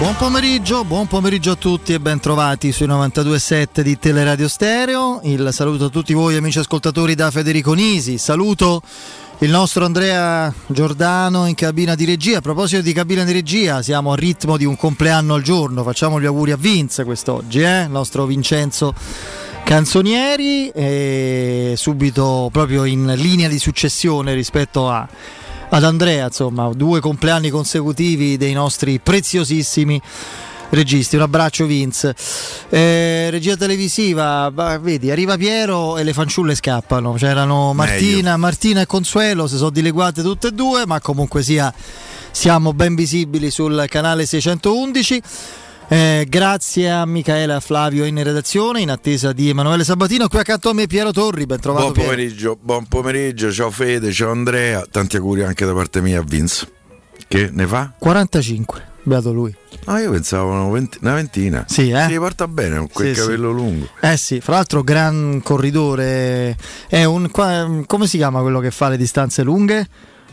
Buon pomeriggio, buon pomeriggio a tutti e ben trovati sui 92.7 di Teleradio Stereo. Il saluto a tutti voi amici ascoltatori da Federico Nisi. Saluto il nostro Andrea Giordano in cabina di regia. A proposito di cabina di regia, siamo a ritmo di un compleanno al giorno. Facciamo gli auguri a Vince quest'oggi, eh? il nostro Vincenzo Canzonieri. E subito proprio in linea di successione rispetto a ad Andrea, insomma, due compleanni consecutivi dei nostri preziosissimi registi. Un abbraccio Vince. Eh, regia televisiva, vedi, arriva Piero e le fanciulle scappano. C'erano Martina, Martina e Consuelo, si sono dileguate tutte e due, ma comunque sia siamo ben visibili sul canale 611. Eh, grazie a Michaela Flavio in redazione, in attesa di Emanuele Sabatino. Qui accanto a me Piero Torri, ben trovato. Buon pomeriggio, buon pomeriggio, ciao Fede, ciao Andrea, tanti auguri anche da parte mia a Vince. Che ne fa? 45, beato lui. Ah, io pensavo una, venti, una ventina. Sì, eh? Si porta bene con quel sì, capello sì. lungo. Eh sì, fra l'altro gran corridore. È un come si chiama quello che fa le distanze lunghe?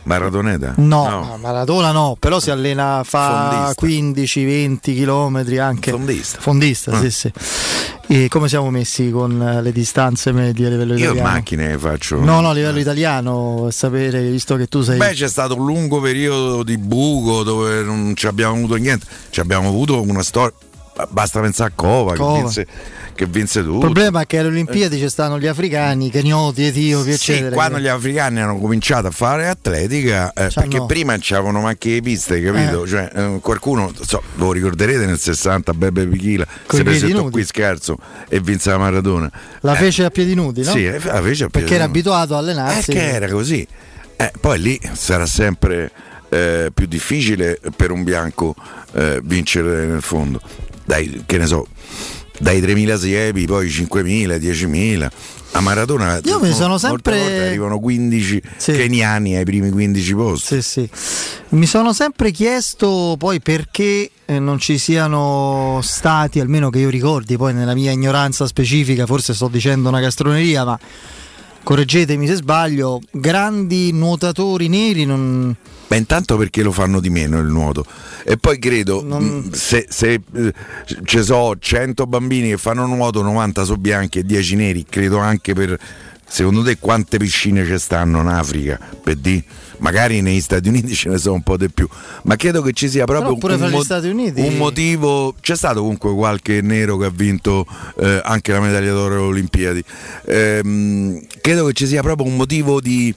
Maradoneta? No, no, Maradona no, però si allena, fa 15-20 km anche. Fondista. Fondista, ah. sì, sì. E come siamo messi con eh, le distanze medie a livello italiano? Io macchine faccio. No, no, a livello italiano, sapere, visto che tu sei. Beh, c'è stato un lungo periodo di buco dove non ci abbiamo avuto niente. Ci abbiamo avuto una storia. Basta pensare a Cova, Cova. che vinse che vinse tutto. Il problema è che alle Olimpiadi ci stanno gli africani, kenioti, etiopi, eccetera. Sì, quando gli africani hanno cominciato a fare atletica, eh, perché no. prima c'erano anche le piste, capito? Eh. Cioè, eh, qualcuno, so, lo ricorderete nel 60, Bebe Pichila, si presentò qui scherzo e vinse la Maradona. La fece a piedi nudi, no? Sì, la fece a piedi nudi. Perché era abituato a allenarsi. Perché era così. Eh, poi lì sarà sempre eh, più difficile per un bianco eh, vincere nel fondo. Dai, che ne so, dai 3.000 siepi, poi 5.000, 10.000. A Maradona io mi sono sempre arrivano 15 sì. keniani ai primi 15 posti. Sì, sì. Mi sono sempre chiesto poi perché eh, non ci siano stati, almeno che io ricordi, poi nella mia ignoranza specifica, forse sto dicendo una castroneria, ma correggetemi se sbaglio, grandi nuotatori neri non Beh, intanto perché lo fanno di meno il nuoto. E poi credo, non... Mm, se, se eh, ci sono 100 bambini che fanno nuoto, 90 sono bianchi e 10 neri, credo anche per... Secondo te quante piscine ci stanno in Africa? Per di? Magari negli Stati Uniti ce ne sono un po' di più, ma credo che ci sia proprio un, mo- un, motivo. C'è stato comunque qualche nero che ha vinto eh, anche la medaglia d'oro alle Olimpiadi. Ehm, credo che ci sia proprio un motivo di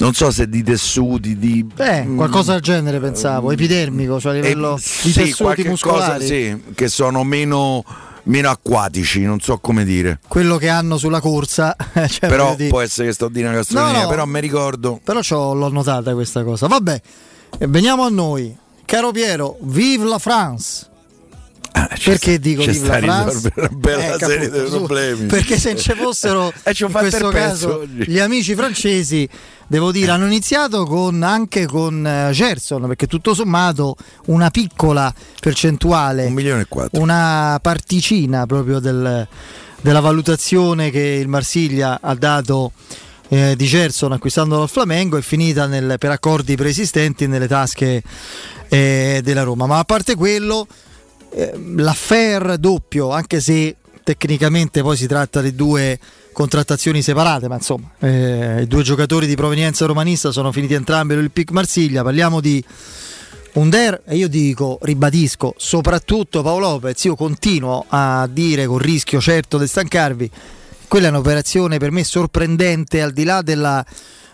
non so se di tessuti, di... Beh, qualcosa del genere pensavo, mm. epidermico, cioè a livello eh, di sì, tessuti muscolari. Cosa, sì, che sono meno meno acquatici, non so come dire. Quello che hanno sulla corsa. cioè, però può essere che sto di una gastronomia, no, no, però mi ricordo. Però l'ho notata questa cosa. Vabbè, veniamo a noi. Caro Piero, vive la France! Ah, perché sta, dico vive la France? una bella eh, serie di problemi. Perché se ci fossero eh, in questo caso gli amici francesi devo dire, hanno iniziato con, anche con uh, Gerson, perché tutto sommato una piccola percentuale, un milione e quattro. una particina proprio del, della valutazione che il Marsiglia ha dato eh, di Gerson acquistandolo al Flamengo è finita nel, per accordi preesistenti nelle tasche eh, della Roma. Ma a parte quello, eh, l'affair doppio, anche se tecnicamente poi si tratta di due contrattazioni separate, ma insomma, eh, i due giocatori di provenienza romanista sono finiti entrambi all'Olympique Marsiglia. Parliamo di Under e io dico, ribadisco, soprattutto Paolo Lopez, io continuo a dire con rischio certo di stancarvi, quella è un'operazione per me sorprendente al di là della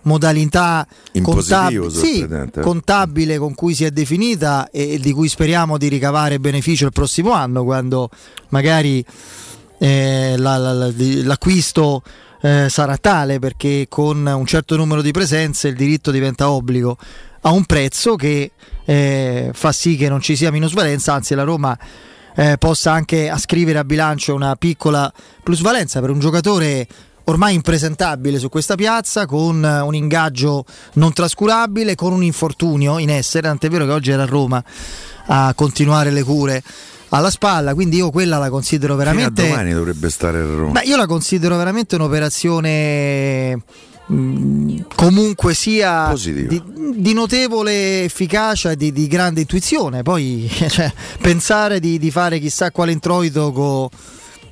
modalità contab- sì, eh. contabile con cui si è definita e di cui speriamo di ricavare beneficio il prossimo anno quando magari eh, la, la, la, l'acquisto eh, sarà tale perché con un certo numero di presenze il diritto diventa obbligo a un prezzo che eh, fa sì che non ci sia minusvalenza, anzi la Roma eh, possa anche ascrivere a bilancio una piccola plusvalenza per un giocatore ormai impresentabile su questa piazza, con un ingaggio non trascurabile, con un infortunio in essere, tant'è vero che oggi era a Roma a continuare le cure alla spalla, quindi io quella la considero veramente... Fino a domani dovrebbe stare a Roma. Beh, io la considero veramente un'operazione Mm, comunque sia di, di, notevole efficacia e di, di, grande intuizione. Poi cioè, pensare di, di, fare chissà quale introito con,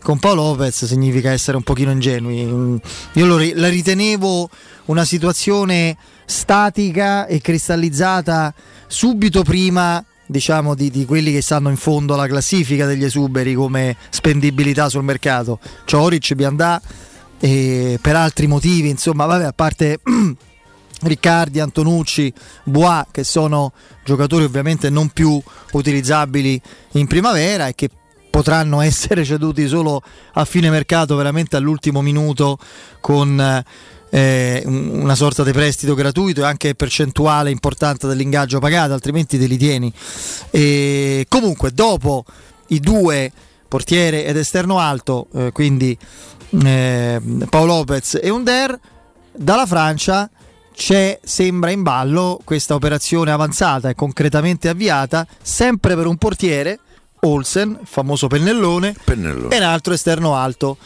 con Paolo Lopez significa essere un pochino ingenui. Mm, io lo, la ritenevo una situazione statica e cristallizzata subito prima diciamo di, di, quelli che stanno in fondo alla classifica degli esuberi come spendibilità sul mercato. Cioric, Biandà e per altri motivi, insomma, vabbè, a parte Riccardi, Antonucci, Bois, che sono giocatori ovviamente non più utilizzabili in primavera e che potranno essere ceduti solo a fine mercato, veramente all'ultimo minuto con eh, una sorta di prestito gratuito e anche percentuale importante dell'ingaggio pagato, altrimenti te li tieni. E comunque, dopo i due portiere ed esterno alto, eh, quindi eh, Paolo Lopez e Under, dalla Francia c'è, sembra in ballo questa operazione avanzata e concretamente avviata, sempre per un portiere, Olsen, famoso pennellone, pennellone. e un altro esterno alto.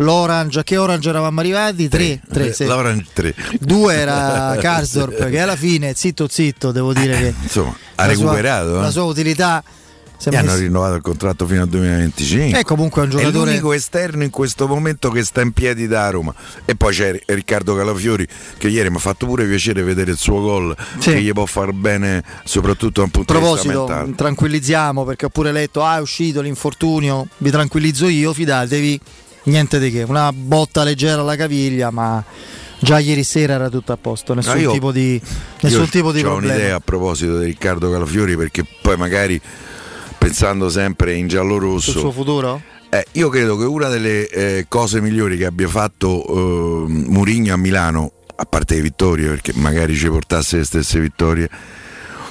L'Orange, a che Orange eravamo arrivati? Tre, tre, tre sì. L'Orange 3. Due era Karsdorp che alla fine, zitto zitto, devo dire che insomma, ha recuperato. Sua, eh? La sua utilità e hanno rinnovato il contratto fino al 2025. È comunque un giocatore. È l'unico esterno in questo momento che sta in piedi da Roma. E poi c'è Riccardo Calafiori che ieri mi ha fatto pure piacere vedere il suo gol sì. che gli può far bene soprattutto da un punto proposito, di vista mentale. tranquillizziamo perché ho pure letto ah è uscito l'infortunio, vi tranquillizzo io, fidatevi, niente di che, una botta leggera alla caviglia, ma già ieri sera era tutto a posto, nessun no, io, tipo di, nessun tipo di problema. Ho un'idea a proposito di Riccardo Calafiori perché poi magari pensando sempre in giallo-rosso. Sul suo futuro? Eh, io credo che una delle eh, cose migliori che abbia fatto eh, Murigno a Milano, a parte le vittorie, perché magari ci portasse le stesse vittorie,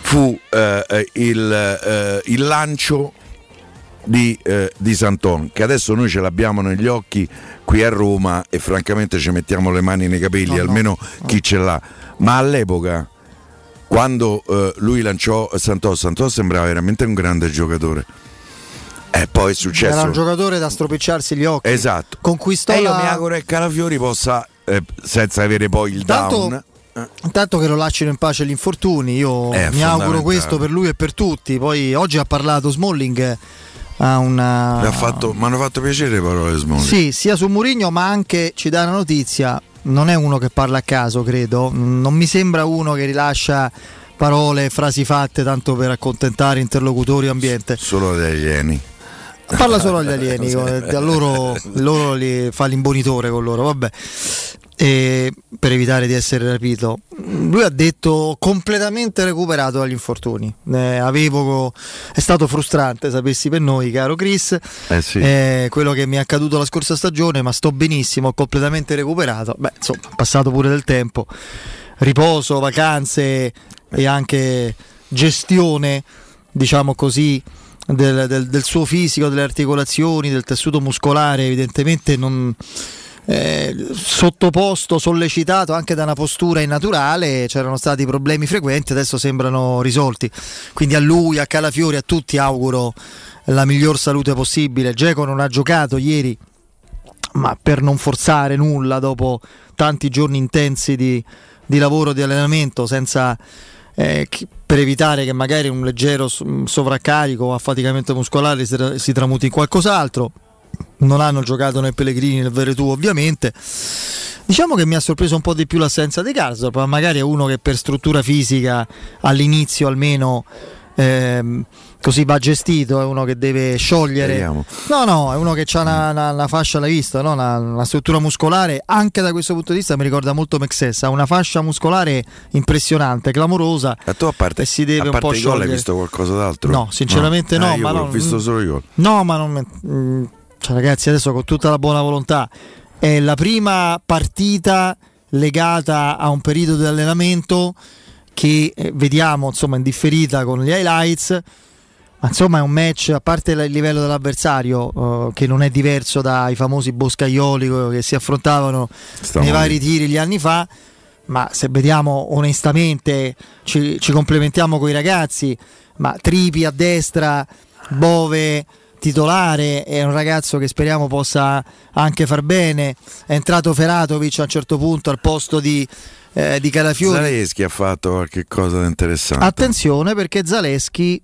fu eh, eh, il, eh, il, lancio di, di Santon, che adesso noi ce l'abbiamo negli occhi qui a Roma e francamente ci mettiamo le mani nei capelli, no, almeno no. chi ce l'ha. Ma all'epoca quando eh, lui lanciò Santos, Santos sembrava veramente un grande giocatore. E poi è successo. Era un giocatore da stropicciarsi gli occhi. Esatto. Conquistò e io la... mi auguro che Calafiori possa, eh, senza avere poi il Tanto... down. Intanto che lo lasciano in pace gli infortuni, io è mi auguro questo per lui e per tutti. Poi oggi ha parlato Smalling. Ha una... Mi, fatto, hanno fatto piacere le parole Smalling. Sì, sia su Murigno, ma anche ci dà una notizia non è uno che parla a caso, credo. Non mi sembra uno che rilascia parole, frasi fatte tanto per accontentare interlocutori o ambiente. Solo agli alieni. Parla solo agli alieni, a loro, loro li fa l'imbonitore con loro, vabbè. E per evitare di essere rapito. Lui ha detto completamente recuperato dagli infortuni. Eh, avevo, è stato frustrante, sapessi per noi, caro Chris, eh sì. eh, quello che mi è accaduto la scorsa stagione, ma sto benissimo, ho completamente recuperato. Beh, insomma, passato pure del tempo. Riposo, vacanze e anche gestione, diciamo così, del, del, del suo fisico, delle articolazioni, del tessuto muscolare, evidentemente non eh, sottoposto, sollecitato anche da una postura innaturale, c'erano stati problemi frequenti, adesso sembrano risolti. Quindi a lui, a Calafiori, a tutti auguro la miglior salute possibile. Geco non ha giocato ieri, ma per non forzare nulla dopo tanti giorni intensi di, di lavoro, di allenamento, senza... Eh, per evitare che magari un leggero sovraccarico o affaticamento muscolare si, si tramuti in qualcos'altro non hanno giocato né Pellegrini né Veretù ovviamente. Diciamo che mi ha sorpreso un po' di più l'assenza di Karsdorp, ma magari è uno che per struttura fisica all'inizio almeno ehm, così va gestito, è uno che deve sciogliere. Speriamo. No, no, è uno che ha una, una, una, fascia alla vista, no? una, una, struttura muscolare, anche da questo punto di vista mi ricorda molto Mexes, ha una fascia muscolare impressionante, clamorosa. Ma tu a parte, e si deve a parte un po' i gol hai visto qualcosa d'altro? No, sinceramente no, no eh, ma ho non, visto solo i gol. No, ma non... Mh, mm, cioè, ragazzi, adesso con tutta la buona volontà, è la prima partita legata a un periodo di allenamento che eh, vediamo insomma in differita con gli highlights. Ma insomma è un match, a parte il livello dell'avversario, eh, che non è diverso dai famosi boscaioli che si affrontavano Stiamo nei vari tiri gli anni fa, ma se vediamo onestamente ci, ci complementiamo con i ragazzi, ma Tripi a destra, Bove, titolare, è un ragazzo che speriamo possa anche far bene. È entrato Feratovic a un certo punto al posto di, eh, di Calafiori. Zaleschi ha fatto qualche cosa di interessante. Attenzione perché Zaleschi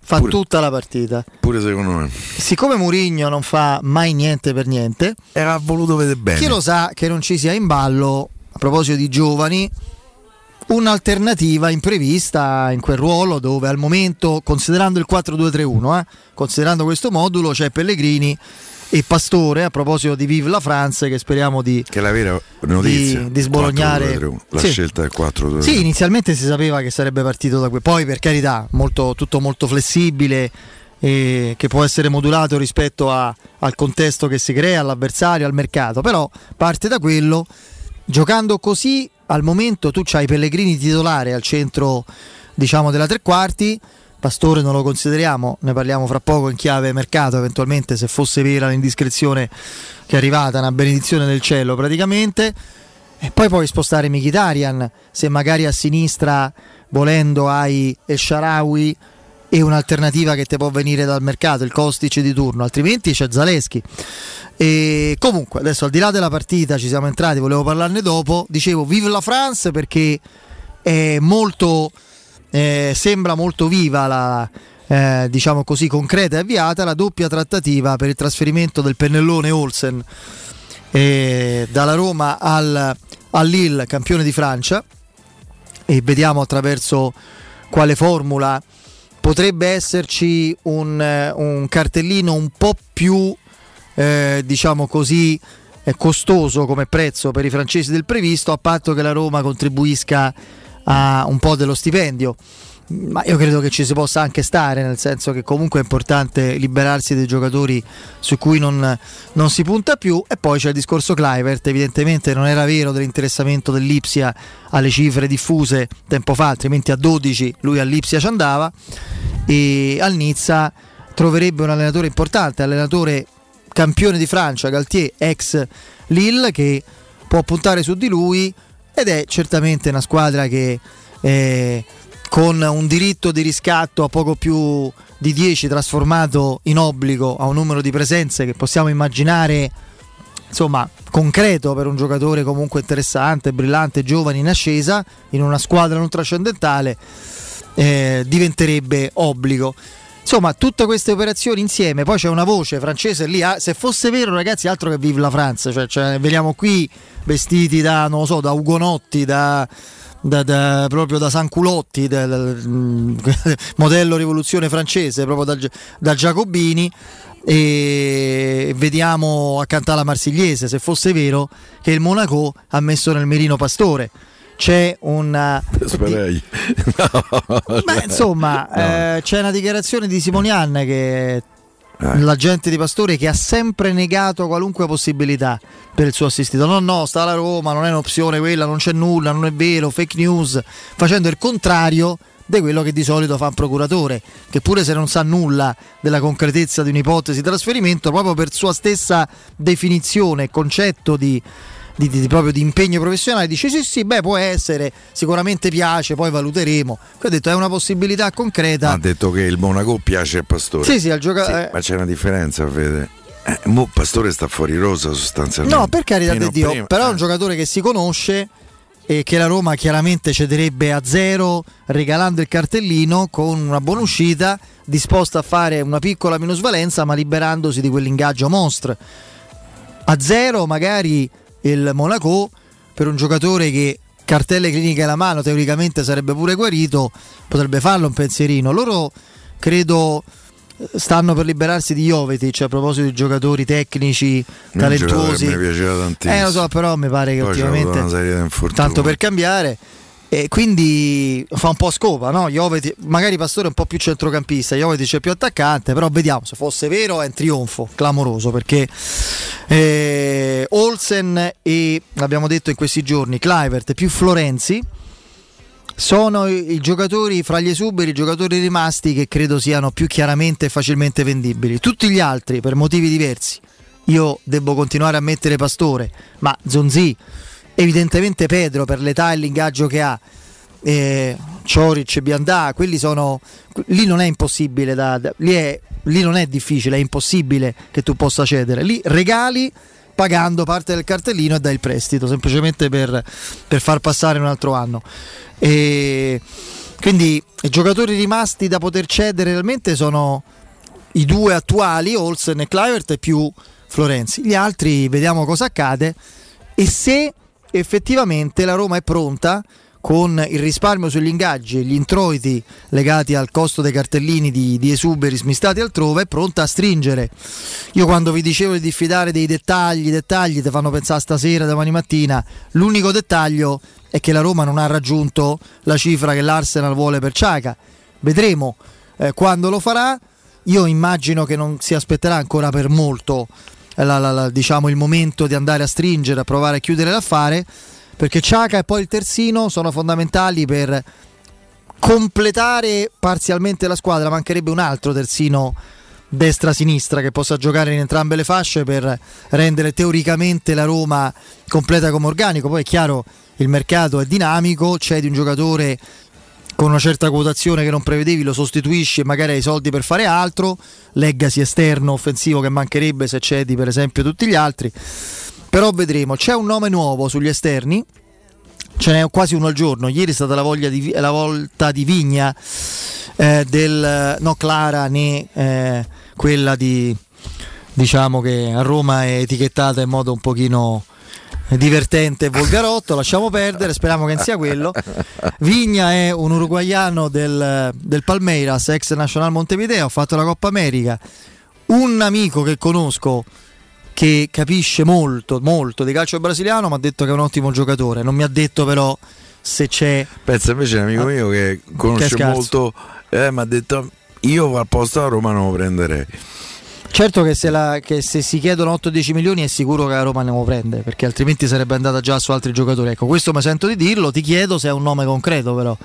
fa pure, tutta la partita. Pure secondo me. Siccome Murigno non fa mai niente per niente, era voluto vedere bene. Chi lo sa che non ci sia in ballo, a proposito di giovani, un'alternativa imprevista in quel ruolo dove al momento, considerando il 4-2-3-1, eh, considerando questo modulo, c'è Pellegrini e Pastore a proposito di Vive la France che speriamo di, che la vera notizia, di, di sbolognare la sì. scelta del 4 sì inizialmente si sapeva che sarebbe partito da qui poi per carità molto, tutto molto flessibile e che può essere modulato rispetto a, al contesto che si crea all'avversario al mercato però parte da quello giocando così al momento tu c'hai Pellegrini titolare al centro diciamo della tre quarti Pastore non lo consideriamo, ne parliamo fra poco in chiave mercato, eventualmente se fosse vera l'indiscrezione che è arrivata, una benedizione del cielo praticamente. E poi puoi spostare Mkhitaryan, se magari a sinistra volendo hai El Sharawi e un'alternativa che ti può venire dal mercato, il Kostic di turno, altrimenti c'è Zaleschi. E comunque, adesso al di là della partita ci siamo entrati, volevo parlarne dopo. Dicevo, vive la France perché è molto eh, sembra molto viva la, eh, diciamo così, concreta e avviata la doppia trattativa per il trasferimento del pennellone Olsen eh, dalla Roma al, Lille, campione di Francia, e vediamo attraverso quale formula potrebbe esserci un, un cartellino un po' più, eh, diciamo così, eh, costoso come prezzo per i francesi del previsto, a patto che la Roma contribuisca a un po' dello stipendio. Ma io credo che ci si possa anche stare, nel senso che comunque è importante liberarsi dei giocatori su cui non, non si punta più. E poi c'è il discorso Clivert, evidentemente non era vero dell'interessamento dell'Ipsia alle cifre diffuse tempo fa, altrimenti a 12 lui all'Ipsia ci andava. E al Nizza troverebbe un allenatore importante, allenatore campione di Francia, Galtier, ex Lille, che può puntare su di lui ed è certamente una squadra che eh, con un diritto di riscatto a poco più di 10 trasformato in obbligo a un numero di presenze che possiamo immaginare insomma concreto per un giocatore comunque interessante, brillante, giovane in ascesa in una squadra non trascendentale eh, diventerebbe obbligo. Insomma tutte queste operazioni insieme poi c'è una voce francese lì ah, se fosse vero ragazzi altro che vive la Francia cioè, cioè veniamo qui vestiti da, non lo so, da Ugonotti, da, da, da, proprio da Sanculotti, da, modello rivoluzione francese, proprio da, da Giacobini e vediamo accanto alla Marsigliese se fosse vero che il Monaco ha messo nel mirino Pastore c'è una Sperei. no, Beh, insomma no. eh, c'è una dichiarazione di Simonian che eh. l'agente di Pastore che ha sempre negato qualunque possibilità per il suo assistito. No, no, sta alla Roma, non è un'opzione quella, non c'è nulla, non è vero, fake news, facendo il contrario di quello che di solito fa un procuratore, che pure se non sa nulla della concretezza di un'ipotesi di trasferimento, proprio per sua stessa definizione e concetto di di, di, proprio di impegno professionale, dice sì sì, beh può essere, sicuramente piace, poi valuteremo. Qui ha detto è una possibilità concreta. Ha detto che il Monaco piace al Pastore. Sì, sì, al giocatore. Sì, ma c'è una differenza, vede. Eh, mo Pastore sta fuori rosa sostanzialmente. No, per carità di Dio, prima, però è un eh. giocatore che si conosce e che la Roma chiaramente cederebbe a zero regalando il cartellino con una buona uscita disposta a fare una piccola minusvalenza ma liberandosi di quell'ingaggio mostro. A zero magari il Monaco per un giocatore che cartelle cliniche alla mano teoricamente sarebbe pure guarito, potrebbe farlo un pensierino. Loro credo stanno per liberarsi di Jovetic a proposito di giocatori tecnici talentuosi. Mi piaceva tantissimo. Eh lo so, però mi pare che Poi ultimamente tanto per cambiare e quindi fa un po' scopa, no? Joveti, magari Pastore è un po' più centrocampista, Jovetic è più attaccante, però vediamo se fosse vero è un trionfo clamoroso perché eh, Olsen e l'abbiamo detto in questi giorni, Clivert più Florenzi sono i, i giocatori fra gli esuberi, i giocatori rimasti che credo siano più chiaramente e facilmente vendibili. Tutti gli altri per motivi diversi. Io devo continuare a mettere Pastore, ma Zonzi evidentemente Pedro per l'età e l'ingaggio che ha eh, Cioric, Biandà, quelli sono lì non è impossibile da, da lì, è, lì non è difficile, è impossibile che tu possa cedere. Lì regali pagando parte del cartellino e dai il prestito, semplicemente per, per far passare un altro anno. E quindi i giocatori rimasti da poter cedere realmente sono i due attuali, Olsen e Clivert, più Florenzi. Gli altri vediamo cosa accade e se effettivamente la Roma è pronta con il risparmio sugli ingaggi e gli introiti legati al costo dei cartellini di, di esuberi smistati altrove, è pronta a stringere. Io quando vi dicevo di diffidare dei dettagli, dettagli ti fanno pensare stasera, domani mattina, l'unico dettaglio è che la Roma non ha raggiunto la cifra che l'Arsenal vuole per Ciaca. Vedremo eh, quando lo farà. Io immagino che non si aspetterà ancora per molto la, la, diciamo, il momento di andare a stringere, a provare a chiudere l'affare perché Ciaca e poi il terzino sono fondamentali per completare parzialmente la squadra. Mancherebbe un altro terzino destra-sinistra che possa giocare in entrambe le fasce per rendere teoricamente la Roma completa come organico. Poi è chiaro, il mercato è dinamico, c'è di un giocatore con una certa quotazione che non prevedevi, lo sostituisci e magari hai i soldi per fare altro, legacy esterno offensivo che mancherebbe se cedi per esempio tutti gli altri però vedremo, c'è un nome nuovo sugli esterni, ce n'è quasi uno al giorno. Ieri è stata la, di, la volta di Vigna, eh, del, no Clara né eh, quella di diciamo che a Roma è etichettata in modo un pochino divertente volgarotto, lasciamo perdere, speriamo che non sia quello. Vigna è un uruguaiano del, del Palmeiras, ex National Montevideo, ha fatto la Coppa America. Un amico che conosco che capisce molto, molto di calcio brasiliano, mi ha detto che è un ottimo giocatore. Non mi ha detto però se c'è. Pensa invece un amico ah, mio che conosce che molto, eh, mi ha detto io al posto a Roma non lo prenderei. Certo che se, la, che se, si chiedono 8-10 milioni è sicuro che la Roma ne lo prende, perché altrimenti sarebbe andata già su altri giocatori. Ecco, questo mi sento di dirlo, ti chiedo se è un nome concreto però.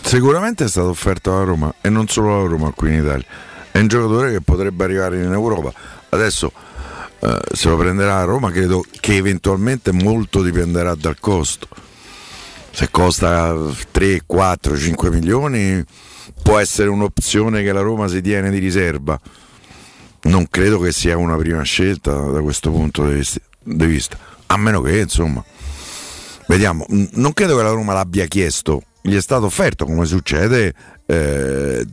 Sicuramente è stato offerto alla Roma e non solo alla Roma qui in Italia. È un giocatore che potrebbe arrivare in Europa. Adesso eh, se lo prenderà a Roma credo che eventualmente molto dipenderà dal costo se costa 3, 4, 5 milioni può essere un'opzione che la Roma si tiene di riserva non credo che sia una prima scelta da questo punto di vista. A meno che insomma vediamo. Non credo che la Roma l'abbia chiesto. Gli è stato offerto come succede eh,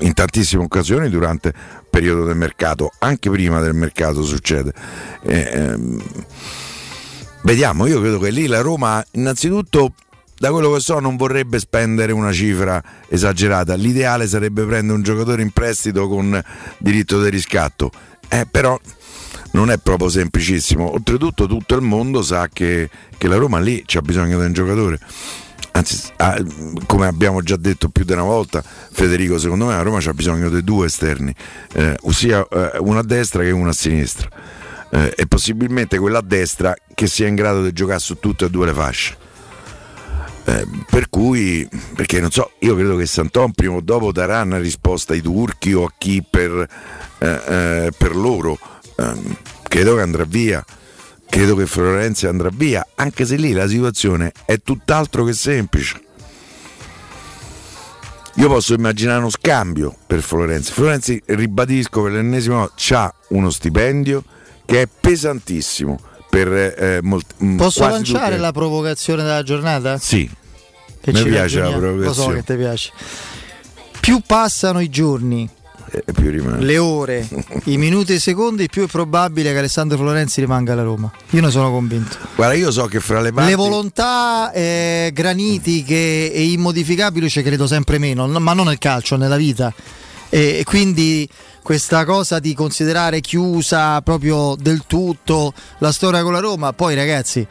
in tantissime occasioni durante il periodo del mercato, anche prima del mercato succede. Eh, ehm, vediamo, io credo che lì la Roma innanzitutto da quello che so non vorrebbe spendere una cifra esagerata, l'ideale sarebbe prendere un giocatore in prestito con diritto di riscatto, eh, però non è proprio semplicissimo, oltretutto tutto il mondo sa che, che la Roma lì c'ha bisogno di un giocatore. Anzi ah, come abbiamo già detto più di una volta Federico secondo me a Roma c'ha bisogno di due esterni eh, ossia eh, uno a destra che uno a sinistra. Eh, e possibilmente quella a destra che sia in grado di giocare su tutte e due le fasce eh, per cui perché non so io credo che Santon prima o dopo darà una risposta ai turchi o a chi per, eh, eh, per loro ehm, credo che andrà via credo che Florenzi andrà via, anche se lì la situazione è tutt'altro che semplice. Io posso immaginare uno scambio per Florenzi. Florenzi, ribadisco per l'ennesima volta, ha uno stipendio che è pesantissimo. Per, eh, molti, mm, posso lanciare tutte... la provocazione della giornata? Sì. Che mi piace la provocazione. Lo so che ti piace. Più passano i giorni. Le ore, i minuti e i secondi, più è probabile che Alessandro Florenzi rimanga alla Roma. Io ne sono convinto. Guarda, io so che fra le parti... Le volontà eh, granitiche e immodificabili ci credo sempre meno, ma non nel calcio, nella vita. E quindi questa cosa di considerare chiusa proprio del tutto la storia con la Roma, poi ragazzi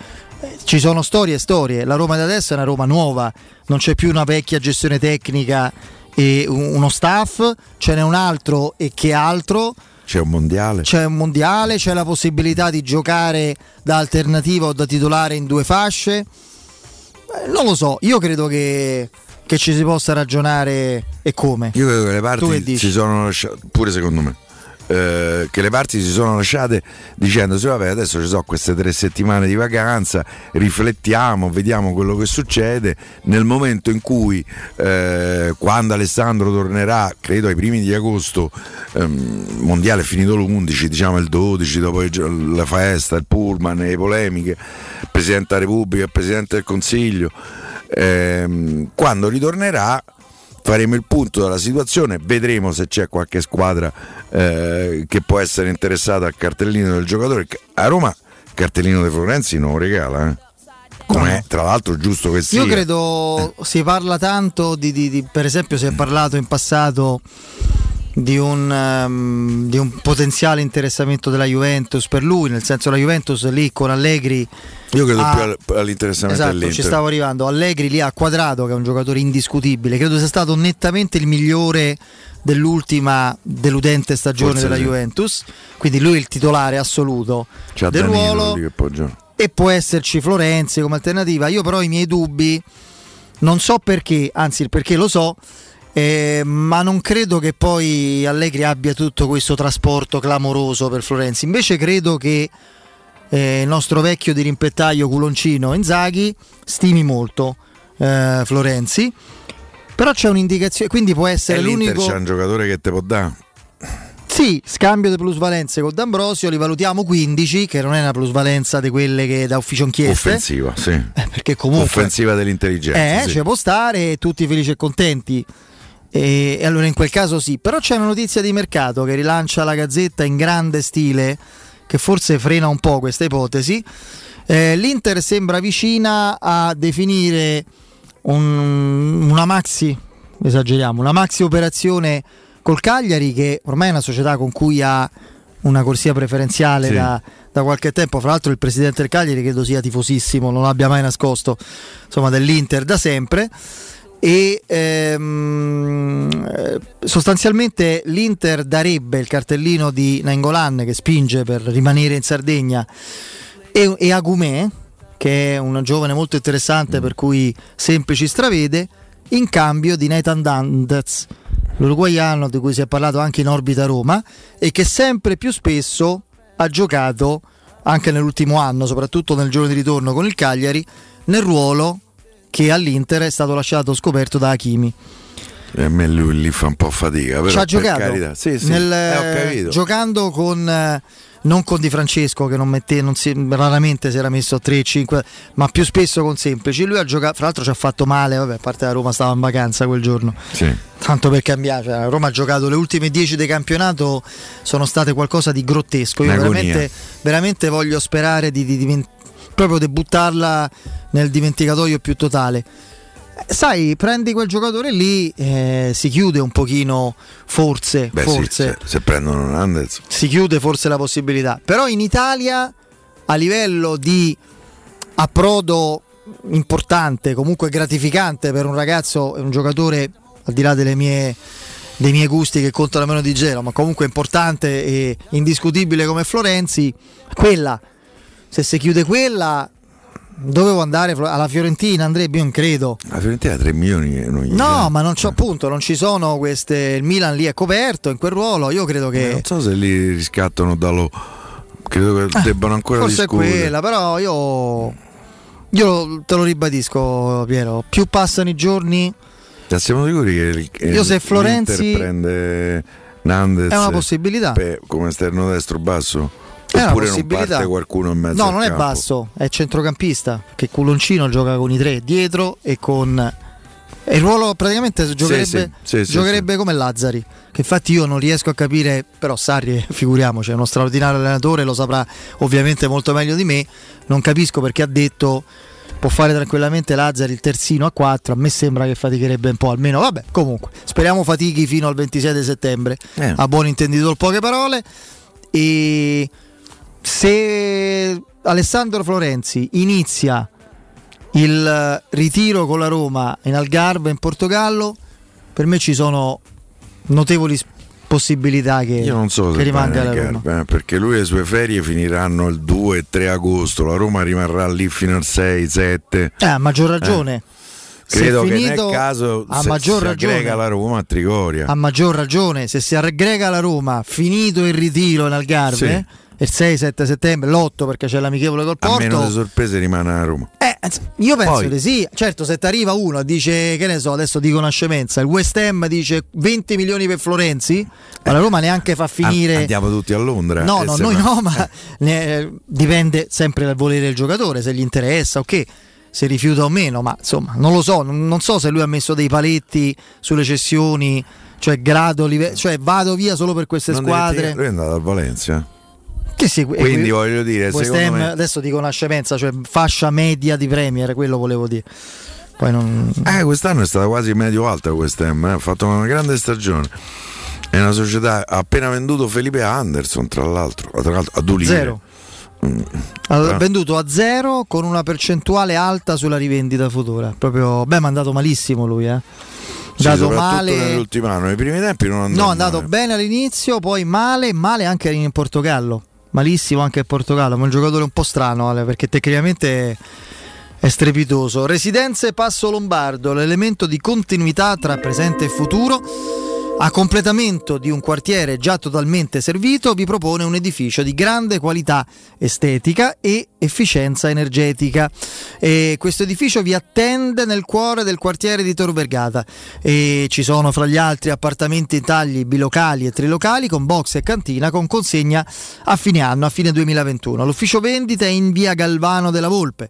ci sono storie e storie, la Roma di adesso è una Roma nuova, non c'è più una vecchia gestione tecnica e uno staff, ce n'è un altro e che altro. C'è un mondiale. C'è un mondiale, c'è la possibilità di giocare da alternativa o da titolare in due fasce. Eh, non lo so, io credo che, che, ci si possa ragionare e come. Io credo che le parti si sono lasciate, pure secondo me, eh, che le parti si sono lasciate dicendosi vabbè adesso ci sono queste tre settimane di vacanza, riflettiamo, vediamo quello che succede, nel momento in cui eh, quando Alessandro tornerà, credo ai primi di agosto, ehm, mondiale è finito l'11, diciamo il 12, dopo la festa, il pullman, le polemiche, Presidente della Repubblica, Presidente del Consiglio, ehm, quando ritornerà faremo il punto della situazione, vedremo se c'è qualche squadra eh, che può essere interessata al cartellino del giocatore. A Roma il cartellino di Florenzi non regala. Eh. Com'è, tra l'altro giusto che sia. Io credo eh. si parla tanto di, di, di, per esempio si è parlato in passato di un, um, di un, potenziale interessamento della Juventus per lui, nel senso la Juventus lì con Allegri. Io credo ha, più all'interessamento esatto, dell'Inter. ci stavo arrivando. Allegri lì a quadrato, che è un giocatore indiscutibile, credo sia stato nettamente il migliore dell'ultima deludente stagione Forse della sì. Juventus. Quindi lui è il titolare assoluto C'è del Danilo ruolo. E può esserci Florenzi come alternativa. Io però ho i miei dubbi, non so perché, anzi il perché lo so eh, ma non credo che poi Allegri abbia tutto questo trasporto clamoroso per Florenzi. Invece credo che eh, il nostro vecchio di rimpettaio culoncino Inzaghi stimi molto eh, Florenzi. Però c'è un'indicazione, quindi può essere e l'unico. C'è un giocatore che te può dare. Sì, scambio di plusvalenze con D'Ambrosio, li valutiamo 15, che non è una plusvalenza di quelle che da ufficio inchieste. Offensiva, sì. Eh, perché comunque. Offensiva dell'intelligenza. Eh, sì. ci può stare, tutti felici e contenti. E, e allora in quel caso sì, però c'è una notizia di mercato che rilancia la Gazzetta in grande stile, che forse frena un po' questa ipotesi. Eh, L'Inter sembra vicina a definire un, una maxi, esageriamo, una maxi operazione col Cagliari che ormai è una società con cui ha una corsia preferenziale sì. da, da, qualche tempo. Fra l'altro, il presidente del Cagliari credo sia tifosissimo, non l'abbia mai nascosto, insomma, dell'Inter da sempre e ehm, eh, sostanzialmente l'Inter darebbe il cartellino di Nangolan che spinge per rimanere in Sardegna. E, e Agumè che è un giovane molto interessante per cui semplici stravede in cambio di Nathan Dandez l'uruguaiano di cui si è parlato anche in orbita Roma e che sempre più spesso ha giocato anche nell'ultimo anno soprattutto nel giorno di ritorno con il Cagliari nel ruolo che all'Inter è stato lasciato scoperto da Hakimi. E a me lui lì fa un po' fatica. Però Ci ha giocato sì, sì, nel, eh, giocando con eh, non con Di Francesco che non mette, non si, raramente si era messo a 3-5, ma più spesso con semplici. Lui ha giocato, fra l'altro ci ha fatto male, vabbè, a parte la Roma stava in vacanza quel giorno. Sì. Tanto per cambiare, cioè, Roma ha giocato le ultime 10 del campionato, sono state qualcosa di grottesco. Io veramente, veramente, voglio sperare di, di diventare proprio di buttarla nel dimenticatoio più totale. Sai, prendi quel giocatore lì, eh, si chiude un pochino, forse, Beh, forse sì, se, se, prendono Hernandez. Si chiude forse la possibilità. Però in Italia, a livello di approdo importante, comunque gratificante per un ragazzo un giocatore, al di là mie, dei miei gusti che contano meno di Gelo, ma comunque importante e indiscutibile come Florenzi, quella se si chiude quella dovevo andare alla Fiorentina Andrea io non credo la Fiorentina ha 3 milioni no anno. ma non c'è appunto non ci sono queste il Milan lì è coperto in quel ruolo io credo che non so se li riscattano dallo credo che eh, debbano ancora forse discutere. è quella però io io te lo ribadisco Piero più passano i giorni siamo sicuri che il, io se Florenzi prende Nandez è una possibilità per, come esterno destro basso è Oppure non parte qualcuno in mezzo No, non campo. è basso, è centrocampista. Che Culoncino gioca con i tre dietro e con. E il ruolo praticamente giocherebbe, sì, sì, giocherebbe come Lazzari. Che infatti io non riesco a capire, però Sarri, figuriamoci, è uno straordinario allenatore, lo saprà ovviamente molto meglio di me. Non capisco perché ha detto può fare tranquillamente Lazzari il terzino a 4 a me sembra che faticherebbe un po' almeno vabbè comunque speriamo fatichi fino al 26 settembre eh. a buon intenditore poche parole e se Alessandro Florenzi inizia il ritiro con la Roma in Algarve in Portogallo, per me ci sono notevoli possibilità che, Io non so che rimanga la Roma. Eh, perché lui e le sue ferie finiranno il 2 e 3 agosto, la Roma rimarrà lì fino al 6, 7. Eh, a maggior ragione. Eh. Credo che nel caso a maggior ragione, la Roma a Trigoria. A maggior ragione, se si aggrega la Roma, finito il ritiro in Algarve, sì il 6-7 settembre, l'8 perché c'è l'amichevole col Porto. A meno di sorprese rimane a Roma. Eh, io penso Poi. di sì. Certo, se ti arriva uno e dice, che ne so, adesso dico una scemenza, il West Ham dice 20 milioni per Florenzi, ma la Roma neanche fa finire... Andiamo tutti a Londra. No, no, noi no, ma ne, dipende sempre dal volere del giocatore, se gli interessa, ok se rifiuta o meno, ma insomma non lo so, non so se lui ha messo dei paletti sulle cessioni, cioè grado, live- cioè vado via solo per queste non squadre. Lui è andato a Valencia. Che sì, Quindi voglio dire, Ham, me... adesso dico una scemenza, cioè fascia media di Premier, quello volevo dire. Poi non... Eh, quest'anno è stata quasi medio alta West Ham, eh? ha fatto una grande stagione. È una società ha appena venduto Felipe Anderson, tra l'altro, tra l'altro a due Zero. Mm. Ha venduto a zero con una percentuale alta sulla rivendita futura. Proprio, beh, ma è andato malissimo lui, eh. Sì, dato male nell'ultimo anno, nei primi tempi non andava. No, è andato bene all'inizio, poi male, male anche in Portogallo malissimo anche il Portogallo, ma è un giocatore un po' strano Ale, perché tecnicamente è strepitoso. Residenze Passo Lombardo, l'elemento di continuità tra presente e futuro a completamento di un quartiere già totalmente servito vi propone un edificio di grande qualità estetica e efficienza energetica. E questo edificio vi attende nel cuore del quartiere di Tor Vergata e ci sono fra gli altri appartamenti in tagli bilocali e trilocali con box e cantina con consegna a fine anno, a fine 2021. L'ufficio vendita è in via Galvano della Volpe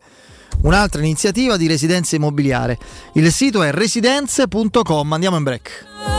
un'altra iniziativa di residenza immobiliare. Il sito è residenze.com. Andiamo in break.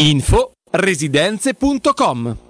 Info residenze.com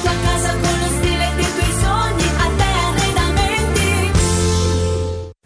tua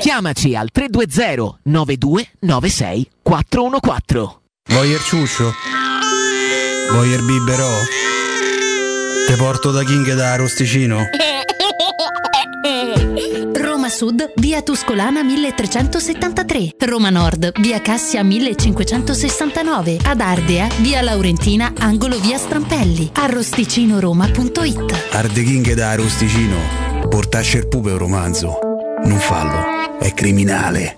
Chiamaci al 320 9296 414. Vuoi il ciuscio? Vuoi il biberò? Te porto da King da Rosticino? Roma Sud, via Tuscolana 1373. Roma Nord, via Cassia 1569. Ad Ardea, via Laurentina, angolo via Strampelli. Arrosticinoroma.it Arde King da Rosticino. Portasce il pupe un romanzo. Non fallo, è criminale.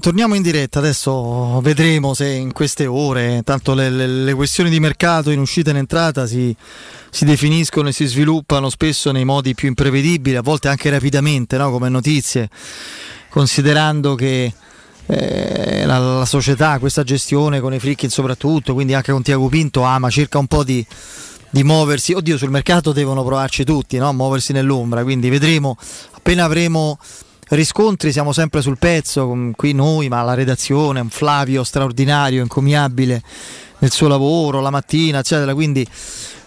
Torniamo in diretta, adesso vedremo se in queste ore, tanto le, le- le questioni di mercato in uscita e in entrata si, si definiscono e si sviluppano spesso nei modi più imprevedibili, a volte anche rapidamente, no? come notizie, considerando che eh, la, la società, questa gestione con i Frickin soprattutto, quindi anche con Tiago Pinto, ama, cerca un po' di, di muoversi. Oddio, sul mercato devono provarci tutti, no? muoversi nell'ombra, quindi vedremo appena avremo riscontri, siamo sempre sul pezzo, qui noi, ma la redazione, un Flavio straordinario, encomiabile nel suo lavoro, la mattina, eccetera, quindi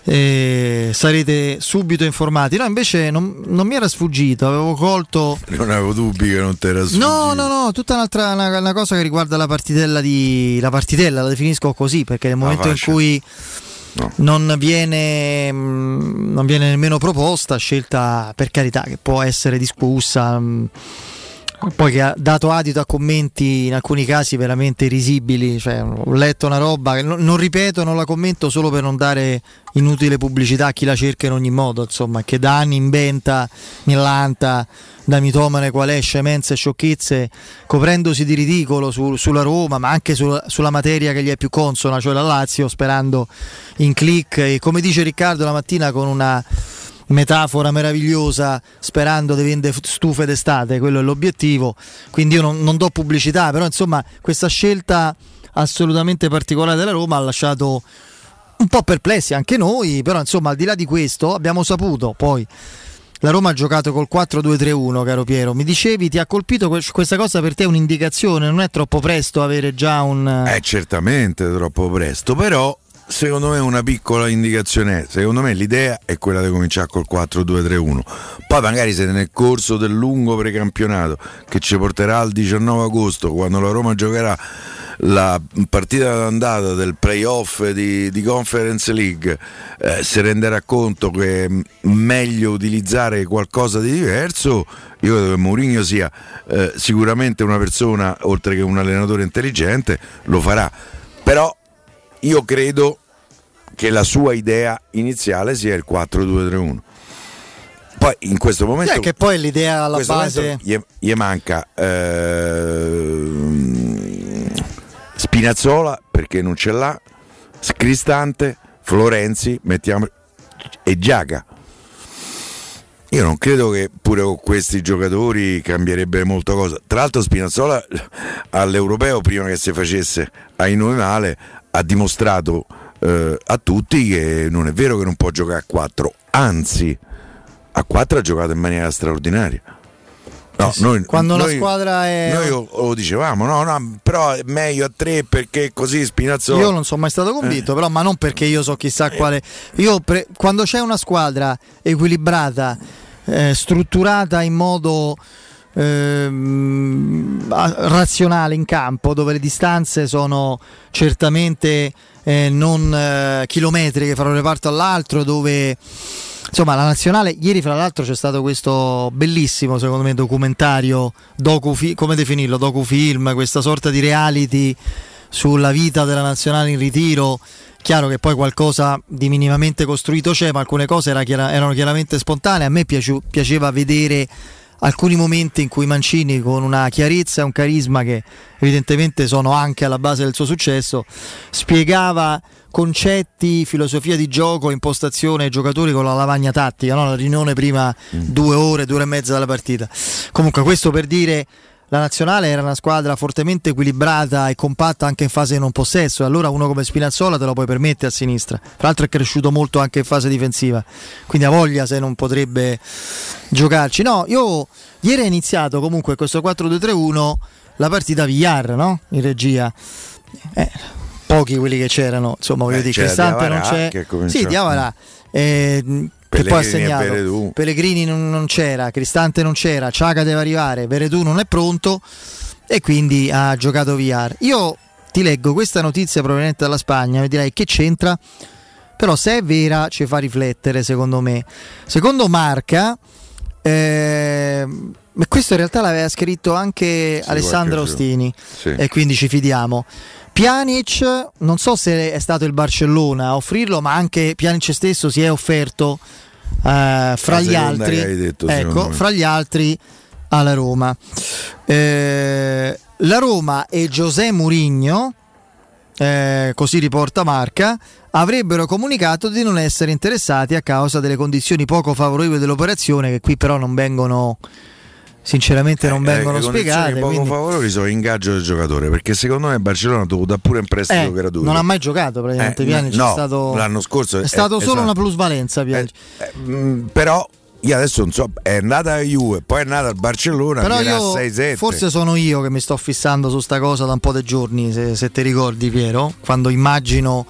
eh, sarete subito informati. No, invece non, non mi era sfuggito, avevo colto... Non avevo dubbi che non ti era sfuggito. No, no, no, tutta un'altra una, una cosa che riguarda la partitella di la partitella, la definisco così perché nel momento in faccia. Cui non, viene, mm, non viene nemmeno proposta, scelta per carità che può essere discussa, mm, poi che ha dato adito a commenti in alcuni casi veramente risibili, cioè, ho letto una roba che non, non ripeto, non la commento solo per non dare inutile pubblicità a chi la cerca in ogni modo, insomma, che da anni inventa, millanta da mitomane qual è, scemenze e sciocchezze, coprendosi di ridicolo su- sulla Roma, ma anche sul- sulla materia che gli è più consona, cioè la Lazio, sperando in click. E come dice Riccardo la mattina con una metafora meravigliosa sperando di vendere stufe d'estate, quello è l'obiettivo. Quindi io non, non do pubblicità, però insomma questa scelta assolutamente particolare della Roma ha lasciato un po' perplessi anche noi, però insomma al di là di questo abbiamo saputo poi la Roma ha giocato col 4-2-3-1, caro Piero. Mi dicevi, ti ha colpito que- questa cosa per te è un'indicazione, non è troppo presto avere già un È certamente troppo presto, però secondo me una piccola indicazione è, secondo me l'idea è quella di cominciare col 4-2-3-1. Poi magari se nel corso del lungo precampionato che ci porterà al 19 agosto, quando la Roma giocherà la partita d'andata del playoff di, di Conference League eh, si renderà conto che è meglio utilizzare qualcosa di diverso io credo che Mourinho sia eh, sicuramente una persona oltre che un allenatore intelligente lo farà però io credo che la sua idea iniziale sia il 4-2-3-1 poi in questo momento Sì, che poi l'idea alla base gli, gli manca ehm, Spinazzola perché non ce l'ha Cristante, Florenzi, mettiamo e Giaga. Io non credo che pure con questi giocatori cambierebbe molto cosa. Tra l'altro Spinazzola all'Europeo, prima che si facesse ai noi male, ha dimostrato eh, a tutti che non è vero che non può giocare a 4, anzi a 4 ha giocato in maniera straordinaria. No, noi, Quando noi- la squadra è. Noi lo, lo dicevamo, no, no, però è meglio a 3 perché così Spinazzola... Io non sono mai stato convinto, però, ma non perché io so chissà quale. Io pre- quando c'è una squadra equilibrata, eh, strutturata in modo a- razionale in campo, dove le distanze sono certamente eh, non eh, chilometriche fra un reparto all'altro, dove insomma la nazionale ieri fra l'altro c'è stato questo bellissimo secondo me documentario docu come definirlo? Docufilm questa sorta di reality sulla vita della nazionale in ritiro. Chiaro che poi qualcosa di minimamente costruito c'è ma alcune cose era erano chiaramente spontanee. A me piaciu- piaceva vedere alcuni momenti in cui Mancini con una chiarezza e un carisma che evidentemente sono anche alla base del suo successo spiegava concetti, filosofia di gioco, impostazione ai giocatori con la lavagna tattica, no? la riunione prima due ore, due ore e mezza dalla partita. Comunque questo per dire la nazionale era una squadra fortemente equilibrata e compatta anche in fase di non possesso, e allora uno come Spinazzola te lo puoi permettere a sinistra. Tra l'altro è cresciuto molto anche in fase difensiva, quindi ha voglia se non potrebbe giocarci. No, io ieri è iniziato comunque questo 4-2-3-1 la partita Villar, no? In regia. Eh, pochi quelli che c'erano, insomma, voglio Eh, dire, Cristante non c'è. Sì, Diavara. eh, che poi ha segnato. Pellegrini non, non c'era, Cristante non c'era, Ciaga deve arrivare, Veredù non è pronto e quindi ha giocato VR. Io ti leggo questa notizia proveniente dalla Spagna e direi che c'entra, però se è vera ci fa riflettere secondo me. Secondo Marca, ma questo in realtà l'aveva scritto anche Alessandro qualche giorno. Ostini Sì. e quindi ci fidiamo. Pjanic, non so se è stato il Barcellona a offrirlo, ma anche Pjanic stesso si è offerto eh, fra gli altri, detto, ecco, fra gli altri alla Roma. Eh, la Roma e José Mourinho, eh, così riporta Marca, avrebbero comunicato di non essere interessati a causa delle condizioni poco favorevoli dell'operazione, che qui però non vengono, sinceramente non vengono Eh, le condizioni spiegate. poco quindi- favorevoli sono ingaggio del giocatore perché secondo me Barcellona ha pure un prestito Eh, gratuito. non ha mai giocato praticamente Eh, Pjanic no, è stato, l'anno scorso è eh, stato solo esatto. una plusvalenza Pjanic. Mm, però io adesso non so, è andata a Juve, poi è andata al Barcellona, Però io a 6-7. forse sono io che mi sto fissando su sta cosa da un po' di giorni, se, se ti ricordi Piero, quando immagino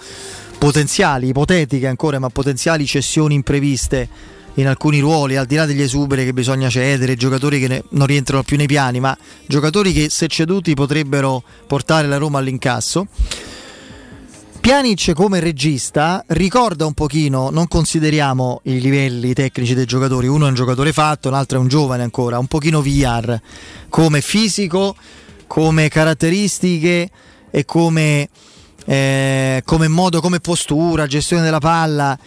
potenziali, ipotetiche ancora, ma potenziali cessioni impreviste in alcuni ruoli, al di là degli esuberi che bisogna cedere, giocatori che ne- non rientrano più nei piani, ma giocatori che se ceduti potrebbero portare la Roma all'incasso. Pjanic come regista ricorda un pochino, non consideriamo i livelli tecnici dei giocatori, uno è un giocatore fatto, l'altro è un giovane ancora, un pochino VR, come fisico, come caratteristiche e come, eh, come modo, come postura, gestione della palla.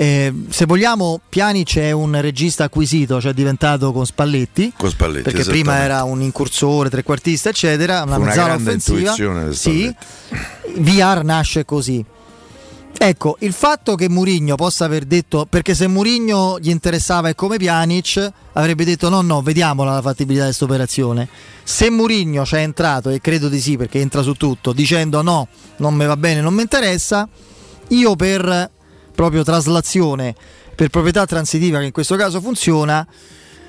Eh, se vogliamo, Pjanic è un regista acquisito, cioè è diventato con Spalletti, con Spalletti, perché prima era un incursore, trequartista, eccetera, una una mezzala offensiva. Sì, VR nasce così. Ecco, il fatto che Murigno possa aver detto, perché se Murigno gli interessava e come Pjanic, avrebbe detto no, no, vediamola la fattibilità di questa operazione. Se Murigno ci è entrato, e credo di sì perché entra su tutto, dicendo no, non mi va bene, non mi interessa, io per proprio traslazione, per proprietà transitiva che in questo caso funziona,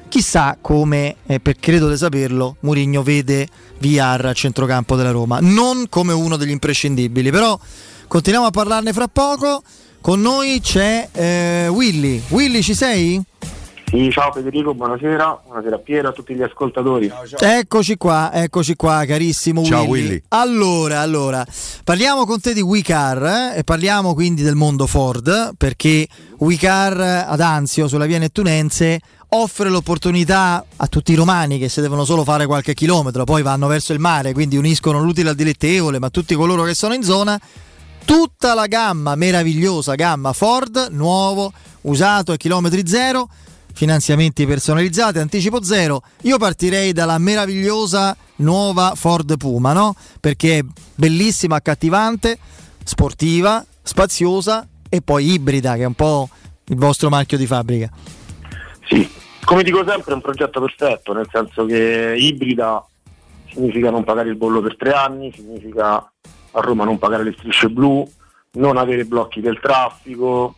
chissà come, eh, per credo di saperlo, Murigno vede VR a centrocampo della Roma, non come uno degli imprescindibili, però continuiamo a parlarne fra poco. Con noi c'è eh, Willy. Willy, ci sei? Sì, ciao Federico, buonasera, buonasera a Piero, a tutti gli ascoltatori. Eccoci qua, eccoci qua, carissimo Ciao, Willy. Willy. Allora, allora, parliamo con te di WeCar eh, e parliamo quindi del mondo Ford, perché WeCar ad Anzio, sulla via Nettunense, offre l'opportunità a tutti i romani che se devono solo fare qualche chilometro, poi vanno verso il mare, quindi uniscono l'utile al dilettevole, ma tutti coloro che sono in zona, tutta la gamma meravigliosa, gamma Ford, nuovo, usato a chilometri zero, finanziamenti personalizzati, anticipo zero. Io partirei dalla meravigliosa nuova Ford Puma, no? Perché è bellissima, accattivante, sportiva, spaziosa e poi ibrida, che è un po' il vostro marchio di fabbrica. Sì, come dico sempre è un progetto perfetto, nel senso che ibrida significa non pagare il bollo per tre anni, significa a Roma non pagare le strisce blu, non avere blocchi del traffico.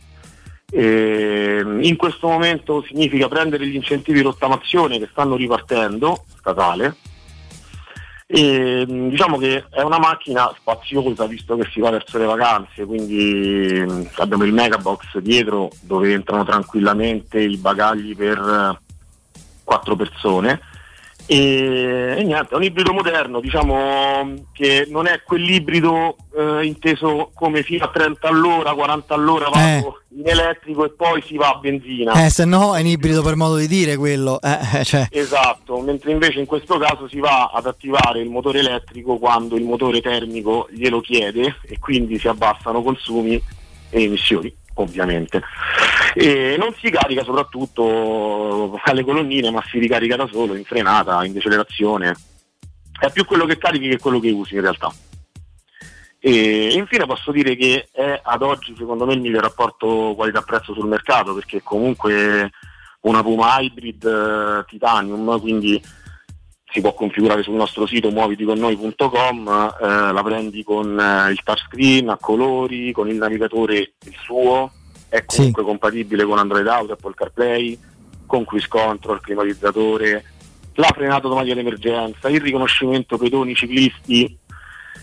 E in questo momento significa prendere gli incentivi di rottamazione che stanno ripartendo, statale, e mh, diciamo che è una macchina spaziosa visto che si va verso le vacanze, quindi mh, abbiamo il megabox dietro dove entrano tranquillamente i bagagli per eh, quattro persone e, e niente, è un ibrido moderno, diciamo che non è quell'ibrido eh, inteso come fino a 30 all'ora, 40 all'ora vado in elettrico e poi si va a benzina. Eh, se no è un ibrido per modo di dire quello. eh, eh, cioè. Esatto, mentre invece in questo caso si va ad attivare il motore elettrico quando il motore termico glielo chiede e quindi si abbassano consumi e emissioni, ovviamente. E non si carica soprattutto alle colonnine, ma si ricarica da solo, in frenata, in decelerazione. È più quello che carichi che quello che usi in realtà. E infine posso dire che è ad oggi secondo me il miglior rapporto qualità-prezzo sul mercato perché comunque una Puma Hybrid eh, Titanium, quindi si può configurare sul nostro sito muoviticonnoi.com, eh, la prendi con eh, il touchscreen a colori, con il navigatore il suo, è comunque compatibile con Android Auto, Apple CarPlay, con cruise control, climatizzatore, la frenata automatica d'emergenza, il riconoscimento pedoni ciclisti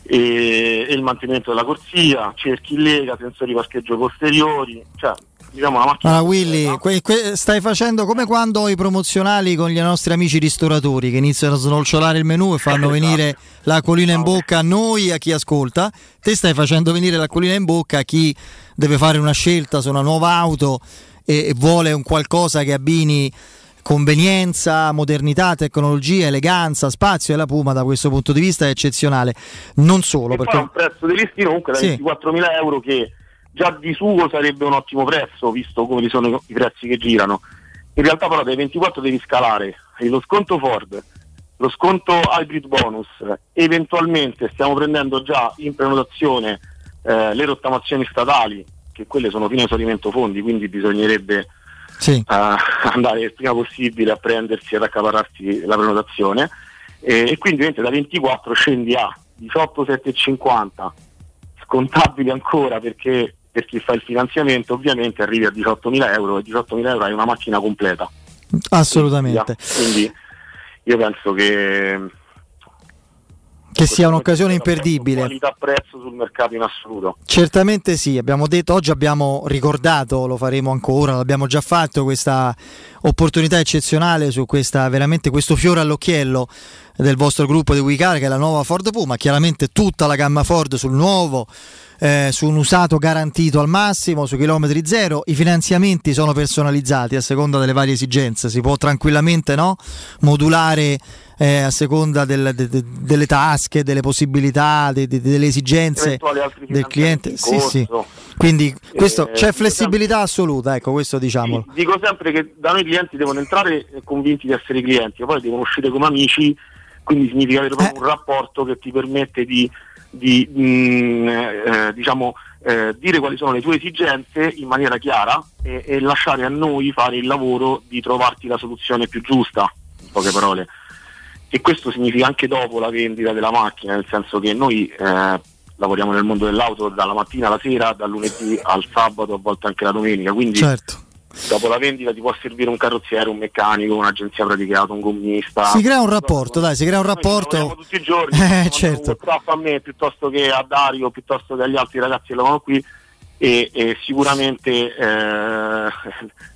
e, e il mantenimento della corsia, cerchi in lega, sensori parcheggio posteriori, cioè diciamo una macchina Allora, Willy, que- que- stai facendo come quando i promozionali con gli nostri amici ristoratori che iniziano a snolciolare il menù e fanno venire l'acquolina in bocca a noi a chi ascolta. Te stai facendo venire l'acquolina in bocca a chi deve fare una scelta su una nuova auto e, e vuole un qualcosa che abbini convenienza, modernità, tecnologia, eleganza, spazio e la Puma da questo punto di vista è eccezionale. Non solo E perché un prezzo di listino comunque da Sì. 24.000 euro che già di suo sarebbe un ottimo prezzo visto come sono i- prezzi che girano. In realtà però dai 24 devi scalare Hai lo sconto Ford, lo sconto hybrid bonus, eventualmente stiamo prendendo già in prenotazione eh, le rottamazioni statali, che quelle sono fino a esaurimento fondi, quindi bisognerebbe Sì. eh, andare il prima possibile a prendersi ed accaparrarsi la prenotazione e, e quindi ovviamente da 24 scendi a 18,750 scontabili ancora perché per chi fa il finanziamento ovviamente arrivi a 18.000 euro e 18.000 euro hai una macchina completa assolutamente. quindi io penso che Che sia un'occasione imperdibile. qualità prezzo sul mercato in assoluto Certamente sì, abbiamo detto, oggi abbiamo ricordato, lo faremo ancora, l'abbiamo già fatto, questa opportunità eccezionale su questa, veramente questo fiore all'occhiello del vostro gruppo di WeCar che è la nuova Ford Puma, chiaramente tutta la gamma Ford sul nuovo, eh, su un usato garantito al massimo, su chilometri zero, i finanziamenti sono personalizzati a seconda delle varie esigenze, si può tranquillamente no, modulare eh, a seconda del- de- de- delle tasche, delle possibilità, de- de- delle esigenze del cliente. Sì, sì. Quindi questo, Eh, c'è flessibilità assoluta, ecco questo diciamolo. dico sempre che da noi i clienti devono entrare convinti di essere clienti, poi devono uscire come amici, quindi significa avere proprio un rapporto che ti permette di, di, mm, eh, diciamo, eh, dire quali sono le tue esigenze in maniera chiara e, e lasciare a noi fare il lavoro di trovarti la soluzione più giusta, in poche parole. E questo significa anche dopo la vendita della macchina, nel senso che noi eh, lavoriamo nel mondo dell'auto dalla mattina alla sera, dal lunedì al sabato, a volte anche la domenica, quindi Certo. Dopo la vendita ti può servire un carrozziere, un meccanico, un'agenzia praticato, un gommista. Si crea un rapporto, dai, si crea un rapporto. tutti i giorni, Eh, certo. a me piuttosto che a Dario, piuttosto che agli altri ragazzi che lavorano qui e, e sicuramente eh,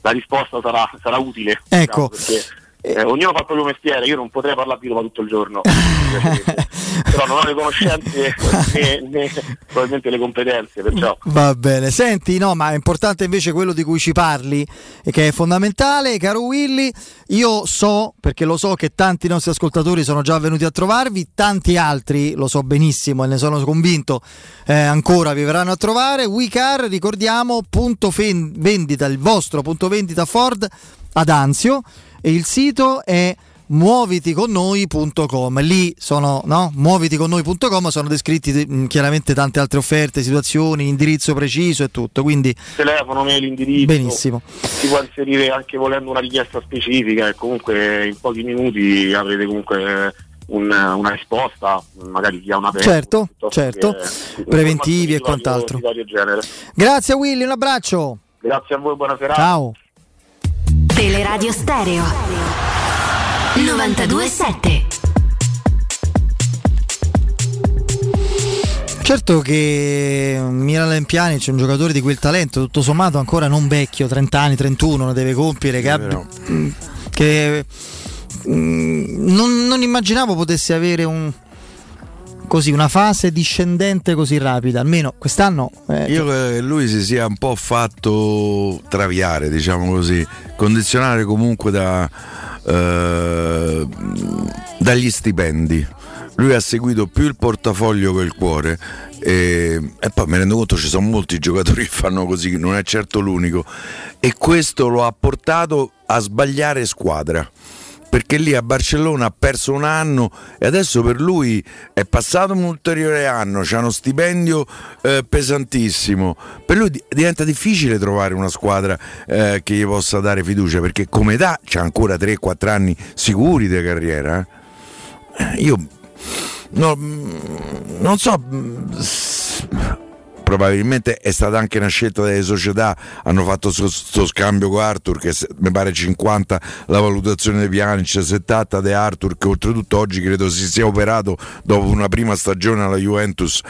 la risposta sarà, sarà utile. Ecco. perché, eh, ognuno fa il proprio mestiere, io non potrei parlare di Roma tutto il giorno, però non ho le conoscenze né, né probabilmente le competenze, perciò Va bene, senti, no, ma è importante invece quello di cui ci parli, e che è fondamentale, caro Willy. Io so, perché lo so che tanti nostri ascoltatori sono già venuti a trovarvi, tanti altri, lo so benissimo e ne sono convinto, eh, ancora vi verranno a trovare. WeCar, ricordiamo, punto vendita, il vostro punto vendita Ford ad Anzio e il sito è muoviticonnoi.com lì sono no? muoviticonnoi.com sono descritti mh, chiaramente tante altre offerte situazioni indirizzo preciso e tutto quindi telefono, mail, indirizzo. Benissimo. Si può inserire anche volendo una richiesta specifica e comunque in pochi minuti avrete comunque un- una risposta, magari chi ha una pelle, certo certo che preventivi e quant'altro grazie Willy un abbraccio Grazie a voi, buona serata. ciao Teleradio Stereo. 927 Certo che Miralem Pjanic è un giocatore di quel talento, tutto sommato ancora non vecchio, 30 anni, 31 ne deve compiere, che, mh, che, mh, non, non immaginavo potesse avere un, così, una fase discendente così rapida, almeno quest'anno... eh, Io che lui si sia un po' fatto traviare, diciamo così, condizionare comunque da, eh, dagli stipendi. Lui ha seguito più il portafoglio che il cuore e, e poi mi rendo conto ci sono molti giocatori che fanno così, non è certo l'unico e questo lo ha portato a sbagliare squadra perché lì a Barcellona ha perso un anno e adesso per lui è passato un ulteriore anno, c'ha uno stipendio eh, pesantissimo. Per lui di- diventa difficile trovare una squadra eh, che gli possa dare fiducia perché come età c'ha ancora 3-4 anni sicuri di carriera. eh. Io no, mm, non so. Probabilmente è stata anche una scelta delle società, hanno fatto questo scambio con Arthur che mi pare 50 la valutazione di Pjanic, 70 di Arthur che oltretutto oggi credo si sia operato dopo una prima stagione alla Juventus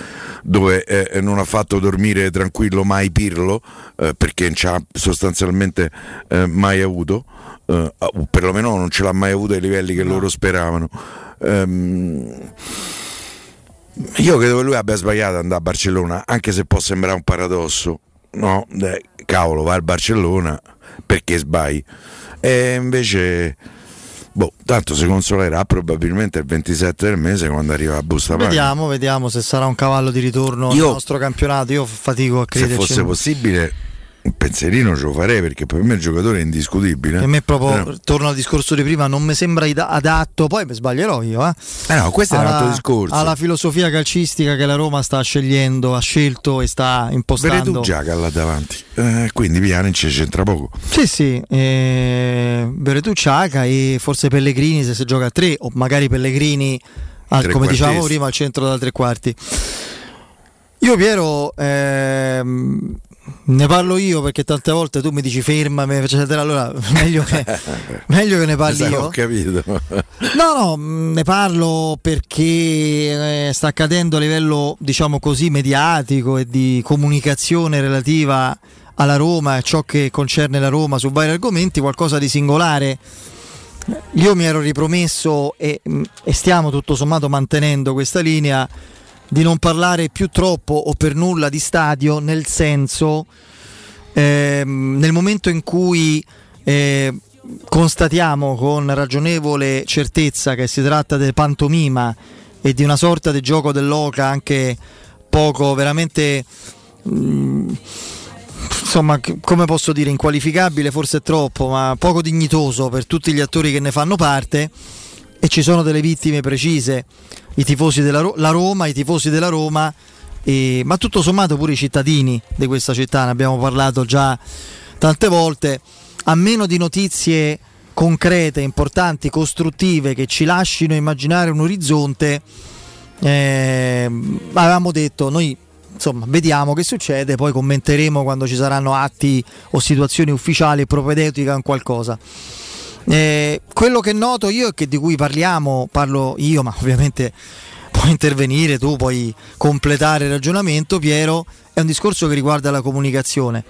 dove eh, non ha fatto dormire tranquillo mai Pirlo eh, perché non ci ha sostanzialmente eh, mai avuto, eh, o perlomeno non ce l'ha mai avuto ai livelli che loro speravano. Ehm, io credo che lui abbia sbagliato ad andare a Barcellona, anche se può sembrare un paradosso. No, dai, cavolo, va al Barcellona perché sbagli. E invece, boh, tanto si consolerà probabilmente il 27 del mese quando arriva la busta. Vediamo, vediamo se sarà un cavallo di ritorno Io- nel nostro campionato. Io fatico a Se crederci. fosse possibile, un pensierino ce lo farei perché per me il giocatore è indiscutibile. A me proprio, Eh, torno al discorso di prima, non mi sembra adatto, poi mi sbaglierò io. Eh. Eh no, questo è un Alla- altro discorso. Alla filosofia calcistica che la Roma sta scegliendo, ha scelto e sta impostando. Veretù Giaca là davanti, Eh, quindi Pjanic c'entra poco. Sì, sì, eh, Veretù Ciaca e forse Pellegrini se si gioca a tre o magari Pellegrini, al- come dicevamo prima, al centro da tre quarti. Io Piero, ehm, ne parlo io perché tante volte tu mi dici fermami, eccetera, allora meglio che, meglio che ne parli io. Ho capito. No, no, ne parlo perché eh, sta accadendo a livello, diciamo così, mediatico e di comunicazione relativa alla Roma e ciò che concerne la Roma su vari argomenti, qualcosa di singolare. Io mi ero ripromesso e, mh, e stiamo tutto sommato mantenendo questa linea di non parlare più troppo o per nulla di stadio, nel senso ehm, nel momento in cui eh, constatiamo con ragionevole certezza che si tratta di pantomima e di una sorta di gioco dell'oca anche poco veramente mm, insomma come posso dire inqualificabile forse è troppo ma poco dignitoso per tutti gli attori che ne fanno parte e ci sono delle vittime precise i tifosi della Ro- la Roma i tifosi della Roma e- ma tutto sommato pure i cittadini di questa città ne abbiamo parlato già tante volte a meno di notizie concrete, importanti, costruttive che ci lasciano immaginare un orizzonte, eh, avevamo detto noi insomma vediamo che succede, poi commenteremo quando ci saranno atti o situazioni ufficiali propedeutiche in qualcosa. Eh, quello che noto io e che di cui parliamo, parlo io, ma ovviamente puoi intervenire, tu puoi completare il ragionamento, Piero, è un discorso che riguarda la comunicazione.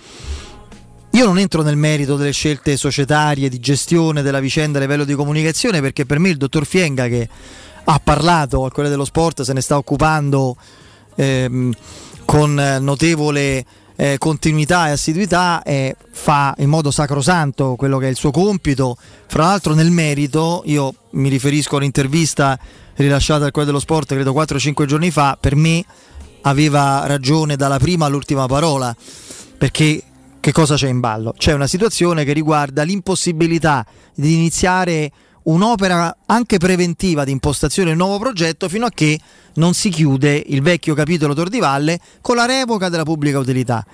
Io non entro nel merito delle scelte societarie di gestione della vicenda a livello di comunicazione perché per me il dottor Fienga che ha parlato al Corriere dello Sport se ne sta occupando ehm, con notevole eh, continuità e assiduità e fa in modo sacrosanto quello che è il suo compito. Fra l'altro nel merito, io mi riferisco a un'intervista rilasciata al Corriere dello Sport credo 4-5 giorni fa, per me aveva ragione dalla prima all'ultima parola perché che cosa c'è in ballo? C'è una situazione che riguarda l'impossibilità di iniziare un'opera anche preventiva di impostazione del nuovo progetto fino a che non si chiude il vecchio capitolo Tordivalle con la revoca della pubblica utilità.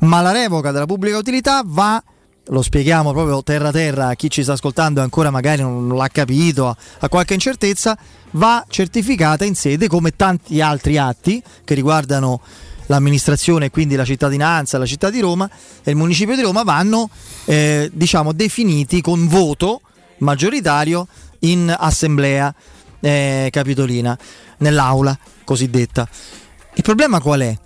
Ma la revoca della pubblica utilità va lo spieghiamo proprio terra terra a chi ci sta ascoltando e ancora magari non l'ha capito, ha, qualche incertezza, va certificata in sede come tanti altri atti che riguardano l'amministrazione quindi la cittadinanza, la città di Roma e il municipio di Roma vanno eh, diciamo definiti con voto maggioritario in assemblea eh, capitolina, nell'aula cosiddetta. Il problema qual è?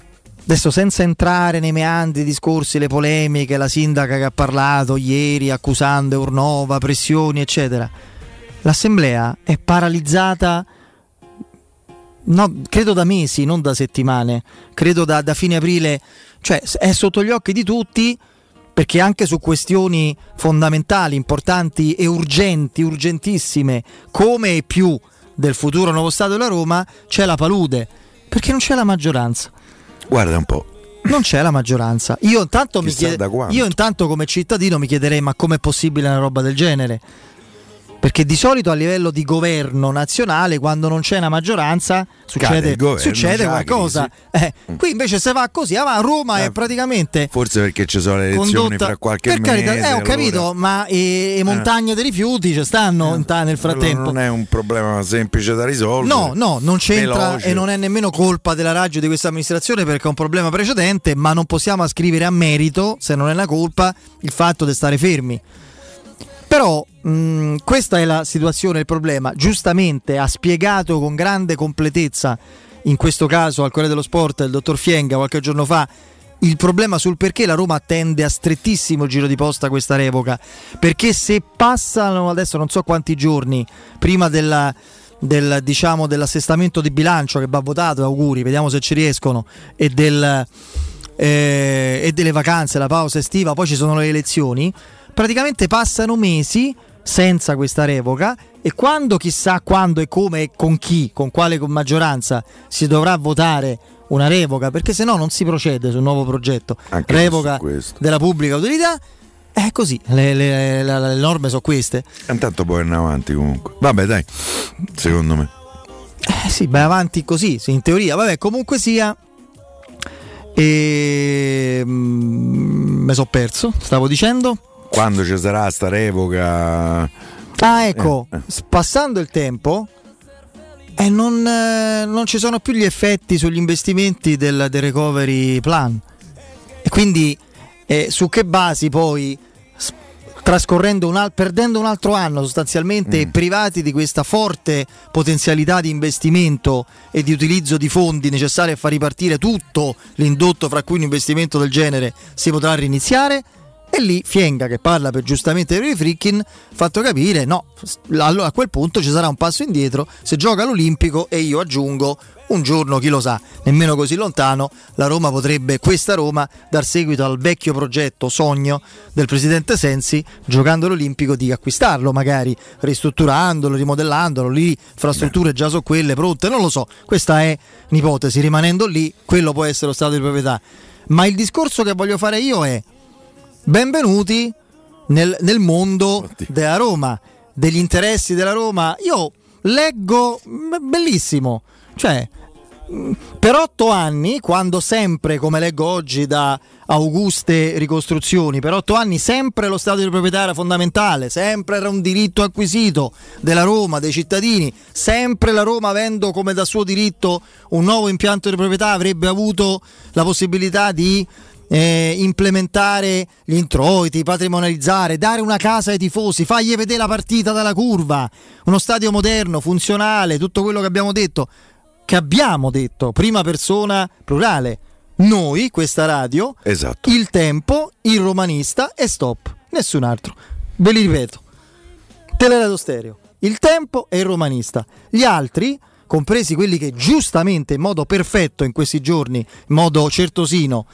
Adesso senza entrare nei meandri, discorsi, le polemiche, la sindaca che ha parlato ieri accusando Urnova, pressioni, eccetera. L'assemblea è paralizzata, no, credo da mesi, non da settimane, credo da, da fine aprile, cioè è sotto gli occhi di tutti perché anche su questioni fondamentali, importanti e urgenti, urgentissime, come e più del futuro nuovo Stato della Roma, c'è la palude, perché non c'è la maggioranza. Guarda un po'. Non c'è la maggioranza. Io intanto, chied- io intanto come cittadino mi chiederei ma com'è possibile una roba del genere? Perché di solito a livello di governo nazionale, quando non c'è una maggioranza, succede, governo, succede qualcosa. Eh, qui invece se va così, ah, va, Roma è praticamente Forse perché ci sono le elezioni condotta fra qualche per carità, mese. eh, ho allora- capito, ma e, e montagne dei rifiuti ci stanno ta- nel allora frattempo. non è un problema semplice da risolvere. No, no, non c'entra Veloce. e non è nemmeno colpa della raggio di questa amministrazione perché è un problema precedente, ma non possiamo ascrivere a merito, se non è la colpa, il fatto di stare fermi. Però mh, questa è la situazione, il problema. Giustamente ha spiegato con grande completezza, in questo caso al Corriere dello Sport, il dottor Fienga qualche giorno fa, il problema sul perché la Roma attende a strettissimo giro di posta questa revoca. Perché se passano adesso non so quanti giorni prima della, del, diciamo, dell'assestamento di bilancio che va votato, auguri, vediamo se ci riescono, e, del, eh, e delle vacanze, la pausa estiva, poi ci sono le elezioni, praticamente passano mesi senza questa revoca e quando chissà quando e come e con chi, con quale maggioranza si dovrà votare una revoca, perché se no non si procede sul nuovo progetto. Anche revoca della pubblica utilità. È così, le, le- le- le norme sono queste. Intanto poi andare avanti comunque. Vabbè, dai. Secondo me. Eh sì, vai avanti così, sì, in teoria. Vabbè, comunque sia. E... mm, me so perso, stavo dicendo. Quando ci sarà sta revoca. Ah, ecco, Eh, eh. passando il tempo, e non, eh, non ci sono più gli effetti sugli investimenti del, del recovery plan. E quindi eh, su che basi poi, trascorrendo un al- perdendo un altro anno sostanzialmente privati di questa forte potenzialità di investimento e di utilizzo di fondi necessari a far ripartire tutto l'indotto, fra cui un investimento del genere, si potrà riniziare? E lì Fienga, che parla per giustamente per i Frickin, fatto capire: no, allora a quel punto ci sarà un passo indietro. Se gioca l'Olimpico, e io aggiungo un giorno, chi lo sa, nemmeno così lontano, la Roma potrebbe, questa Roma, dar seguito al vecchio progetto sogno del presidente Sensi, giocando l'Olimpico, di acquistarlo, magari ristrutturandolo, rimodellandolo. Lì, infrastrutture già sono quelle pronte, non lo so. Questa è un'ipotesi, rimanendo lì, quello può essere lo stato di proprietà. Ma il discorso che voglio fare io è benvenuti nel, nel mondo della Roma, degli interessi della Roma. Io leggo, bellissimo, cioè per otto anni, quando sempre, come leggo oggi da auguste ricostruzioni, per otto anni sempre lo stato di proprietà era fondamentale, sempre era un diritto acquisito della Roma, dei cittadini, sempre la Roma avendo come da suo diritto un nuovo impianto di proprietà avrebbe avuto la possibilità di eh, implementare gli introiti, patrimonializzare, dare una casa ai tifosi, fargli vedere la partita dalla curva, uno stadio moderno, funzionale, tutto quello che abbiamo detto, che abbiamo detto, prima persona plurale. Noi, questa radio, Esatto. il tempo, il romanista e stop, nessun altro. Ve li ripeto. Teleradio Stereo, il tempo e il romanista. Gli altri, compresi quelli che giustamente in modo perfetto in questi giorni, in modo certosino,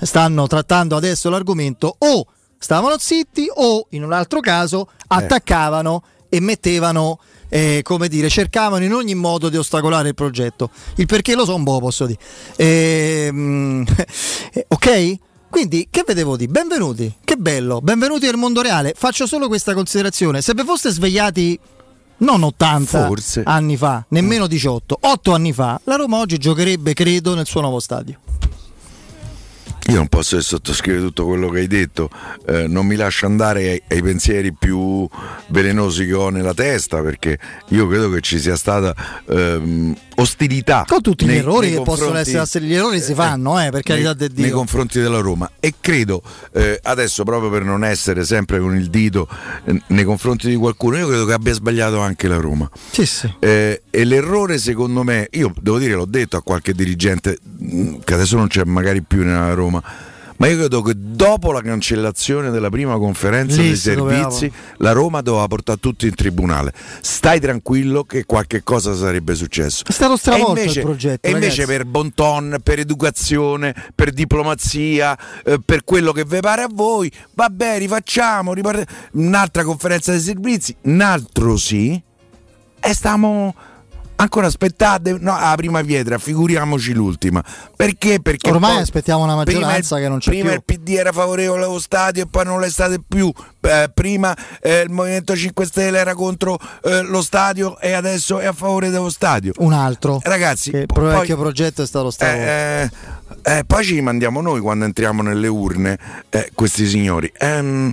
stanno trattando adesso l'argomento, o stavano zitti o in un altro caso attaccavano e mettevano, eh, come dire, cercavano in ogni modo di ostacolare il progetto. Il perché lo so un po', posso dire. Ehm, eh, ok? Quindi, che vedevo di? Benvenuti, che bello, benvenuti nel mondo reale. Faccio solo questa considerazione. Se vi foste svegliati non 80 Forse. anni fa, nemmeno 18, 8 anni fa, la Roma oggi giocherebbe, credo, nel suo nuovo stadio. Io non posso sottoscrivere tutto quello che hai detto, eh, non mi lascio andare ai, ai pensieri più velenosi che ho nella testa perché io credo che ci sia stata ehm, ostilità. Con tutti nei- gli errori nei che possono essere, gli errori si fanno, eh, per carità nei, di Dio. nei confronti della Roma e credo eh, adesso proprio per non essere sempre con il dito eh, nei confronti di qualcuno io credo che abbia sbagliato anche la Roma Sì, sì. Eh, e l'errore secondo me io devo dire l'ho detto a qualche dirigente mh, che adesso non c'è magari più nella Roma ma io credo che dopo la cancellazione della prima conferenza Lì dei servizi la Roma doveva portare tutti in tribunale. Stai tranquillo che qualche cosa sarebbe successo. È stato stravolto invece, il progetto, e invece ragazzi. per bon ton, per educazione, per diplomazia, eh, per quello che vi pare a voi, vabbè, rifacciamo, riparte- un'altra conferenza dei servizi, un altro sì, e stiamo ancora aspettate no, la prima pietra, figuriamoci l'ultima. Perché? Perché Ormai aspettiamo una prima maggioranza il- che non c'è prima più. il PD era favorevole allo stadio e poi non l'è stato più. Eh, prima eh, il Movimento 5 Stelle era contro eh, lo stadio e adesso è a favore dello stadio. Un altro. Ragazzi, il po- vecchio progetto è stato stravolto. eh, eh, poi ci mandiamo noi quando entriamo nelle urne, eh, questi signori. Ehm,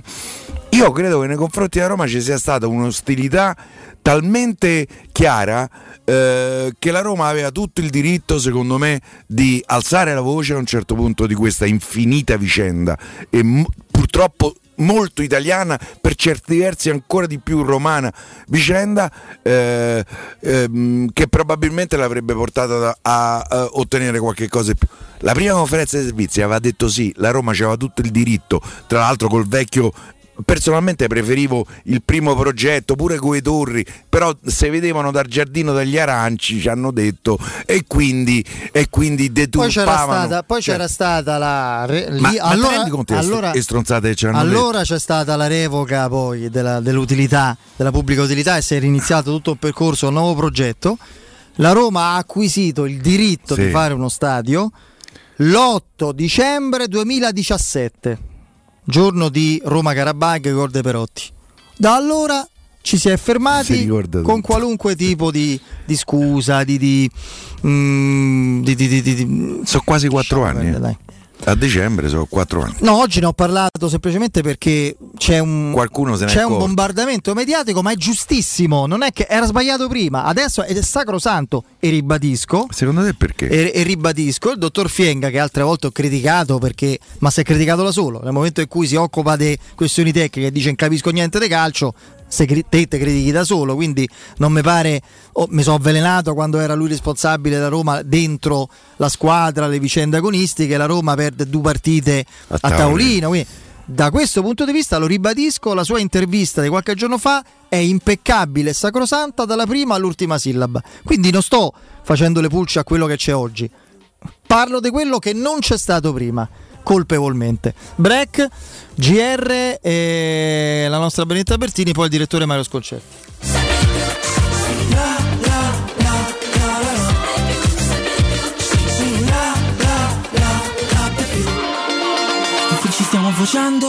io credo che nei confronti della Roma ci sia stata un'ostilità talmente chiara eh, che la Roma aveva tutto il diritto, secondo me, di alzare la voce a un certo punto di questa infinita vicenda e m- purtroppo molto italiana, per certi versi ancora di più romana vicenda eh, ehm, che probabilmente l'avrebbe portata a, a ottenere qualche cosa in più. La prima conferenza dei servizi aveva detto sì, la Roma aveva tutto il diritto, tra l'altro col vecchio Personalmente preferivo il primo progetto, pure con i torri, però se vedevano dal giardino degli aranci ci hanno detto e quindi, e quindi Poi c'era deturpavano. stata, poi Cioè, c'era stata la. re- ma, lì- ma allora, rendi conto allora- allora c'è stata la revoca poi della- dell'utilità, della pubblica utilità e si è riniziato tutto un percorso, un nuovo progetto. La Roma ha acquisito il diritto Sì. di fare uno stadio l'8 dicembre 2017, giorno di Roma Carabag gol de Perotti. Da allora ci si è Si fermati ricorda con tutto. qualunque tipo di, di scusa, di, di, mm, di- Sono quasi quattro anni. perdere, eh. A dicembre sono quattro anni. No, oggi ne ho parlato semplicemente perché c'è un, Qualcuno se ne c'è un bombardamento mediatico, ma è giustissimo. Non è che era sbagliato prima, adesso ed è sacrosanto. E ribadisco. Secondo te perché? E, e ribadisco il dottor Fienga, che altre volte ho criticato perché, ma si è criticato da solo. Nel momento in cui si occupa di questioni tecniche e dice non capisco niente di calcio, te te critichi da solo. Quindi non mi pare. oh, mi sono avvelenato quando era lui responsabile da Roma dentro la squadra, le vicende agonistiche. La Roma perde due partite a, tavolino. tavolino. quindi da questo punto di vista, lo ribadisco, la sua intervista di qualche giorno fa è impeccabile e sacrosanta dalla prima all'ultima sillaba. Quindi non sto facendo le pulci a quello che c'è oggi. Parlo di quello che non c'è stato prima, colpevolmente. Break, GR e la nostra Benetta Bertini, poi il direttore Mario Sconcerti. Che ci stiamo facendo?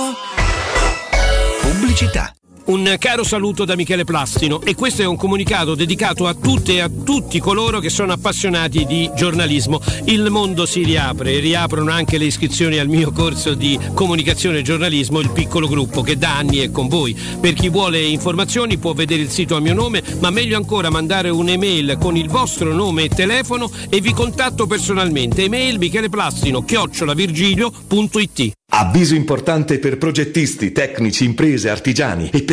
Pubblicità. Un caro saluto da Michele Plastino e questo è un comunicato dedicato a tutte e a tutti coloro che sono appassionati di giornalismo. Il mondo si riapre e riaprono anche le iscrizioni al mio corso di comunicazione e giornalismo, il piccolo gruppo che da anni è con voi. Per chi vuole informazioni può vedere il sito a mio nome, ma meglio ancora mandare un'email con il vostro nome e telefono e vi contatto personalmente. Email micheleplastino chiocciolavirgilio.it Avviso importante per progettisti, tecnici, imprese, artigiani e per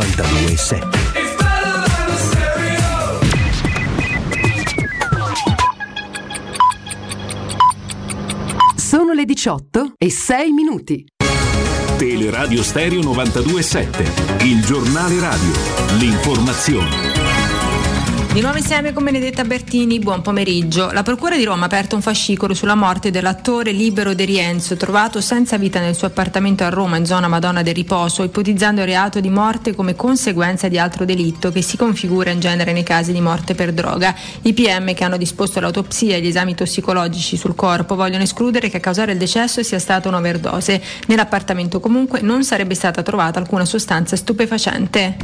92.7 Sono le 18 e 6 minuti. Teleradio Stereo 92.7, il giornale radio, l'informazione. Di nuovo insieme con Benedetta Bertini, buon pomeriggio. La Procura di Roma ha aperto un fascicolo sulla morte dell'attore Libero De Rienzo, trovato senza vita nel suo appartamento a Roma in zona Madonna del Riposo, ipotizzando il reato di morte come conseguenza di altro delitto che si configura in genere nei casi di morte per droga. I PM che hanno disposto l'autopsia e gli esami tossicologici sul corpo vogliono escludere che a causare il decesso sia stata un'overdose. Nell'appartamento comunque non sarebbe stata trovata alcuna sostanza stupefacente.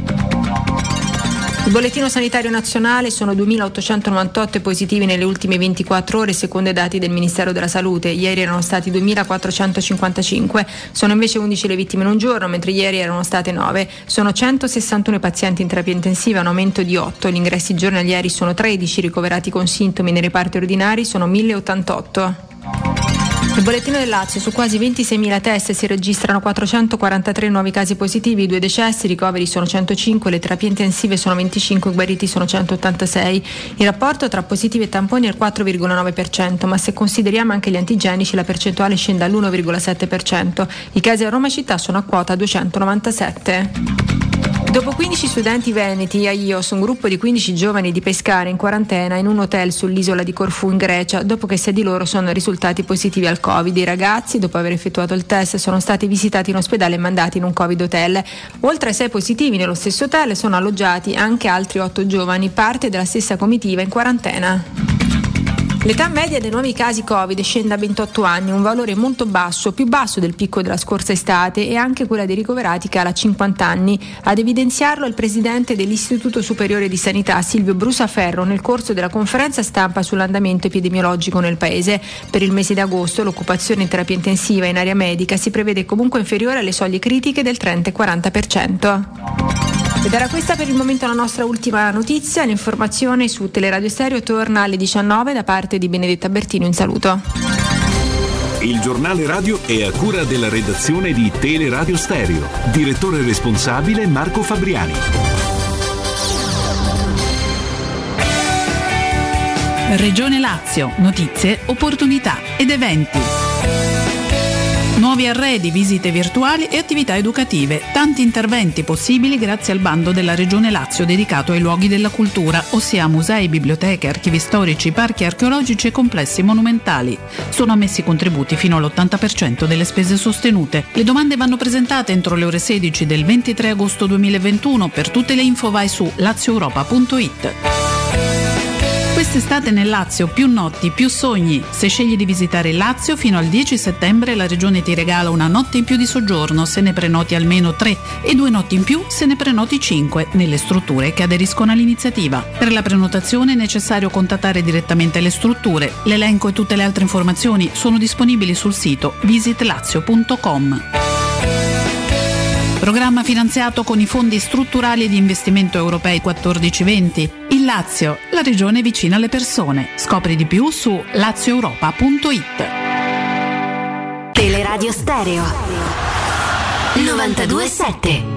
Il bollettino sanitario nazionale sono 2.898 positivi nelle ultime 24 ore secondo i dati del Ministero della Salute. Ieri erano stati 2.455, sono invece 11 le vittime in un giorno, mentre ieri erano state 9. Sono 161 pazienti in terapia intensiva, un aumento di 8. Gli ingressi giornalieri sono 13, ricoverati con sintomi nei reparti ordinari sono 1.088. Il bollettino del Lazio su quasi 26.000 test si registrano 443 nuovi casi positivi, due decessi, i ricoveri sono 105, le terapie intensive sono 25, i guariti sono 186. Il rapporto tra positivi e tamponi è il 4,9%, ma se consideriamo anche gli antigenici la percentuale scende all'1,7%. I casi a Roma città sono a quota 297. Dopo 15 studenti veneti a Ios, un gruppo di 15 giovani di pescare in quarantena in un hotel sull'isola di Corfù in Grecia, dopo che sei di loro sono risultati positivi al Covid. I ragazzi, dopo aver effettuato il test, sono stati visitati in ospedale e mandati in un Covid hotel. Oltre ai sei positivi nello stesso hotel sono alloggiati anche altri 8 giovani, parte della stessa comitiva in quarantena. L'età media dei nuovi casi Covid scende a 28 anni, un valore molto basso, più basso del picco della scorsa estate e anche quella dei ricoverati cala a 50 anni. Ad evidenziarlo il presidente dell'Istituto Superiore di Sanità Silvio Brusaferro nel corso della conferenza stampa sull'andamento epidemiologico nel paese. Per il mese di agosto l'occupazione in terapia intensiva in area medica si prevede comunque inferiore alle soglie critiche del 30 e 40%. Ed era questa per il momento la nostra ultima notizia. L'informazione su Teleradio Stereo torna alle 19 da parte di Benedetta Bertino. In saluto. Il giornale radio è a cura della redazione di Teleradio Stereo. Direttore responsabile Marco Fabriani. Regione Lazio, notizie, opportunità ed eventi. Nuovi arredi, visite virtuali e attività educative. Tanti interventi possibili grazie al bando della Regione Lazio dedicato ai luoghi della cultura, ossia musei, biblioteche, archivi storici, parchi archeologici e complessi monumentali. Sono ammessi contributi fino all'80% delle spese sostenute. Le domande vanno presentate entro le ore 16 del 23 agosto 2021. Per tutte le info vai su lazioeuropa.it. Quest'estate nel Lazio più notti, più sogni. Se scegli di visitare il Lazio, fino al 10 settembre la regione ti regala una notte in più di soggiorno se ne prenoti almeno 3 e due notti in più se ne prenoti 5 nelle strutture che aderiscono all'iniziativa. Per la prenotazione è necessario contattare direttamente le strutture. L'elenco e tutte le altre informazioni sono disponibili sul sito visitlazio.com. Programma finanziato con i fondi strutturali e di investimento europei 1420. Il Lazio, la regione vicina alle persone. Scopri di più su lazioeuropa.it. Teleradio Stereo 927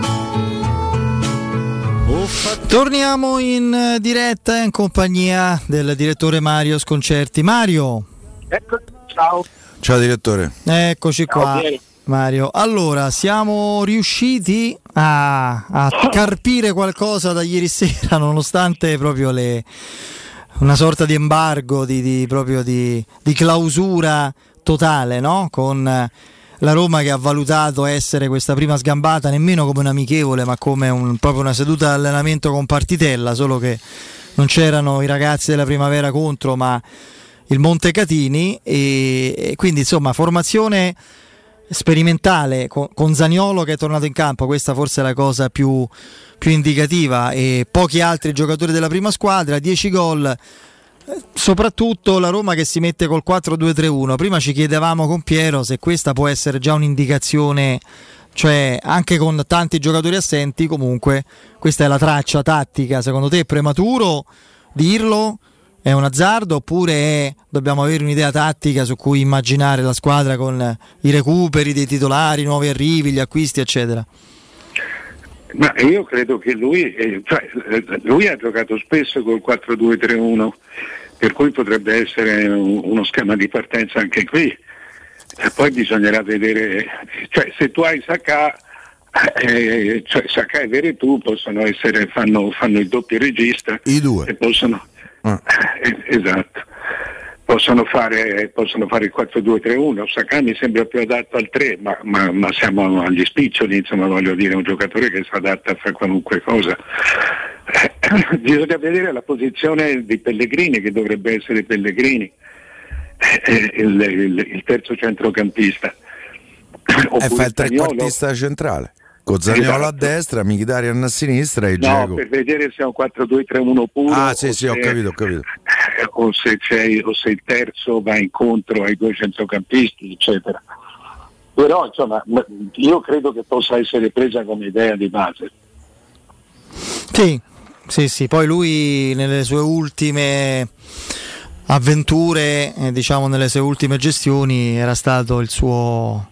Torniamo in diretta in compagnia del direttore Mario Sconcerti. Mario. Ecco, ciao. Ciao direttore. Eccoci Ciao, qua. Pieri. Mario, allora siamo riusciti a, a carpire qualcosa da ieri sera nonostante proprio le, una sorta di embargo, di, di- proprio di, di clausura totale, no? Con la Roma che ha valutato essere questa prima sgambata nemmeno come un amichevole, ma come un- proprio una seduta di allenamento con partitella, solo che non c'erano i ragazzi della primavera contro, ma il Montecatini e, e quindi insomma formazione sperimentale con, con Zaniolo che è tornato in campo, questa forse è la cosa più, più indicativa. E pochi altri giocatori della prima squadra, 10 gol, soprattutto la Roma che si mette col 4-2-3-1. Prima ci chiedevamo con Piero se questa può essere già un'indicazione, cioè anche con tanti giocatori assenti, comunque questa è la traccia tattica, secondo te è prematuro dirlo? È un azzardo oppure è- dobbiamo avere un'idea tattica su cui immaginare la squadra con i recuperi dei titolari, i nuovi arrivi, gli acquisti, eccetera? Ma io credo che lui, eh, cioè, eh, lui ha giocato spesso col 4-2-3-1, per cui potrebbe essere un- uno schema di partenza anche qui. E poi bisognerà vedere, cioè se tu hai Saka, eh, cioè Saka e Veretù possono essere, fanno, fanno il doppio regista. I due. E possono, eh, esatto. Possono fare, possono fare il 4-2-3-1, Saka mi sembra più adatto al 3, ma, ma- ma siamo agli spiccioli, insomma voglio dire, un giocatore che si adatta a fare qualunque cosa. Eh, Bisogna vedere la posizione di Pellegrini, che dovrebbe essere Pellegrini, eh, il, il- il terzo centrocampista. E fa il trequartista centrale. Con Zagnolo a Esatto. destra, Mkhitaryan a sinistra e No, Dzeko. per vedere se è un 4-2-3-1 puro Ah, sì, o sì, ho se- capito, ho capito. o se, c'è- o se il terzo va incontro ai due centrocampisti, eccetera. Però insomma, io credo che possa essere presa come idea di base. Sì, sì, sì. Poi lui nelle sue ultime avventure, eh, diciamo nelle sue ultime gestioni, era stato il suo,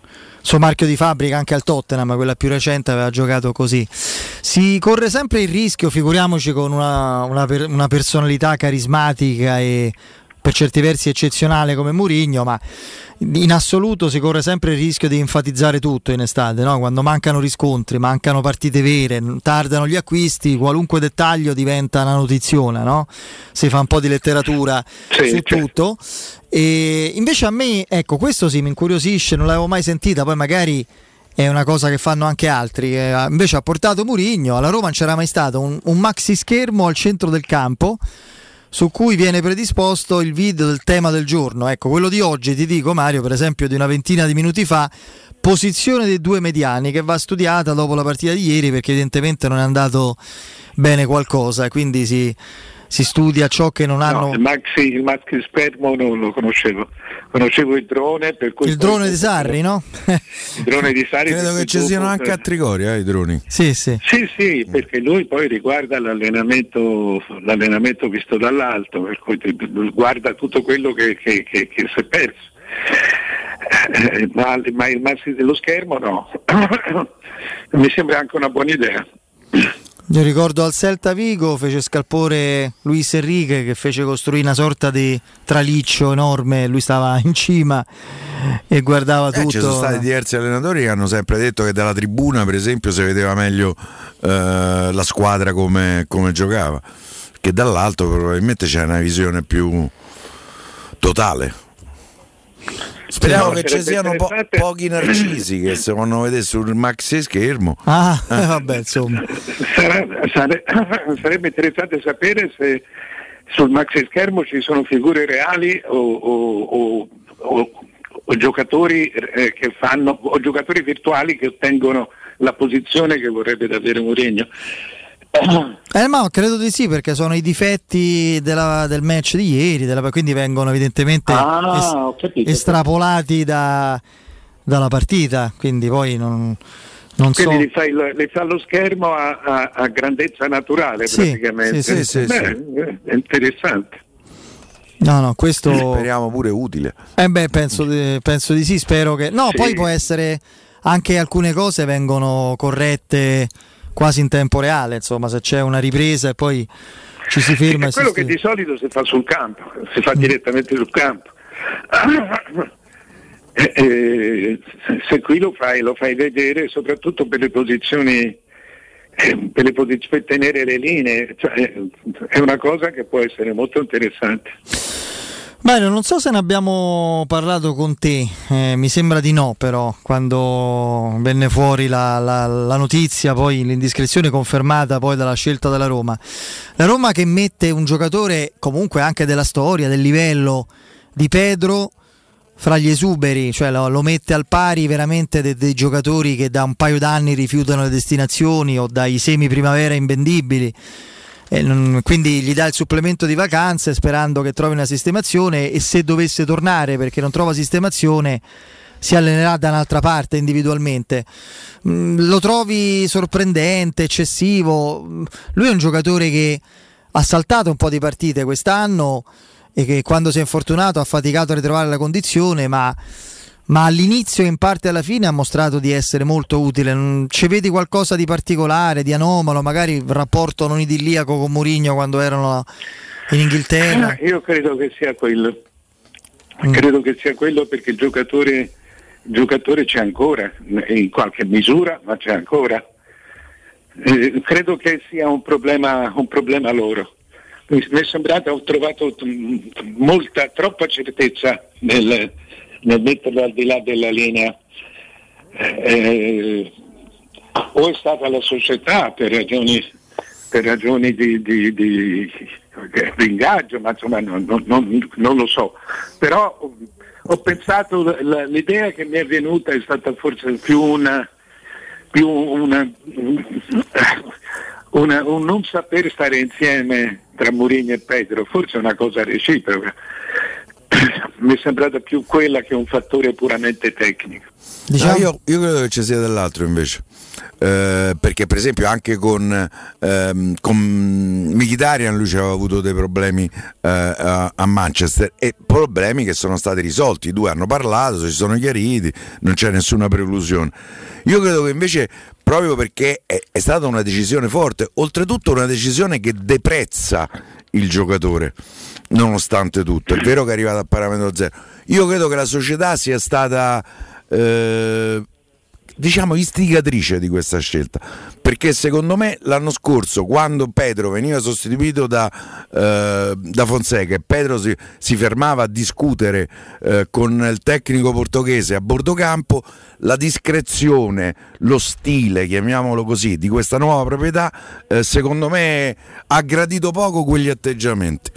suo marchio di fabbrica anche al Tottenham, quella più recente aveva giocato così. Si corre sempre il rischio, figuriamoci con una, una una personalità carismatica e per certi versi eccezionale come Mourinho, ma in assoluto si corre sempre il rischio di enfatizzare tutto in estate, no? quando mancano riscontri, mancano partite vere, tardano gli acquisti, qualunque dettaglio diventa una notiziona, no? si fa un po' di letteratura su tutto. E invece a me, ecco, questo sì mi incuriosisce, non l'avevo mai sentita, poi magari è una cosa che fanno anche altri. eh, invece ha portato Murigno, alla Roma non c'era mai stato un, un maxi schermo al centro del campo su cui viene predisposto il video del tema del giorno. Ecco, quello di oggi ti dico Mario, per esempio di una ventina di minuti fa, posizione dei due mediani che va studiata dopo la partita di ieri perché evidentemente non è andato bene qualcosa, quindi si, si studia ciò che non hanno... No, il, maxi, il maxi spermo non lo conoscevo, conoscevo il drone. Per cui Il drone di Sarri, no? Il drone di Sarri. Credo che ci siano anche a Trigoria eh, i droni. Sì, sì. Sì, sì, perché lui poi riguarda l'allenamento, l'allenamento visto dall'alto, per cui guarda tutto quello che, che- che- che si è perso. Eh, ma, ma il maxi dello schermo no. Mi sembra anche una buona idea. Io ricordo al Celta Vigo fece scalpore Luis Enrique che fece costruire una sorta di traliccio enorme, lui stava in cima e guardava Eh, tutto. ci sono stati diversi allenatori che hanno sempre detto che dalla tribuna, per esempio, si vedeva meglio eh, la squadra come, come giocava, che dall'alto probabilmente c'è una visione più totale. Speriamo che ci siano po- pochi narcisi che se vanno a vedere sul maxi schermo. Ah, eh, vabbè, insomma. Sarà- sare- sarebbe interessante sapere se sul maxi schermo ci sono figure reali o, o- o- o- o giocatori eh, che fanno o giocatori virtuali che ottengono la posizione che vorrebbe davvero Mourinho. Eh, ma credo di sì, perché sono i difetti della- del match di ieri, della- quindi vengono evidentemente Ah, es- capito. estrapolati da- dalla partita. Quindi poi non, non so. Quindi li fa, il- li fa lo schermo a, a- a grandezza naturale Sì, praticamente. sì, sì, sì, Beh, È interessante. No, no, questo. Speriamo pure utile. Eh beh, penso di, penso di sì, spero che... No, Sì. poi può essere anche alcune cose vengono corrette quasi in tempo reale, insomma, se c'è una ripresa e poi ci si ferma È quello che di solito si fa sul campo, si Mm. fa direttamente sul campo. Eh, eh, se- se qui lo fai, lo fai vedere soprattutto per le posizioni, eh, per, le posiz- per tenere le linee, cioè, eh, è una cosa che può essere molto interessante. Mario, non so se ne abbiamo parlato con te, eh, mi sembra di no però, quando venne fuori la, la- la notizia, poi l'indiscrezione confermata poi dalla scelta della Roma. La Roma che mette un giocatore comunque anche della storia, del livello di Pedro fra gli esuberi, cioè lo, lo mette al pari veramente de- dei giocatori che da un paio d'anni rifiutano le destinazioni o dai semi primavera invendibili. Quindi gli dà il supplemento di vacanze sperando che trovi una sistemazione e se dovesse tornare perché non trova sistemazione si allenerà da un'altra parte individualmente. Mm, lo trovi sorprendente, eccessivo. Mm, Lui è un giocatore che ha saltato un po' di partite quest'anno e che quando si è infortunato ha faticato a ritrovare la condizione, ma ma all'inizio e in parte alla fine ha mostrato di essere molto utile. Ci vedi qualcosa di particolare, di anomalo, magari il rapporto non idilliaco con Mourinho quando erano in Inghilterra? Io credo che sia quello. Credo che sia quello perché il giocatore, il giocatore c'è ancora, in qualche misura, ma c'è ancora. Eh, credo che sia un problema, un problema loro. Mi mi è sembrato, ho trovato mm, molta, troppa certezza nel, nel metterlo al di là della linea. Eh, o è stata la società per ragioni, per ragioni di, di- di- di ingaggio, ma insomma non, non- non- lo so. Però ho, ho pensato, l'idea che mi è venuta è stata forse più una, più una, una- un non saper stare insieme tra Mourinho e Pedro, forse è una cosa reciproca. Mi è sembrata più quella che un fattore puramente tecnico. Diciamo- Ah, io, io credo che ci sia dell'altro invece. Eh, perché per esempio anche con, ehm, con Mkhitaryan lui aveva avuto dei problemi eh, a, a Manchester e problemi che sono stati risolti i due hanno parlato, si sono chiariti non c'è nessuna preclusione io credo che invece proprio perché è, è stata una decisione forte oltretutto una decisione che deprezza il giocatore nonostante tutto. È vero che è arrivato a parametro zero. Io credo che la società sia stata eh, diciamo istigatrice di questa scelta. Perché secondo me l'anno scorso quando Pedro veniva sostituito da, eh, da Fonseca e Pedro si, si fermava a discutere eh, con il tecnico portoghese a bordo campo la discrezione lo stile chiamiamolo così di questa nuova proprietà eh, secondo me ha gradito poco quegli atteggiamenti.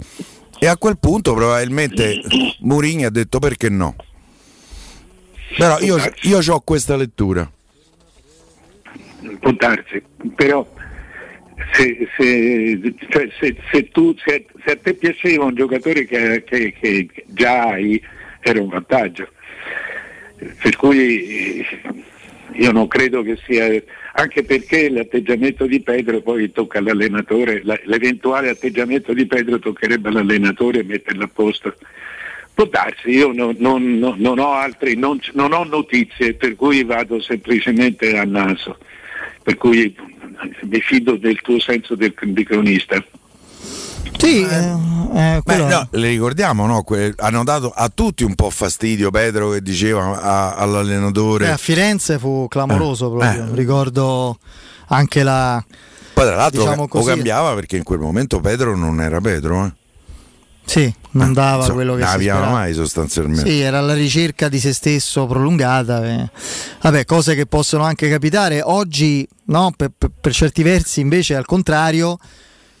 E a quel punto probabilmente Mourinho ha detto perché no però io, io ho questa lettura. Può darsi, però se, se- cioè, se- se tu, se, se a te piaceva un giocatore che, che- che già hai, era un vantaggio. Per cui io non credo che sia, anche perché l'atteggiamento di Pedro poi tocca all'allenatore, la- l'eventuale atteggiamento di Pedro toccherebbe all'allenatore metterlo a posto. Può darsi, io non, non- non- ho altri, non, non ho notizie, per cui vado semplicemente a naso, per cui mi fido del tuo senso del, di cronista. Sì, eh, Beh, no, le ricordiamo, no? Que- hanno dato a tutti un po' fastidio Pedro che diceva a- all'allenatore. Eh, a Firenze fu clamoroso Eh, proprio. Ricordo anche la. Poi tra l'altro diciamo o così- cambiava perché in quel momento Pedro non era Pedro, eh. Sì, non dava Insomma, quello che si sperava. mai sostanzialmente. Sì, era la ricerca di se stesso prolungata. eh. Vabbè, cose che possono anche capitare. Oggi, no, per, per- per certi versi, invece, al contrario,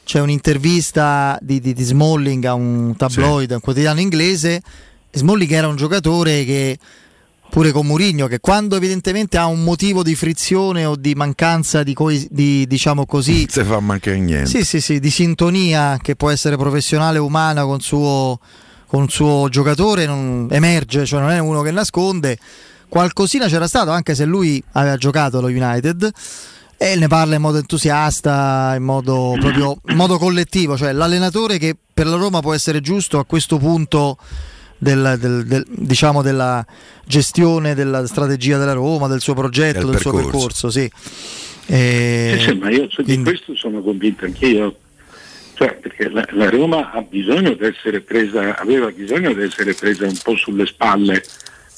c'è un'intervista di, di- di Smalling a un tabloid, a un quotidiano inglese. Smalling era un giocatore che, pure con Mourinho, che quando evidentemente ha un motivo di frizione o di mancanza di, coes- di diciamo così, si fa mancare niente. sì, sì, sì, di sintonia che può essere professionale o umana con suo, con il suo giocatore, non emerge, cioè non è uno che nasconde. Qualcosina c'era stato, anche se lui aveva giocato allo United. E ne parla in modo entusiasta, in modo proprio in modo collettivo, cioè l'allenatore che per la Roma può essere giusto a questo punto del- del- del- diciamo della gestione della strategia della Roma, del suo progetto, Del del, suo percorso. percorso, sì. E- Sì, sì, ma io su di questo sono convinto anch'io. Cioè, perché la, la Roma ha bisogno di essere presa, aveva bisogno di essere presa un po' sulle spalle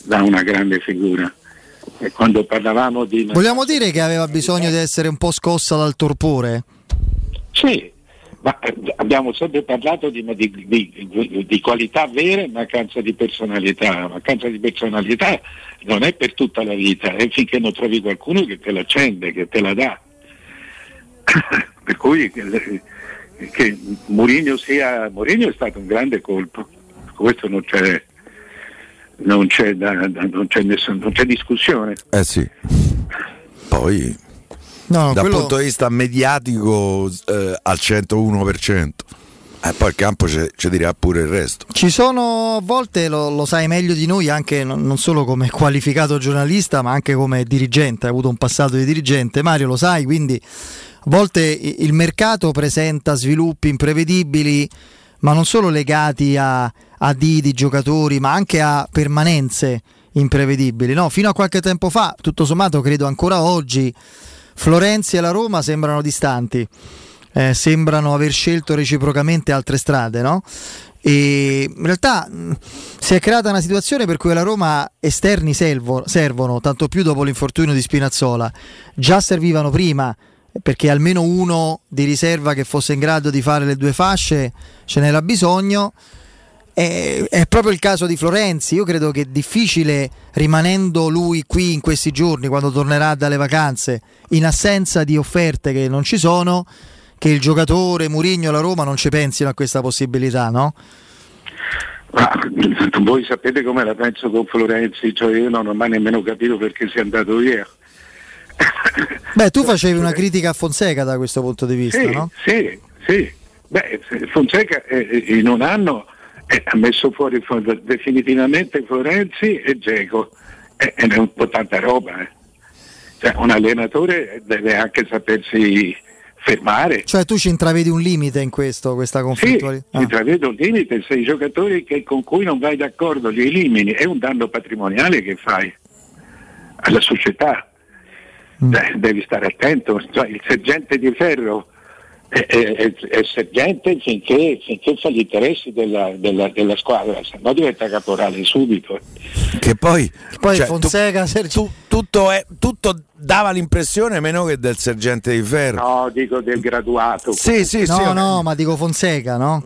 da una grande figura. E quando parlavamo di Vogliamo dire che aveva bisogno di essere un po' scossa dal torpore? Sì, ma eh, abbiamo sempre parlato di, di- di- di qualità vere e mancanza di personalità. La mancanza di personalità non è per tutta la vita, è finché non trovi qualcuno che te l'accende, che te la dà. per cui che, che Mourinho sia Mourinho è stato un grande colpo, questo non c'è, non c'è, da- da- non c'è nessun- non c'è discussione. Eh sì. Poi No, dal quello- punto di vista mediatico eh, al 101%. E poi il campo ci dirà pure il resto. Ci sono a volte, lo, lo sai meglio di noi, anche non, solo come qualificato giornalista, ma anche come dirigente. Hai avuto un passato di dirigente, Mario, lo sai, quindi a volte il mercato presenta sviluppi imprevedibili, ma non solo legati a, a dì di giocatori, ma anche a permanenze imprevedibili. No? Fino a qualche tempo fa, tutto sommato, credo ancora oggi, Florenzi e la Roma sembrano distanti, eh, sembrano aver scelto reciprocamente altre strade, no? E in realtà mh, si è creata una situazione per cui la Roma esterni servo, servono, tanto più dopo l'infortunio di Spinazzola. Già servivano prima, perché almeno uno di riserva che fosse in grado di fare le due fasce ce n'era bisogno. È, è proprio il caso di Florenzi. Io credo che è difficile, rimanendo lui qui in questi giorni, quando tornerà dalle vacanze, in assenza di offerte che non ci sono, che il giocatore Murigno e la Roma non ci pensino a questa possibilità, no? Ma, voi sapete come la penso con Florenzi, cioè io non ho mai nemmeno capito perché sia andato via. Beh, tu facevi una critica a Fonseca da questo punto di vista, sì, no? Sì, sì. Beh, Fonseca eh, in un anno eh, ha messo fuori definitivamente Florenzi e Geco eh, ed è un po' tanta roba. eh. Cioè, un allenatore deve anche sapersi fermare. Cioè tu ci intravedi un limite in questo, questa Sì, conflittualità? intravedo un limite, se i giocatori che- con cui non vai d'accordo li elimini è un danno patrimoniale che fai alla società. Cioè, devi stare attento, Cioè, il sergente di ferro è, è- sergente finché, finché fa gli interessi della, della- della squadra, se no diventa caporale subito. Che poi, Poi cioè, Fonseca, tu- tutto, è- tutto dava l'impressione meno che del sergente di ferro. No, dico del graduato. Sì, sì, no, sì. no, ma dico Fonseca, no?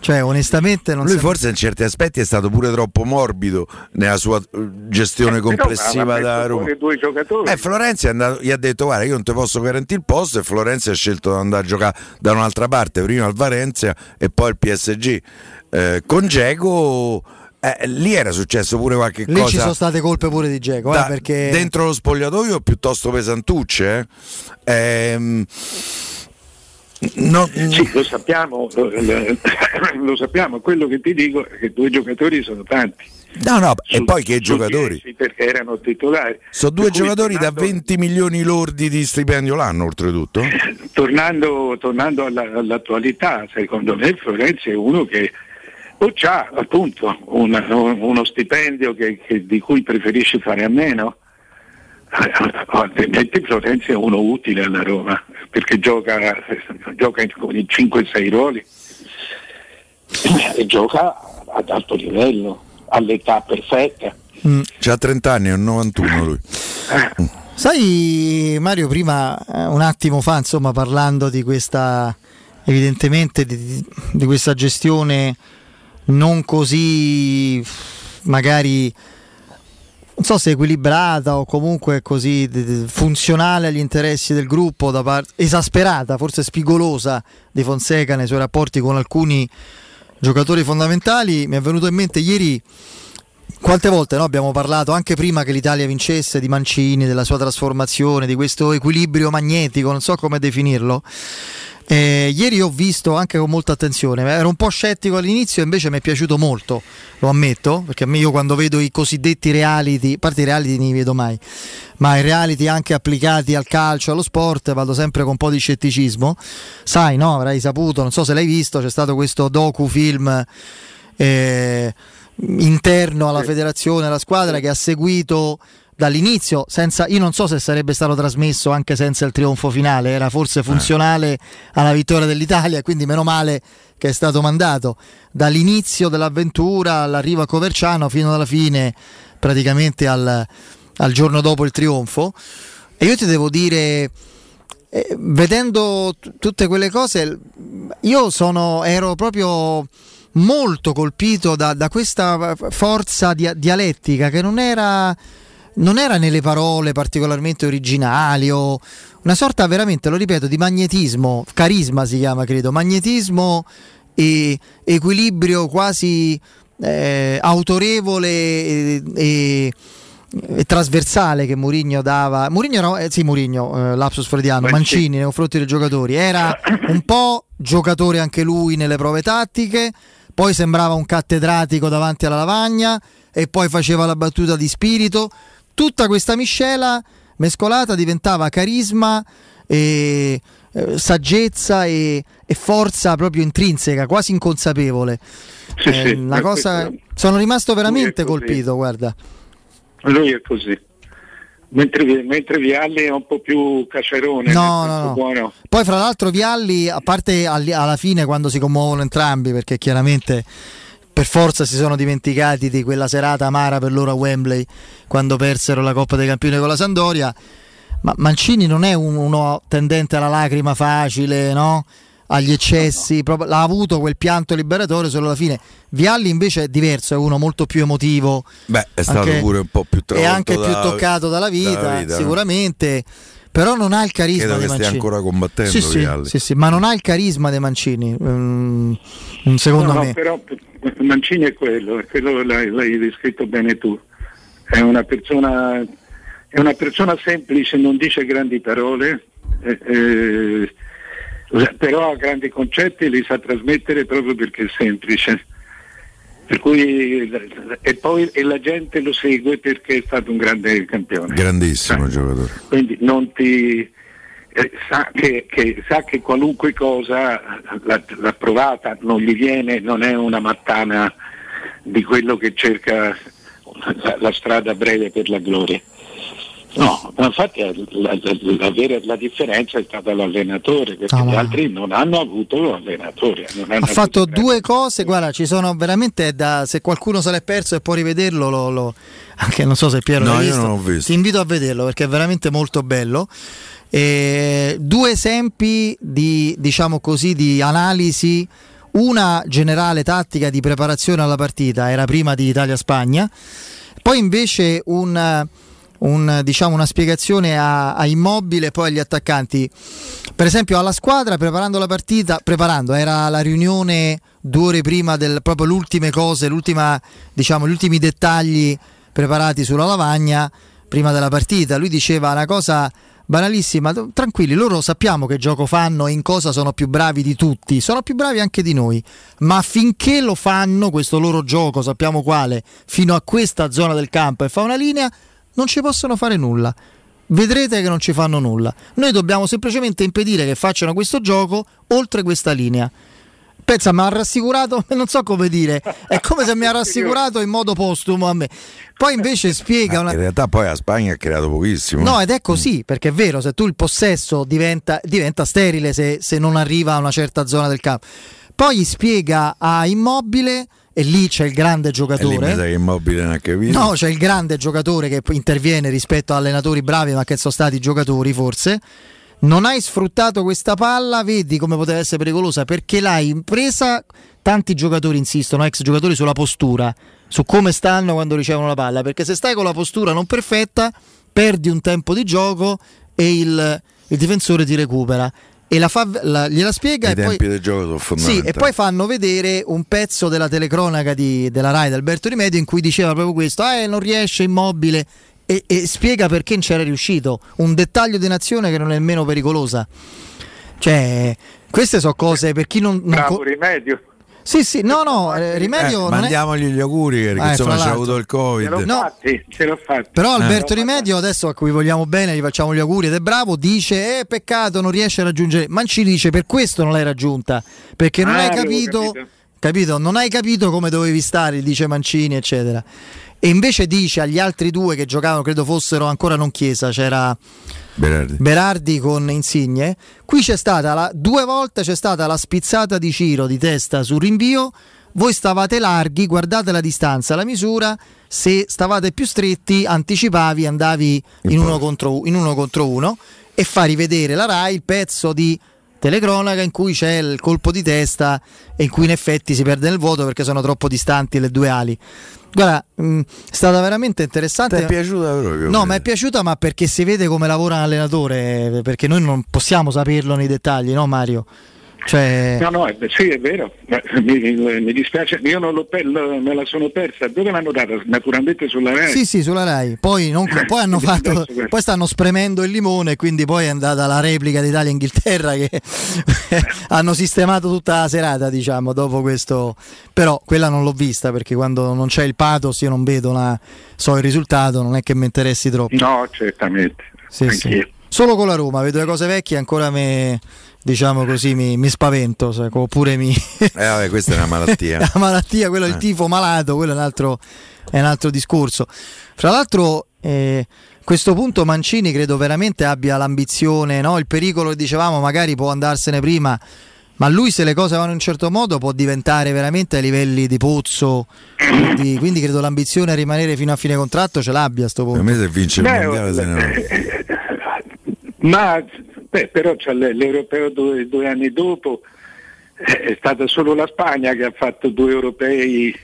Cioè, onestamente non Lui sembra- forse in certi aspetti è stato pure troppo morbido nella sua eh, gestione complessiva Però, ma ha da Roma. due giocatori. Eh, Florenzi è andato- gli ha detto guarda io non ti posso garantire il posto e Florenzi ha scelto di andare a giocare da un'altra parte, prima al Valencia e poi al PSG. Eh, con Geco eh, lì era successo pure qualche Lì cosa ci sono state colpe pure di Geco, eh, da- perché dentro lo spogliatoio piuttosto pesantucce. eh. Ehm, no- Sì, lo sappiamo, lo, lo sappiamo, quello che ti dico è che due giocatori sono tanti. No, no, e Su- poi che giocatori? Perché erano titolari. Sono due giocatori da tornando- 20 milioni lordi di stipendio l'anno, oltretutto. Tornando, tornando alla- all'attualità, secondo me Florenzi è uno che o c'ha appunto una- uno stipendio che- che- di cui preferisce fare a meno, eh, altrimenti Florenzi è uno utile alla Roma perché gioca, gioca in- con i 5-6 ruoli e gioca ad alto livello, all'età perfetta. C'ha 30 anni, è un 91 lui. Sai Mario, prima eh, un attimo fa, insomma, parlando di questa evidentemente di, di questa gestione non così magari non so se equilibrata o comunque così funzionale agli interessi del gruppo da parte esasperata, forse spigolosa di Fonseca nei suoi rapporti con alcuni giocatori fondamentali, mi è venuto in mente ieri quante volte no, abbiamo parlato anche prima che l'Italia vincesse di Mancini, della sua trasformazione, di questo equilibrio magnetico, non so come definirlo. Eh, ieri ho visto anche con molta attenzione, ero un po' scettico all'inizio, invece mi è piaciuto molto, lo ammetto, perché a me io quando vedo i cosiddetti reality, a parte i reality non li vedo mai, ma i reality anche applicati al calcio, allo sport, vado sempre con un po' di scetticismo. Sai, no, avrai saputo, non so se l'hai visto, c'è stato questo docu-film eh, interno alla federazione, alla squadra che ha seguito dall'inizio, senza, io non so se sarebbe stato trasmesso anche senza il trionfo finale, era forse funzionale alla vittoria dell'Italia, quindi meno male che è stato mandato dall'inizio dell'avventura all'arrivo a Coverciano fino alla fine, praticamente al, al giorno dopo il trionfo. E io ti devo dire, eh, vedendo t- tutte quelle cose, io sono, ero proprio molto colpito da, da questa forza dia- dialettica che non era, non era nelle parole particolarmente originali o una sorta veramente, lo ripeto, di magnetismo, carisma si chiama credo, magnetismo e equilibrio quasi eh, autorevole e, e- e trasversale che Mourinho dava. Mourinho era, eh, sì, Mourinho, eh, lapsus freudiano, Mancini. Mancini nei confronti dei giocatori. Era un po' giocatore anche lui nelle prove tattiche, poi sembrava un cattedratico davanti alla lavagna e poi faceva la battuta di spirito. Tutta questa miscela mescolata diventava carisma e eh, saggezza e, e forza proprio intrinseca, quasi inconsapevole. Sì, Eh, sì, eh, cosa, questo- sono rimasto veramente colpito, guarda. Lui è così. Mentre, mentre Vialli è un po' più cacerone. No, no, no. buono. Poi, fra l'altro, Vialli, a parte alla fine quando si commuovono entrambi, perché chiaramente per forza si sono dimenticati di quella serata amara per loro a Wembley quando persero la Coppa dei Campioni con la Sandoria. Ma Mancini non è un- uno tendente alla lacrima facile, no? Agli eccessi, proprio- l'ha avuto quel pianto liberatorio solo alla fine. Vialli invece è diverso, è uno molto più emotivo. Beh, è stato Anche- pure un po' più e travolto anche più da- toccato dalla vita, dalla vita, no? sicuramente. Però non ha il carisma Credo stia Mancini. ancora combattendo Sì, sì, Vialli. sì, sì, ma non ha il carisma dei Mancini. mm, secondo No, no, me. però Mancini è quello, è quello l'hai, l'hai descritto bene tu. È una persona, è una persona semplice, non dice grandi parole, eh, eh, però ha grandi concetti e li sa trasmettere proprio perché è semplice. Per cui, e poi e la gente lo segue perché è stato un grande campione. Grandissimo giocatore. Quindi non ti, eh, sa, che, che- sa che qualunque cosa l'ha, l'ha provata, non gli viene, non è una mattana di quello che cerca la, la strada breve per la gloria. No, ma infatti la, la- la vera- la differenza è stata l'allenatore, perché No, gli altri non hanno avuto allenatore. non hanno Ha fatto avuto due cose, guarda, ci sono veramente da, se qualcuno se l'è perso e può rivederlo, lo, lo- anche non so se Piero No, l'ha io visto, non l'ho visto. ti invito a vederlo perché è veramente molto bello. E due esempi di, diciamo così, di analisi, una generale tattica di preparazione alla partita, era prima di Italia-Spagna, poi invece un, un, diciamo, una spiegazione a, a Immobile e poi agli attaccanti. Per esempio alla squadra preparando la partita, preparando, era la riunione due ore prima del proprio le ultime cose, diciamo, gli ultimi dettagli preparati sulla lavagna prima della partita. Lui diceva una cosa banalissima, tranquilli, loro sappiamo che gioco fanno e in cosa sono più bravi di tutti, sono più bravi anche di noi, ma finché lo fanno, questo loro gioco, sappiamo quale, fino a questa zona del campo e fa una linea, non ci possono fare nulla. Vedrete che non ci fanno nulla. Noi dobbiamo semplicemente impedire che facciano questo gioco oltre questa linea. Pensa, mi ha rassicurato, non so come dire, è come se mi ha rassicurato in modo postumo a me. Poi invece spiega una... In realtà poi la Spagna ha creato pochissimo. No, ed è così, perché è vero, se tu il possesso diventa, diventa sterile se, se non arriva a una certa zona del campo. Poi spiega a Immobile, e lì c'è il grande giocatore. che immobile non ha capito. No, c'è il grande giocatore che interviene rispetto a allenatori bravi, ma che sono stati giocatori forse. Non hai sfruttato questa palla, vedi come poteva essere pericolosa perché l'hai presa. Tanti giocatori insistono, ex giocatori, sulla postura, su come stanno quando ricevono la palla. Perché se stai con la postura non perfetta, perdi un tempo di gioco e il, il difensore ti recupera. E la fa, la- gliela spiega I e poi. Sì, e poi fanno vedere un pezzo della telecronaca di- della Rai di Alberto Rimedio in cui diceva proprio questo: eh, non riesce immobile. E, e spiega perché non c'era riuscito. Un dettaglio di nazione che non è nemmeno pericolosa. Cioè, queste sono cose per chi non. non Bravo co- rimedio. sì, sì, no, no, eh, Rimedio. Eh, non è- mandiamogli gli auguri perché Eh, insomma c'ha avuto il Covid. Ce l'ho No. fatti, ce l'ho fatti. Però Eh. Alberto Rimedio, adesso a cui vogliamo bene, gli facciamo gli auguri ed è bravo, dice: Eh, peccato, non riesce a raggiungere. Mancini dice: Per questo non l'hai raggiunta. Perché non Ah, hai capito. capito? Non hai capito come dovevi stare, dice Mancini, eccetera. E invece dice agli altri due che giocavano, credo fossero ancora non Chiesa, c'era Berardi. Berardi con Insigne. Qui c'è stata la, due volte c'è stata la spizzata di Ciro di testa sul rinvio. Voi stavate larghi, guardate la distanza, la misura. Se stavate più stretti, anticipavi, andavi in uno, contro, in uno contro uno e fa rivedere la Rai il pezzo di telecronaca in cui c'è il colpo di testa e in cui in effetti si perde nel vuoto perché sono troppo distanti le due ali. Guarda, mh, è stata veramente interessante. Ti è piaciuta proprio? No, mi è piaciuta, ma perché si vede come lavora un allenatore, eh, perché noi non possiamo saperlo nei dettagli, no Mario? Cioè, No, no, sì, è vero, mi, mi- dispiace, io non l'ho per- me la sono persa. Dove l'hanno data? Naturalmente sulla Rai. sì, sì, sulla Rai. Poi, non- poi hanno fatto, poi stanno spremendo il limone, quindi poi è andata la replica d'Italia-Inghilterra che hanno sistemato tutta la serata, diciamo, dopo questo. Però quella non l'ho vista perché quando non c'è il pathos io non vedo, la- so il risultato, non è che mi interessi troppo. No, certamente. Sì, sì. Solo con la Roma, vedo le cose vecchie ancora me, diciamo così, mi, mi spavento, sai, oppure mi... eh vabbè, questa è una malattia. la malattia, quello è il Eh. tifo malato, quello è un altro, è un altro discorso. Fra l'altro, eh, a questo punto Mancini credo veramente abbia l'ambizione, no? il pericolo che dicevamo magari può andarsene prima, ma lui se le cose vanno in un certo modo può diventare veramente ai livelli di pozzo, quindi, quindi credo l'ambizione a rimanere fino a fine contratto ce l'abbia a sto punto. Per me se vince il Beh, mondiale se ne va. Ma beh, però c'è l- l'europeo due, due anni dopo eh, è stata solo la Spagna che ha fatto due europei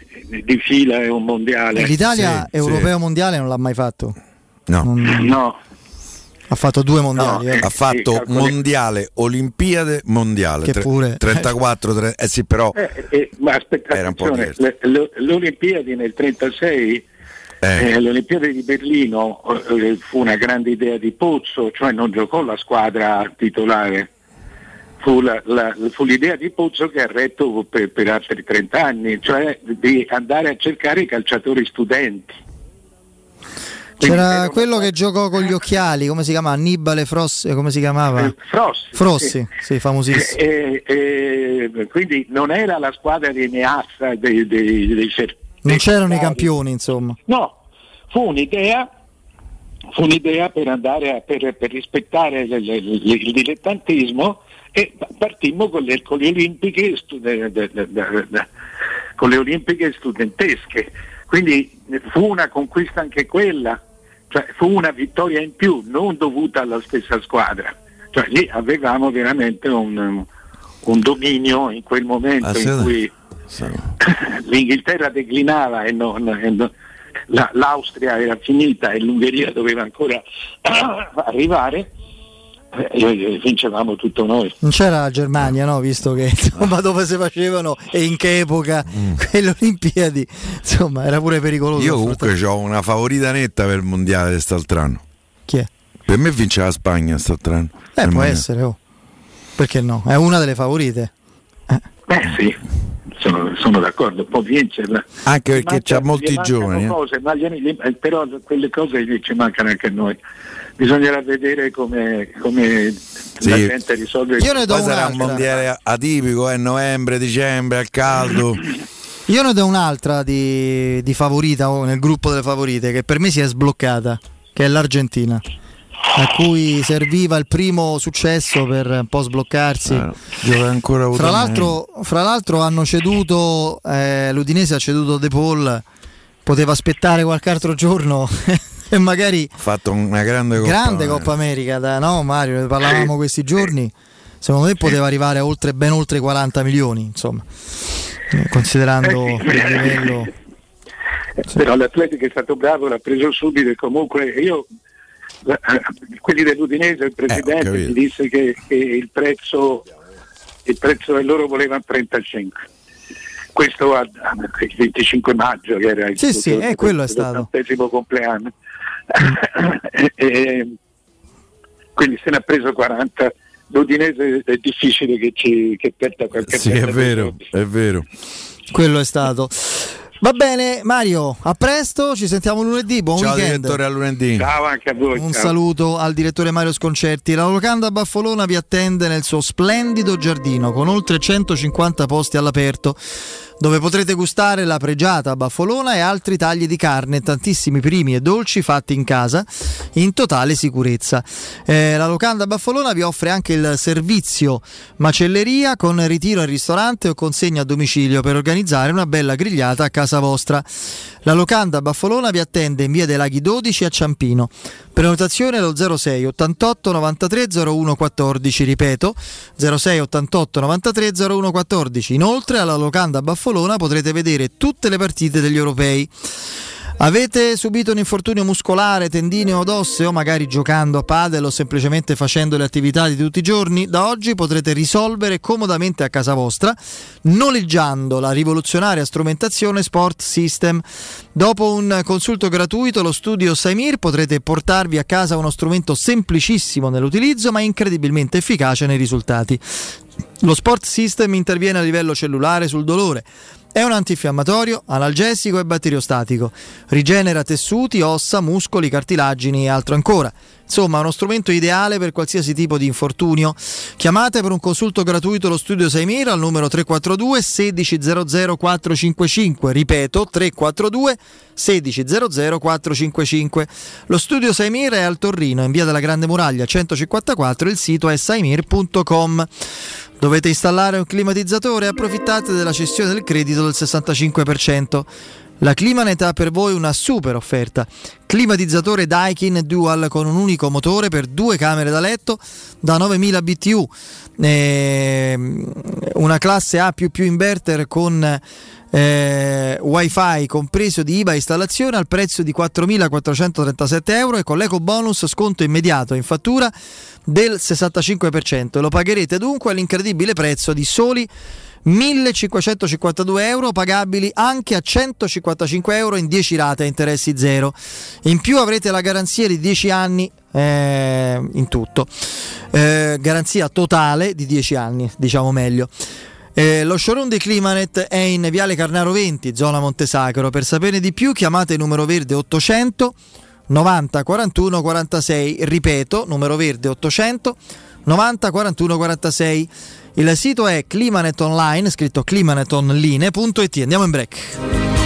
di fila e un mondiale. E L'Italia europeo mondiale non l'ha mai fatto. No. No. Ha fatto due mondiali. eh. Ha fatto calcoli- mondiale, Olimpiade, mondiale. Che pure. 34, tre- eh sì, però Eh, eh, ma aspetta, Era un po' attenzione, le, le- le Olimpiadi nel 1936, Eh. le Olimpiadi di Berlino eh, fu una grande idea di Pozzo, cioè non giocò la squadra titolare. Fu, la- la- fu l'idea di Pozzo che ha retto per, per altri 30 anni, cioè di andare a cercare i calciatori studenti. C'era quello che giocò con gli occhiali, come si chiama? Annibale Frossi, come si chiamava? Frossi. Frossi, sì, famosissimo. E- e quindi non era la squadra di Neassa dei, dei, dei cer- Non c'erano i campioni, insomma. No, fu un'idea, fu un'idea per andare a- per, per rispettare le- le- le- il dilettantismo e pa- partimmo con le, con le olimpiche stu- de- de- de- de- de- con le olimpiche studentesche. Quindi fu una conquista anche quella, cioè fu una vittoria in più, non dovuta alla stessa squadra. Cioè lì avevamo veramente un, un dominio in quel momento in cui l'Inghilterra declinava e, non- e non- la- l'Austria era finita e l'Ungheria doveva ancora arrivare, eh, e vincevamo tutto noi. Non c'era la Germania, no? Visto che insomma dove si facevano e in che epoca quelle Olimpiadi, insomma, era pure pericoloso. io comunque ho una favorita netta per il mondiale di quest'altro. Chi è? Per me vince la Spagna quest'altro. Eh, può essere, oh. Perché no? È una delle favorite. Beh sì, sono, sono d'accordo, può vincerla. Anche perché manca- c'ha molti giovani, eh. cose, ma gliene- gli- eh, però quelle cose ci mancano anche a noi. Bisognerà vedere come, come Sì. la gente risolve Io ne do Poi sarà un mondiale atipico, è novembre, dicembre, al caldo. Io ne do un'altra di, di favorita oh, nel gruppo delle favorite che per me si è sbloccata, che è l'Argentina, a cui serviva il primo successo per un po' sbloccarsi. Eh, Fra l'altro, fra l'altro hanno ceduto, eh, l'Udinese ha ceduto De Paul, poteva aspettare qualche altro giorno e magari ha fatto una grande Coppa grande America. Coppa America, da, no Mario, ne parlavamo questi giorni, secondo me poteva arrivare a oltre, ben oltre 40 milioni, insomma, eh, considerando il livello... Però l'Atletico è stato bravo, l'ha preso subito e comunque io, eh, quelli dell'Udinese, il presidente capito. mi disse che, che il prezzo il prezzo che loro volevano 35. Questo a- a- il 25 maggio che era il Sì, suo sì, giorno, eh, quello è stato. compleanno. E- e- quindi se ne ha preso 40. L'Udinese è difficile che, ci, che perda qualche Sì, è vero, è vero. Quello è stato. Va bene Mario, a presto, ci sentiamo lunedì, buon Ciao weekend. direttore a lunedì. Ciao anche a voi. Un ciao. saluto al direttore Mario Sconcerti. La locanda Baffolona vi attende nel suo splendido giardino con oltre 150 posti all'aperto dove potrete gustare la pregiata baffolona e altri tagli di carne, tantissimi primi e dolci fatti in casa in totale sicurezza. Eh, la locanda Baffolona vi offre anche il servizio macelleria con ritiro in ristorante o consegna a domicilio per organizzare una bella grigliata a casa vostra. La locanda Baffolona vi attende in via dei Laghi 12 a Ciampino. Prenotazione allo 06 88 93 01 14, ripeto 06 88 93 01 14. Inoltre alla locanda Baffolona potrete vedere tutte le partite degli europei. Avete subito un infortunio muscolare, tendineo od osseo, magari giocando a padel o semplicemente facendo le attività di tutti i giorni? Da oggi potrete risolvere comodamente a casa vostra noleggiando la rivoluzionaria strumentazione Sport System. Dopo un consulto gratuito, lo studio Saimir potrete portarvi a casa uno strumento semplicissimo nell'utilizzo ma incredibilmente efficace nei risultati. Lo Sport System interviene a livello cellulare sul dolore. È un antinfiammatorio, analgesico e batteriostatico. Rigenera tessuti, ossa, muscoli, cartilagini e altro ancora. Insomma, uno strumento ideale per qualsiasi tipo di infortunio. Chiamate per un consulto gratuito lo studio Seimir al numero 342 1600 455. Ripeto, 342 1600 455. Lo studio Saimir è al Torrino, in via della Grande Muraglia 154. Il sito è saimir.com. Dovete installare un climatizzatore? Approfittate della cessione del credito del 65%. La Climanet ha per voi una super offerta. Climatizzatore Daikin Dual con un unico motore per due camere da letto da 9000 BTU. Eh, una classe A inverter con eh, wifi compreso di IVA installazione al prezzo di 4.437 euro e con l'eco bonus sconto immediato in fattura del 65%. Lo pagherete dunque all'incredibile prezzo di soli 1552 euro pagabili anche a 155 euro in 10 rate a interessi zero. In più avrete la garanzia di 10 anni eh, in tutto, eh, garanzia totale di 10 anni, diciamo meglio. Eh, lo showroom di Climanet è in Viale Carnaro 20, zona Montesacro. Per sapere di più chiamate il numero verde 800 90 41 46. Ripeto, numero verde 800 90 41 46. Il sito è Climanet Online, scritto climanetonline.it. Andiamo in break.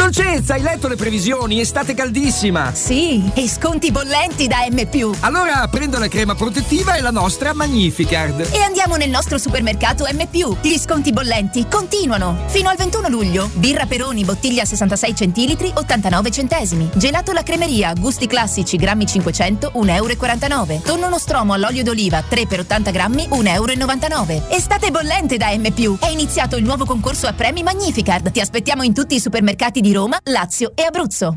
Dolcezza, hai letto le previsioni? Estate caldissima! Sì, e sconti bollenti da M. Allora prendo la crema protettiva e la nostra Magnificard. E andiamo nel nostro supermercato M. Gli sconti bollenti continuano. Fino al 21 luglio. Birra Peroni, bottiglia 66 centilitri, 89 centesimi. Gelato la cremeria, gusti classici, grammi 500, 1,49 euro. Tonno nostromo all'olio d'oliva, 3 per 80 grammi, 1,99 euro. Estate bollente da M. È iniziato il nuovo concorso a premi Magnificard. Ti aspettiamo in tutti i supermercati di Roma, Lazio e Abruzzo.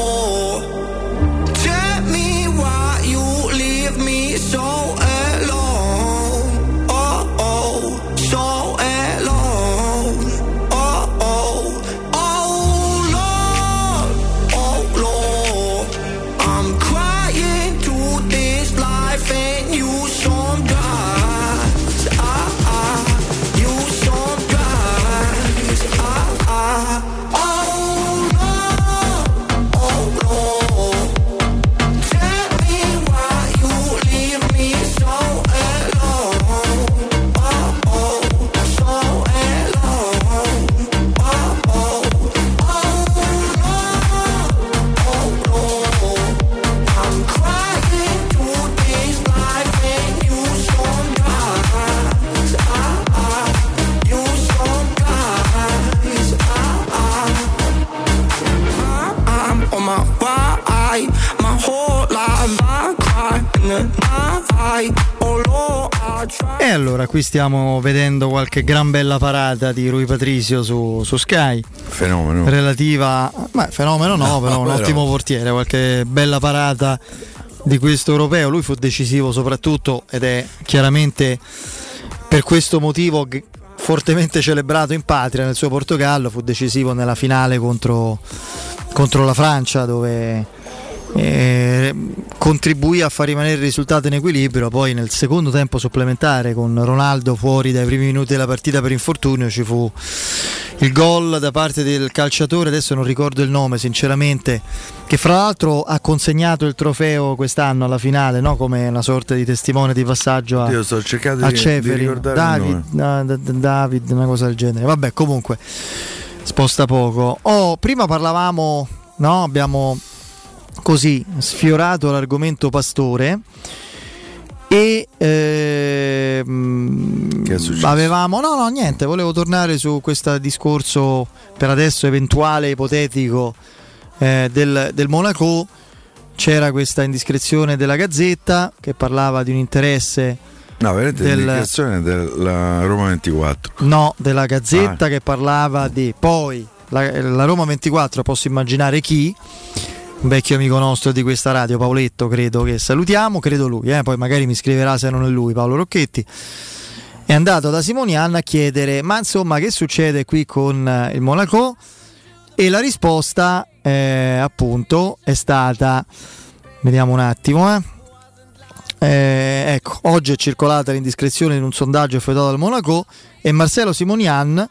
E allora qui stiamo vedendo qualche gran bella parata di Rui Patricio su, su Sky. Fenomeno. Relativa, ma fenomeno no, però un ottimo portiere, qualche bella parata di questo europeo. Lui fu decisivo soprattutto ed è chiaramente per questo motivo fortemente celebrato in patria nel suo Portogallo, fu decisivo nella finale contro, contro la Francia dove eh, contribuì a far rimanere il risultato in equilibrio, poi nel secondo tempo supplementare con Ronaldo fuori dai primi minuti della partita per infortunio ci fu il gol da parte del calciatore, adesso non ricordo il nome sinceramente, che fra l'altro ha consegnato il trofeo quest'anno alla finale no? come una sorta di testimone di passaggio a, Io sto cercando a Ceferi, David, da- da- da- David, una cosa del genere. Vabbè, comunque sposta poco. Oh, prima parlavamo, no? Abbiamo così sfiorato l'argomento pastore e ehm, avevamo no no niente volevo tornare su questo discorso per adesso eventuale ipotetico eh, del, del Monaco c'era questa indiscrezione della Gazzetta che parlava di un interesse No, veramente del- l'indicazione della Roma 24. No, della Gazzetta Ah. che parlava di poi la, la Roma 24, posso immaginare chi, un vecchio amico nostro di questa radio, Paoletto, credo che salutiamo, credo lui, eh, poi magari mi scriverà se non è lui, Paolo Rocchetti. È andato da Simonian a chiedere, ma insomma, che succede qui con eh, il Monaco? E la risposta, eh, appunto, è stata Vediamo un attimo, eh. Eh, ecco, oggi è circolata l'indiscrezione in un sondaggio effettuato dal Monaco e Marcelo Simonian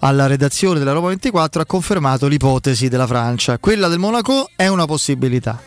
alla redazione della Roma 24 ha confermato l'ipotesi della Francia. Quella del Monaco è una possibilità.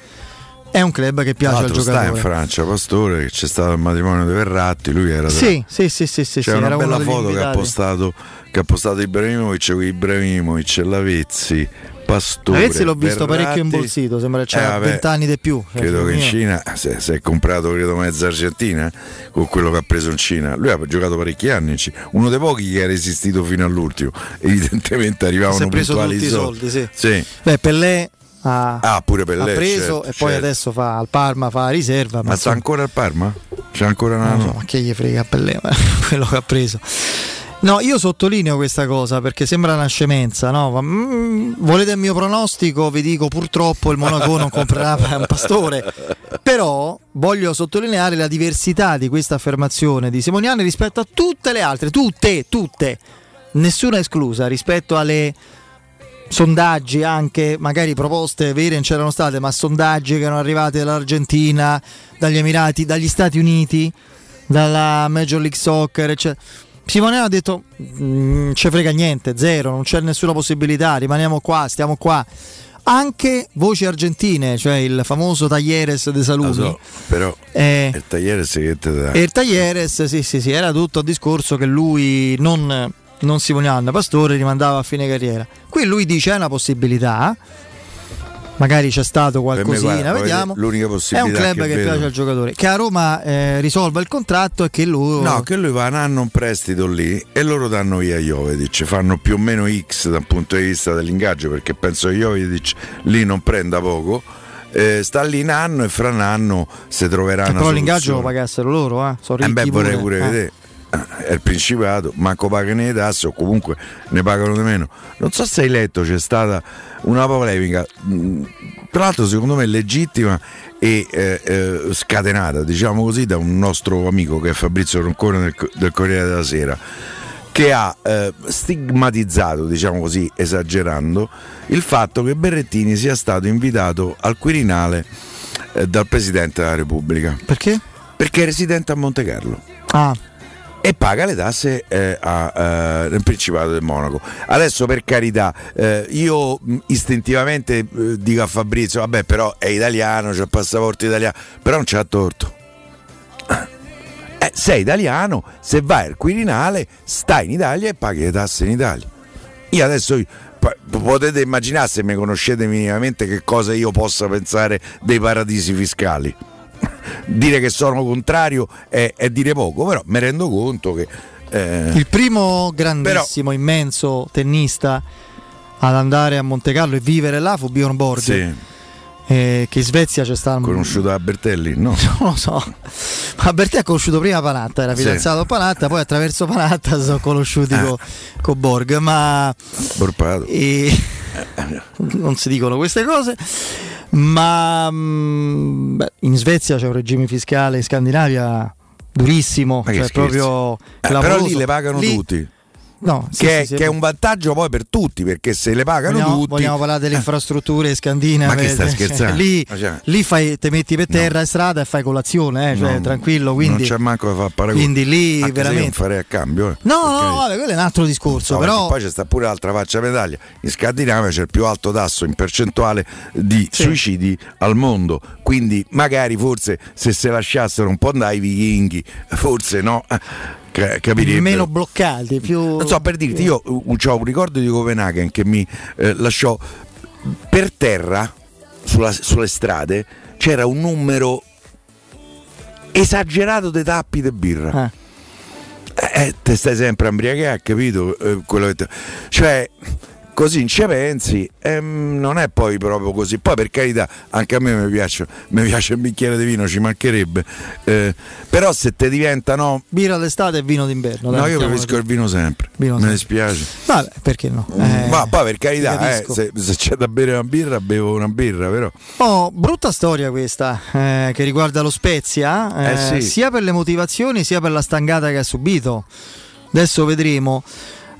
È un club che piace al L'altro sta giocatore. in Francia, Pastore, che c'è stato il matrimonio di Verratti, lui era Sì, sì, sì, sì, sì, C'è una bella foto che ha, postato, che ha postato Ibrahimovic con Ibrahimovic, Lavezzi, Pastore. Lavezzi l'ho visto Verratti. parecchio imbolsito, sembra che Eh, c'ha vabbè, 20 anni di più. Cioè, Credo che in. Cina si è, comprato credo mezza Argentina eh, con quello che ha preso in Cina. Lui ha giocato parecchi anni, in Cina. uno dei pochi che ha resistito fino all'ultimo. Evidentemente arrivavano Si è preso tutti i i soldi, sì. Sì. Beh, Pellè ha, Ah, pure Pellè, ha preso certo, e poi certo. adesso fa al Parma, fa riserva. Ma sta insomma, ancora al Parma? C'è ancora una... so, ma che gli frega a Pellè, ma quello che ha preso. No, io sottolineo questa cosa perché sembra una scemenza, no? Mm, volete il mio pronostico? Vi dico purtroppo il Monaco non comprerà un pastore. Però voglio sottolineare la diversità di questa affermazione di Simoniani rispetto a tutte le altre, tutte, tutte, nessuna esclusa rispetto alle sondaggi anche magari proposte vere non c'erano state ma sondaggi che erano arrivati dall'Argentina dagli Emirati dagli Stati Uniti dalla Major League Soccer eccetera. Simone ha detto non ci frega niente zero non c'è nessuna possibilità rimaniamo qua stiamo qua anche voci argentine cioè il famoso Taglieres de Salumi Lo so, però Eh. il tagliere segrete da... e il Taglieres, sì, sì, sì, era tutto il discorso che lui non, non Simonian Pastore rimandava a fine carriera. Qui lui dice è una possibilità, magari c'è stato qualcosina, guarda, vediamo. l'unica È un possibilità club che che, piace al giocatore. Che a Roma eh, risolva il contratto e che lui... No, che lui va un anno in prestito lì e loro danno via Jovetic, fanno più o meno X dal punto di vista dell'ingaggio perché penso che Jovetic lì non prenda poco. eh, sta lì un anno e fra un anno si troverà Che una però l'ingaggio lo soluzione. pagassero loro, eh. Sono Eh ricchi beh, vorrei pure, pure eh. vedere. Eh, È il Principato, manco pagano le tasse o comunque ne pagano di meno. Non so se hai letto, c'è stata una polemica, mh, tra l'altro secondo me legittima e eh, eh, scatenata, diciamo così, da un nostro amico che è Fabrizio Roncone del, del Corriere della Sera, che ha eh, stigmatizzato, diciamo così, esagerando, il fatto che Berrettini sia stato invitato al Quirinale eh, dal Presidente della Repubblica. Perché? Perché è residente a Monte Carlo Ah, e paga le tasse eh, a, eh, nel Principato del Monaco. Adesso per carità, eh, io mh, istintivamente eh, dico a Fabrizio, vabbè però è italiano, c'ha il passaporto italiano, però non c'ha torto. Eh, sei italiano, se vai al Quirinale, stai in Italia e paghi le tasse in Italia. Io adesso potete immaginare se mi conoscete minimamente che cosa io possa pensare dei paradisi fiscali. dire che sono contrario è, è dire poco, però mi rendo conto che eh, il primo grandissimo, immenso tennista ad andare a Monte Carlo e vivere là fu Bjorn Borg. sì, eh, che in Svezia c'è stato conosciuto da Bertelli, no? non lo so. Ma Bertè ha conosciuto prima Panatta, era Sì. fidanzato con Panatta, poi attraverso Panatta sono conosciuti Ah. con Borg, ma Borpato. e- non si dicono queste cose. Ma mm, beh, in Svezia c'è un regime fiscale in Scandinavia durissimo, cioè proprio Eh, però lì le pagano Lì- tutti. No, sì, che, sì, è, sì. che è un vantaggio poi per tutti, perché se le pagano Vogliamo, tutti. vogliamo parlare delle infrastrutture scandinave. Ma che stai scherzando? lì, cioè- lì fai, te metti per terra in strada e fai colazione, eh, cioè, No, tranquillo. Quindi, non c'è manco da fare paragone. quindi lì Anche veramente. farei a cambio. eh. No, no, vabbè, quello è un altro discorso. No, però perché poi c'è sta pure l'altra faccia medaglia. In Scandinavia c'è il più alto tasso in percentuale di suicidi al mondo. Quindi magari forse se se lasciassero un po' andare i vichinghi, forse no. Ca- capirebbe. meno bloccati, più. Non so per dirti, io ho un ricordo di Copenaghen che mi eh, lasciò per terra sulla- sulle strade c'era un numero esagerato di tappi di birra. Eh, te stai sempre a imbriacare, capito? Eh, quello che te- Cioè, così non ci pensi, ehm, non è poi proprio così. Poi per carità, anche a me mi piace, mi piace un bicchiere di vino, ci mancherebbe. Eh, però se te diventa no. Birra d'estate e vino d'inverno. No, io preferisco il vino sempre. Vino mi sempre. dispiace. Vabbè, perché no? Eh, Ma poi per carità, eh, se, se c'è da bere una birra, bevo una birra, però. Oh, brutta storia questa eh, che riguarda lo Spezia, eh, Eh, sì. sia per le motivazioni sia per la stangata che ha subito. Adesso vedremo.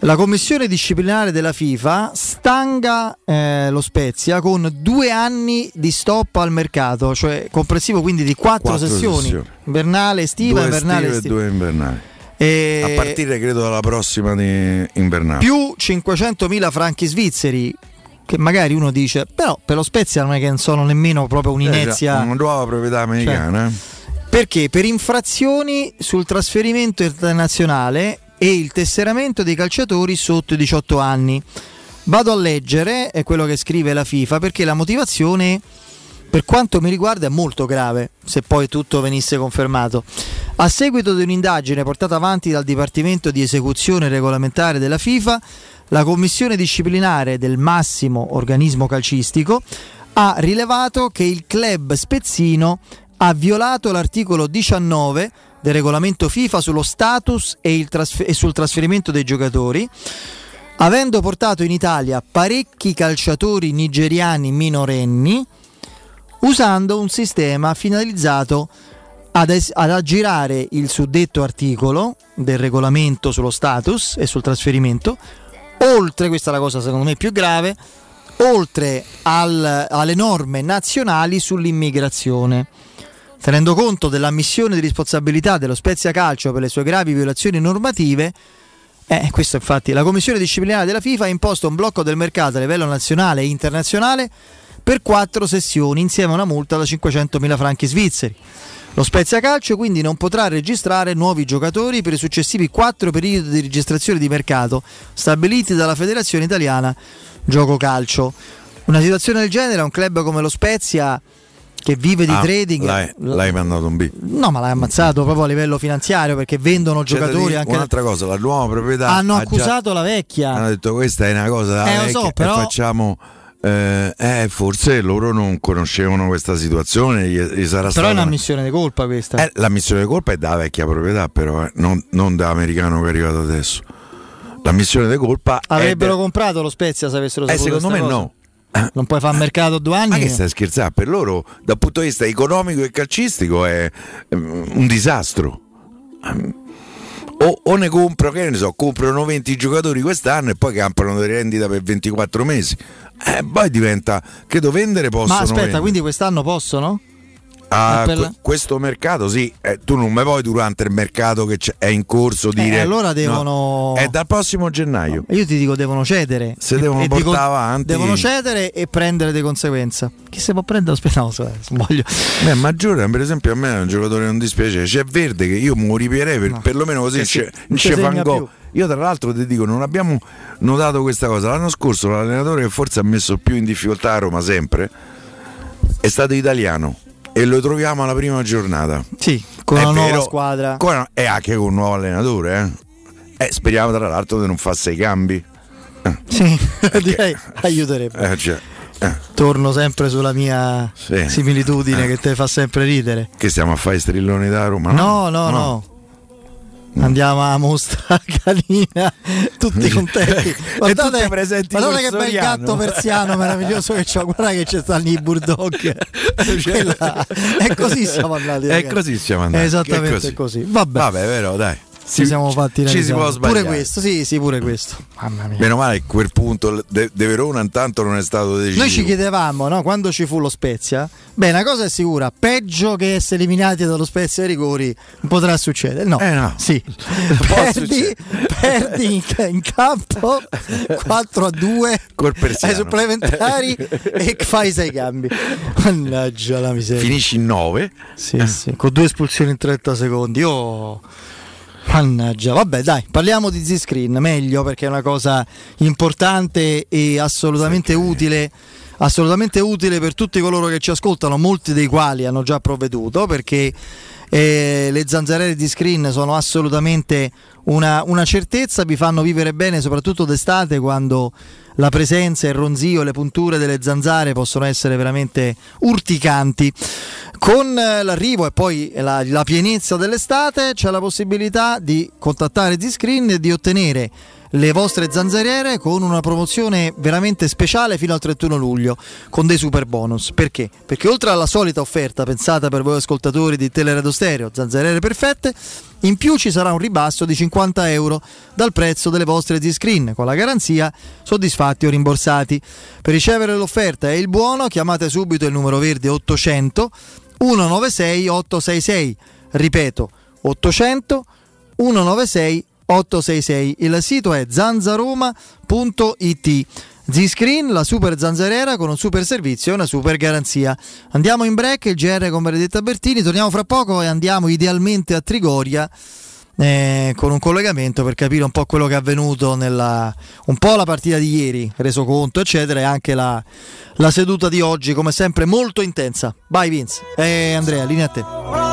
La commissione disciplinare della FIFA stanga eh, lo Spezia con due anni di stop al mercato, cioè comprensivo quindi di quattro, Quattro sessioni, sessioni. invernale, estiva, due invernale, estive e estiva. due invernali. E- A partire credo dalla prossima di invernale. più 500.000 franchi svizzeri che magari uno dice però per lo Spezia non è che non sono nemmeno proprio un'inezia Eh, Una nuova proprietà americana. eh. perché per infrazioni sul trasferimento internazionale e il tesseramento dei calciatori sotto i 18 anni vado a leggere è quello che scrive la FIFA perché la motivazione per quanto mi riguarda è molto grave se poi tutto venisse confermato. A seguito di un'indagine portata avanti dal Dipartimento di esecuzione regolamentare della FIFA, la commissione disciplinare del massimo organismo calcistico ha rilevato che il club spezzino ha violato l'articolo 19 del regolamento FIFA sullo status e, trasfer- e sul trasferimento dei giocatori, avendo portato in Italia parecchi calciatori nigeriani minorenni usando un sistema finalizzato ad, es- ad aggirare il suddetto articolo del regolamento sullo status e sul trasferimento, oltre, questa è la cosa secondo me più grave, oltre al- alle norme nazionali sull'immigrazione. Tenendo conto dell'ammissione di responsabilità dello Spezia Calcio per le sue gravi violazioni normative, eh, questo infatti, la Commissione disciplinare della FIFA ha imposto un blocco del mercato a livello nazionale e internazionale per quattro sessioni insieme a una multa da 500.000 franchi svizzeri. Lo Spezia Calcio quindi non potrà registrare nuovi giocatori per i successivi quattro periodi di registrazione di mercato stabiliti dalla Federazione Italiana Gioco Calcio. Una situazione del genere a un club come lo Spezia che vive di Ah, trading L'hai, l'hai mandato un B. No, ma l'hai ammazzato proprio a livello finanziario perché vendono C'è da giocatori dire anche Un'altra cosa, la nuova proprietà. hanno ha già- accusato la vecchia. hanno detto questa è una cosa da Eh, lo vecchia so, però- facciamo. Eh, eh, forse loro non conoscevano questa situazione. Gli, gli sarà Però è una missione di colpa questa. Eh, la missione di colpa è da vecchia proprietà, però, eh, non, non da americano che è arrivato adesso. La missione di colpa Avrebbero de- comprato lo Spezia se avessero Eh, saputo secondo questa me cosa. no. Non puoi fare mercato due anni. Ma che stai scherzando? Per loro, dal punto di vista economico e calcistico, è ehm, un disastro. O, o ne compro, che ne so, comprano 20 giocatori quest'anno e poi campano di rendita per 24 mesi. Eh, poi diventa, credo, vendere possono. Ma aspetta, vendere. quindi quest'anno possono? Ah, per que- la- questo mercato sì, eh, tu non mi puoi durante il mercato che è in corso dire... Eh, allora no, devono. è dal prossimo gennaio. Io ti dico, devono cedere. Se E- devono e portare dico- avanti- Devono cedere e prendere di conseguenza. Chi se può prendere? Aspetta, no, so- sbaglio. Beh, ma Jordan, per esempio, a me è un giocatore non dispiace. C'è Verde che io mi per, perlomeno così. Eh sì, c'è, Van Gogh. Io, tra l'altro, ti dico, non abbiamo notato questa cosa. L'anno scorso l'allenatore che forse ha messo più in difficoltà a Roma sempre è stato italiano e lo troviamo alla prima giornata. Sì, con È una nuova vero, squadra. con- e anche con un nuovo allenatore. Eh. Eh, speriamo, tra l'altro, che non fa sei cambi. Sì, direi aiuterebbe. Eh, cioè, eh, Torno sempre sulla mia Sì. similitudine Eh. che te fa sempre ridere. che stiamo a fare strilloni da Roma? No, no, no. Andiamo a mostra canina, tutti contenti. Guardate, guardate che bel gatto persiano meraviglioso che c'ho. Guarda che c'è stanno i bulldog. Quella- È così siamo andati. È così siamo andati. Esattamente È così. Vabbè. Vabbè, vero, dai. Ci siamo fatti ci si può sbagliare. Pure questo, sì, sì, pure questo. Mamma mia. Meno male che quel punto de, de Verona intanto non è stato deciso. Noi ci chiedevamo, no, quando ci fu lo Spezia, beh, una cosa è sicura, peggio che essere eliminati dallo Spezia ai rigori non potrà succedere. No, Eh no. sì. Perdi, perdi in, in campo 4 a 2 Col persiano. ai supplementari e fai sei cambi. Mannaggia la miseria. Finisci in 9. Sì, sì, con due espulsioni in 30 secondi. Oh. Mannaggia, vabbè, dai, parliamo di Z-Screen, meglio perché è una cosa importante e assolutamente utile. Assolutamente utile per tutti coloro che ci ascoltano, molti dei quali hanno già provveduto perché eh, le zanzariere di screen sono assolutamente una, una certezza, vi fanno vivere bene soprattutto d'estate quando la presenza, il ronzio le punture delle zanzare possono essere veramente urticanti. Con eh, l'arrivo e poi la, la pienezza dell'estate c'è la possibilità di contattare Z-Screen e di ottenere le vostre zanzariere con una promozione veramente speciale fino al 31 luglio con dei super bonus. Perché? Perché oltre alla solita offerta pensata per voi ascoltatori di Teleradio Stereo, zanzariere perfette, in più ci sarà un ribasso di 50 euro dal prezzo delle vostre Z-Screen con la garanzia soddisfatti o rimborsati. Per ricevere l'offerta e il buono chiamate subito il numero verde 800 196 866. Ripeto 800 196 866. Il sito è zanzaroma.it. Z-Screen, la super zanzariera con un super servizio e una super garanzia. Andiamo in break, il GR con Benedetta Bertini, torniamo fra poco e andiamo idealmente a Trigoria eh, con un collegamento per capire un po' quello che è avvenuto nella un po' la partita di ieri, reso conto, eccetera, e anche la, la seduta di oggi, come sempre, molto intensa. Vai Vince. E Andrea, linea a te.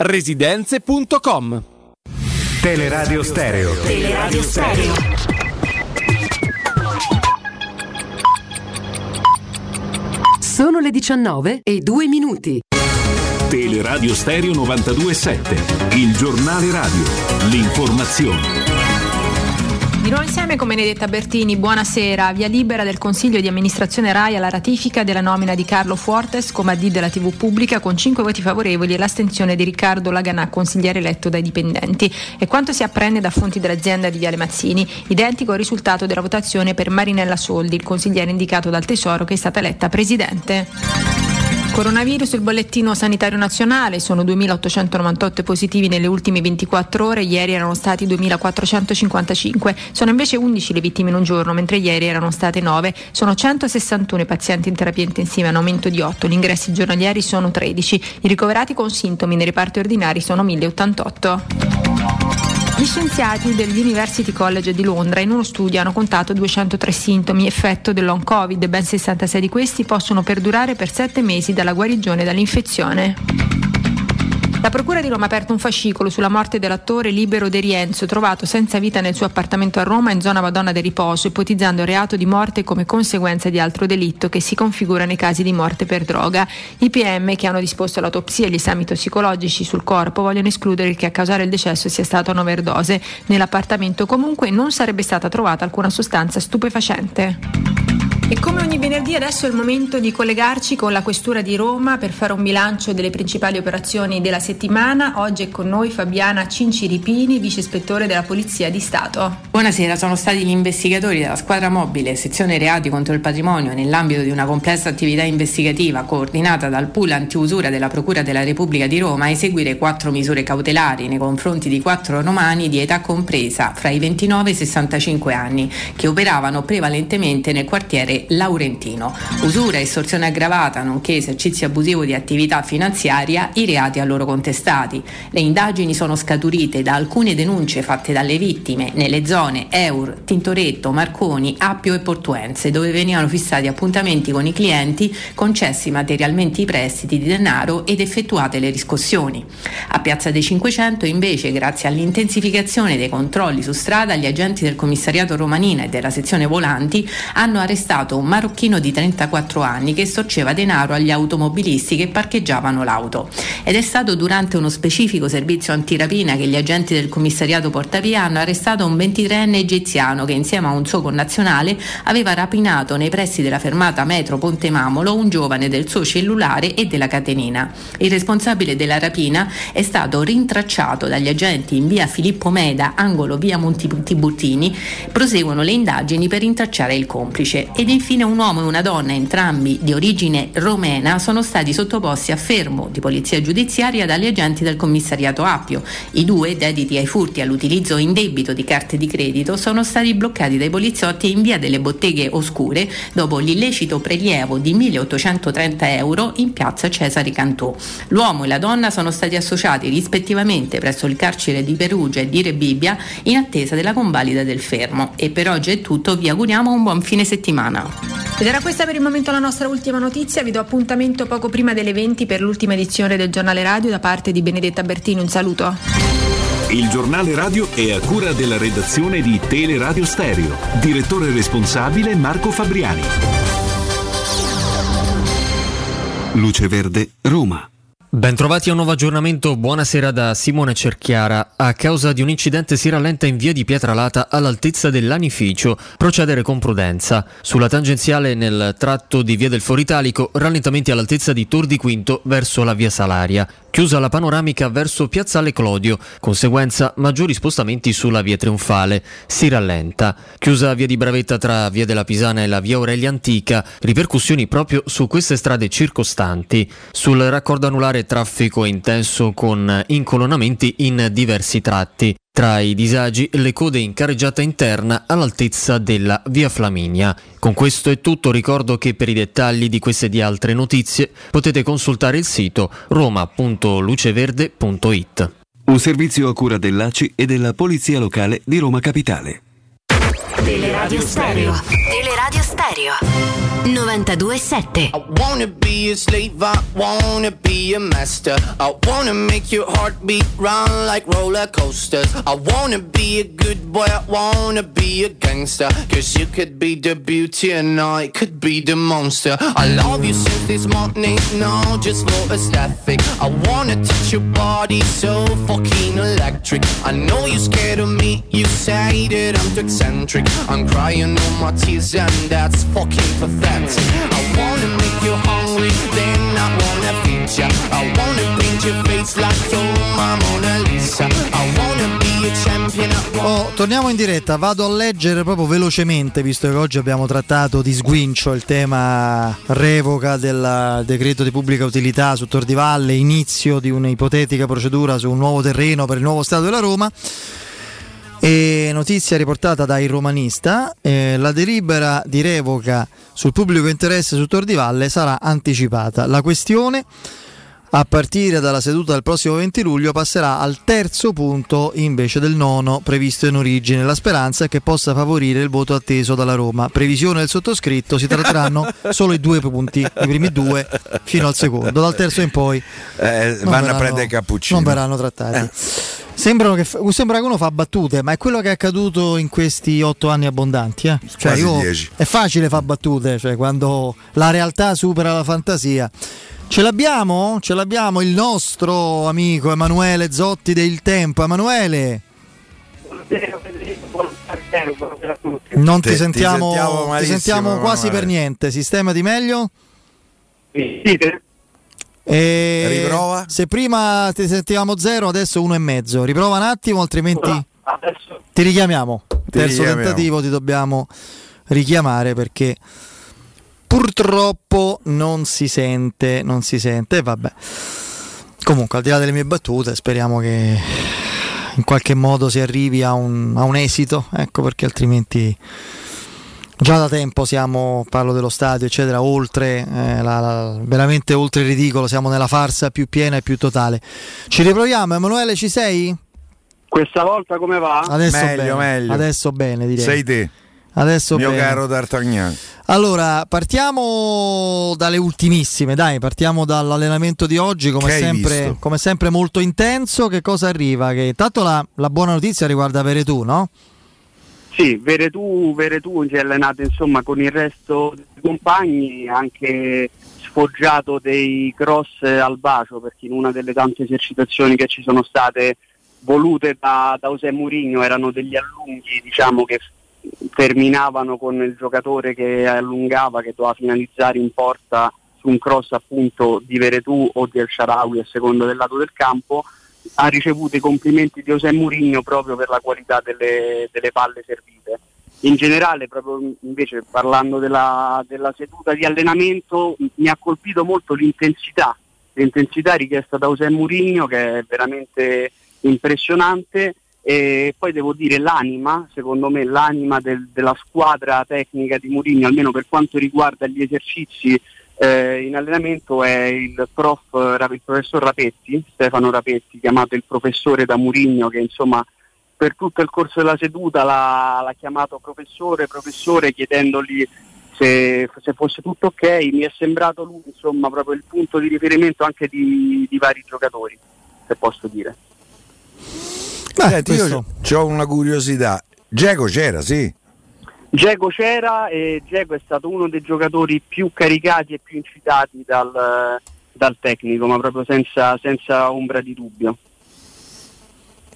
residenze.com Teleradio Stereo. Teleradio Stereo. Sono le 19 e 2 minuti. Teleradio Stereo 927, il giornale radio, l'informazione. Di nuovo insieme con Benedetta Bertini, buonasera. Via libera del Consiglio di amministrazione RAI alla ratifica della nomina di Carlo Fuortes come AD della TV pubblica con 5 voti favorevoli e l'astensione di Riccardo Laganà, consigliere eletto dai dipendenti. E quanto si apprende da fonti dell'azienda di Viale Mazzini, identico al risultato della votazione per Marinella Soldi, il consigliere indicato dal Tesoro che è stata eletta presidente. Coronavirus, il bollettino sanitario nazionale, sono 2.898 positivi nelle ultime 24 ore, ieri erano stati 2.455, sono invece 11 le vittime in un giorno, mentre ieri erano state 9, sono 161 i pazienti in terapia intensiva, in aumento di 8, gli ingressi giornalieri sono 13, i ricoverati con sintomi nei reparti ordinari sono 1.088. Gli scienziati dell'University College di Londra in uno studio hanno contato 203 sintomi effetto del long covid, ben 66 di questi possono perdurare per 7 mesi dalla guarigione dall'infezione. La Procura di Roma ha aperto un fascicolo sulla morte dell'attore Libero De Rienzo, trovato senza vita nel suo appartamento a Roma in zona Madonna del Riposo, ipotizzando reato di morte come conseguenza di altro delitto che si configura nei casi di morte per droga. I PM che hanno disposto l'autopsia e gli esami tossicologici sul corpo vogliono escludere che a causare il decesso sia stata un'overdose. Nell'appartamento comunque non sarebbe stata trovata alcuna sostanza stupefacente. E come ogni venerdì adesso è il momento di collegarci con la Questura di Roma per fare un bilancio delle principali operazioni della settimana. Oggi è con noi Fabiana Cinciripini, vice ispettore della Polizia di Stato. Buonasera, sono stati gli investigatori della squadra mobile sezione reati contro il patrimonio nell'ambito di una complessa attività investigativa coordinata dal pool antiusura della Procura della Repubblica di Roma a eseguire quattro misure cautelari nei confronti di quattro romani di età compresa fra i 29 e i 65 anni che operavano prevalentemente nel quartiere Laurentino. Usura, estorsione aggravata, nonché esercizio abusivo di attività finanziaria, i reati a loro contestati. Le indagini sono scaturite da alcune denunce fatte dalle vittime nelle zone Eur, Tintoretto, Marconi, Appio e Portuense, dove venivano fissati appuntamenti con i clienti, concessi materialmente i prestiti di denaro ed effettuate le riscossioni. A Piazza dei 500 invece, grazie all'intensificazione dei controlli su strada, gli agenti del commissariato romanina e della sezione volanti hanno arrestato un marocchino di 34 anni che storceva denaro agli automobilisti che parcheggiavano l'auto. Ed è stato durante uno specifico servizio antirapina che gli agenti del commissariato Portavia hanno arrestato un 23enne egiziano che insieme a un suo connazionale aveva rapinato nei pressi della fermata metro Ponte Mamolo un giovane del suo cellulare e della catenina. Il responsabile della rapina è stato rintracciato dagli agenti in via Filippo Meda, angolo via Monti Tiburtini. Proseguono le indagini per rintracciare il complice ed infine un uomo e una donna, entrambi di origine romena, sono stati sottoposti a fermo di polizia giudiziaria dagli agenti del commissariato Appio. I due, dediti ai furti e all'utilizzo indebito di carte di credito, sono stati bloccati dai poliziotti in via delle botteghe oscure dopo l'illecito prelievo di 1830 euro in piazza Cesare Cantù. L'uomo e la donna sono stati associati rispettivamente presso il carcere di Perugia e di Rebibbia in attesa della convalida del fermo. E per oggi è tutto, vi auguriamo un buon fine settimana. Ed era questa per il momento la nostra ultima notizia, vi do appuntamento poco prima delle 20 per l'ultima edizione del giornale radio da parte di Benedetta Bertini, un saluto. Il giornale radio è a cura della redazione di Teleradio Stereo. Direttore responsabile Marco Fabriani. Luce Verde, Roma. Bentrovati a un nuovo aggiornamento, buonasera da Simone Cerchiara. A causa di un incidente si rallenta in via di Pietralata all'altezza dell'anificio. Procedere con prudenza. Sulla tangenziale nel tratto di via del Foritalico, rallentamenti all'altezza di Tor di Quinto verso la via Salaria. Chiusa la panoramica verso Piazzale Clodio, conseguenza maggiori spostamenti sulla via Trionfale. Si rallenta. Chiusa via di Bravetta tra via della Pisana e la via Aurelia Antica, ripercussioni proprio su queste strade circostanti. Sul raccordo anulare traffico intenso con incolonnamenti in diversi tratti. Tra i disagi le code in carreggiata interna all'altezza della via Flaminia. Con questo è tutto, ricordo che per i dettagli di queste e di altre notizie potete consultare il sito roma.luceverde.it. Un servizio a cura dell'ACI e della Polizia Locale di Roma Capitale. Teleradio Stereo. Teleradio Stereo. 92.7. I wanna be a slave, I wanna be a master. I wanna make your heartbeat run like roller coasters. I wanna be a good boy, I wanna be a gangster. Cause you could be the beauty and I could be the monster. I love you since this morning, no, just no aesthetic. I wanna touch your body so fucking electric. I know you're scared of me, you say that I'm too eccentric. I'm crying all my tears and that's fucking pathetic. I wanna make you hungry, then I wanna feed ya. I wanna paint your face like you're my Mona Lisa. I wanna be a champion. Oh, torniamo in diretta, vado a leggere proprio velocemente, visto che oggi abbiamo trattato di sguincio il tema revoca del decreto di pubblica utilità su Tor di Valle, inizio di un'ipotetica procedura su un nuovo terreno per il nuovo Stato della Roma. E notizia riportata da Il Romanista, eh, la delibera di revoca sul pubblico interesse su Tor di Valle sarà anticipata. La questione a partire dalla seduta del prossimo 20 luglio passerà al terzo punto invece del nono previsto in origine. La speranza è che possa favorire il voto atteso dalla Roma. Previsione del sottoscritto, si tratteranno solo i due punti, i primi due fino al secondo. Dal terzo in poi Eh, vanno a verranno- prendere cappuccino. Non verranno trattati. Sembrano che, sembra che uno fa battute, ma è quello che è accaduto in questi otto anni abbondanti. eh. Cioè, io- è facile fare battute, cioè, quando la realtà supera la fantasia. Ce l'abbiamo? Ce l'abbiamo il nostro amico Emanuele Zotti del Tempo. Emanuele, non ti, Ti- ti sentiamo, sentiamo ti sentiamo quasi Emanuele. per niente. Sistemati meglio? Sentite? E Riprova. Se prima ti sentivamo zero, adesso uno e mezzo. Riprova un attimo, altrimenti Adesso ti richiamiamo. Terzo richiamiamo. tentativo ti dobbiamo richiamare perché purtroppo non si sente, non si sente. E vabbè. Comunque, al di là delle mie battute, speriamo che in qualche modo si arrivi a un, a un esito, ecco perché altrimenti già da tempo siamo, parlo dello stadio, eccetera, oltre, eh, la- la- veramente oltre il ridicolo, siamo nella farsa più piena e più totale. Ci riproviamo, Emanuele, ci sei? questa volta come va? Adesso Meglio, bene, meglio. adesso bene direi. Sei te, Adesso mio bene. caro D'Artagnan. Allora, partiamo dalle ultimissime, dai, partiamo dall'allenamento di oggi, come sempre, come sempre molto intenso. Che cosa arriva? Che intanto la, la buona notizia riguarda Veretù, no? Sì, Veretù, Veretù si è allenato insomma con il resto dei compagni, anche sfoggiato dei cross al bacio perché in una delle tante esercitazioni che ci sono state volute da, da José Mourinho erano degli allunghi diciamo che terminavano con il giocatore che allungava, che doveva finalizzare in porta su un cross appunto di Veretù o di El Sharawi a seconda del lato del campo ha ricevuto i complimenti di José Mourinho proprio per la qualità delle, delle palle servite. in generale, proprio invece parlando della, della seduta di allenamento, mi ha colpito molto l'intensità, l'intensità richiesta da José Mourinho che è veramente impressionante e poi devo dire l'anima, secondo me l'anima del, della squadra tecnica di Mourinho, almeno per quanto riguarda gli esercizi eh, in allenamento è il prof, il professor Rapetti, Stefano Rapetti, chiamato il professore da Murigno, che insomma per tutto il corso della seduta l'ha, l'ha chiamato professore, professore, chiedendogli se, se, fosse tutto ok. Mi è sembrato lui insomma proprio il punto di riferimento anche di, di vari giocatori, se posso dire. Beh, Senti, io ho una curiosità. Geco c'era, sì. Geco c'era e Geco è stato uno dei giocatori più caricati e più incitati dal, dal tecnico, ma proprio senza, senza, ombra di dubbio.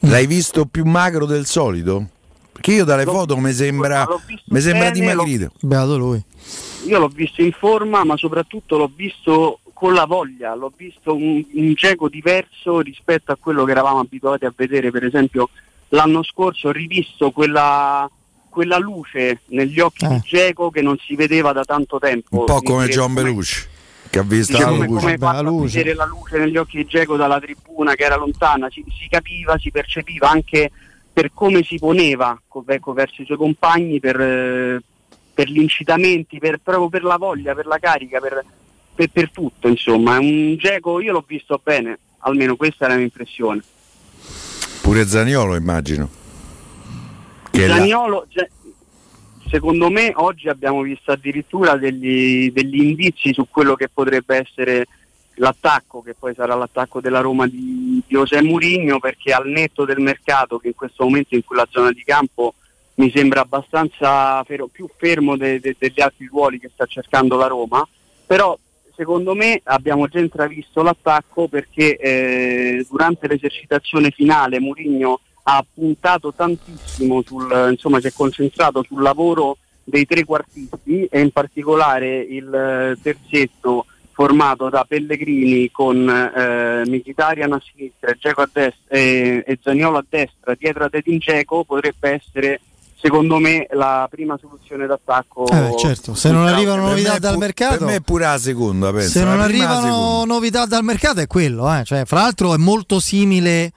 L'hai visto più magro del solito? Perché io dalle l'ho foto mi sembra, mi sembra dimagrito. Beato lui. Io l'ho visto in forma, ma soprattutto l'ho visto con la voglia, l'ho visto un, un Geco diverso rispetto a quello che eravamo abituati a vedere, per esempio l'anno scorso ho rivisto quella quella luce negli occhi eh. di Geco che non si vedeva da tanto tempo. Un po' come John Belushi che ha visto diciamo la luce. Come fa a vedere la luce negli occhi di Geco dalla tribuna che era lontana, si, si, capiva, si percepiva anche per come si poneva ecco, verso i suoi compagni, per, per gli incitamenti, per, proprio per la voglia, per la carica, per, per, per tutto. Insomma, è un Geco, io l'ho visto bene, almeno questa è la mia impressione. Pure Zaniolo immagino. Zaniolo, la... secondo me oggi abbiamo visto addirittura degli, degli, indizi su quello che potrebbe essere l'attacco, che poi sarà l'attacco della Roma di, José Mourinho, perché al netto del mercato che in questo momento in quella zona di campo mi sembra abbastanza fer- più fermo de- de- degli altri ruoli che sta cercando la Roma, però secondo me abbiamo già intravisto l'attacco perché eh, durante l'esercitazione finale Mourinho ha puntato tantissimo, sul, insomma si è concentrato sul lavoro dei trequartisti e in particolare il eh, terzetto formato da Pellegrini con eh, Mkhitaryan a sinistra e, a destra, e, e Zaniolo a destra dietro a Dedin Dzeko potrebbe essere secondo me la prima soluzione d'attacco eh, certo. se non arrivano novità dal pu- mercato per me è pure la seconda penso. se non arrivano novità dal mercato è quello eh. cioè, fra l'altro è molto simile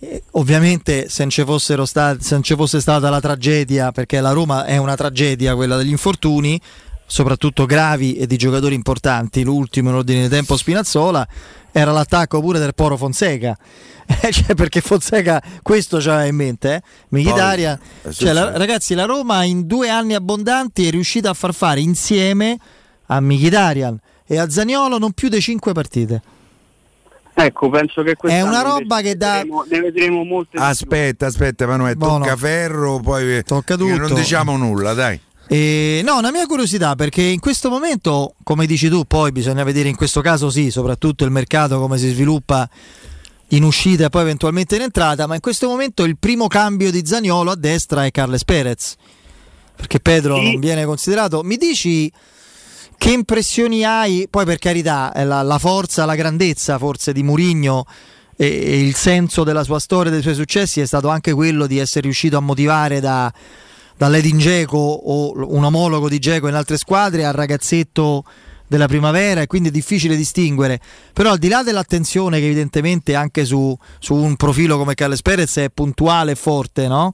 eh, ovviamente se non, ci stati, se non ci fosse stata la tragedia, perché la Roma è una tragedia quella degli infortuni, soprattutto gravi e di giocatori importanti, l'ultimo in ordine di tempo Spinazzola, era l'attacco pure del Poro Fonseca. cioè, perché Fonseca questo c'aveva in mente, eh? Mkhitaryan. Eh, cioè, la, ragazzi, la Roma in due anni abbondanti è riuscita a far fare insieme a Mkhitaryan e a Zaniolo non più di cinque partite. Ecco, penso che questa è una roba che da ne vedremo molte Aspetta, aspetta, Emanuele, tocca ferro, poi tocca tutto. non diciamo nulla, dai. Eh, no, una mia curiosità perché in questo momento, come dici tu, poi bisogna vedere in questo caso sì, soprattutto il mercato come si sviluppa in uscita e poi eventualmente in entrata, ma in questo momento il primo cambio di Zagnolo a destra è Carles Perez. Perché Pedro sì. non viene considerato. Mi dici che impressioni hai? Poi per carità, la, la forza, la grandezza forse di Murigno e, e, il senso della sua storia, dei suoi successi è stato anche quello di essere riuscito a motivare da, dall'Edin Geco o un omologo di Geco in altre squadre al ragazzetto della primavera e quindi è difficile distinguere. Però al di là dell'attenzione che evidentemente anche su, su un profilo come Carles Perez è puntuale e forte, no?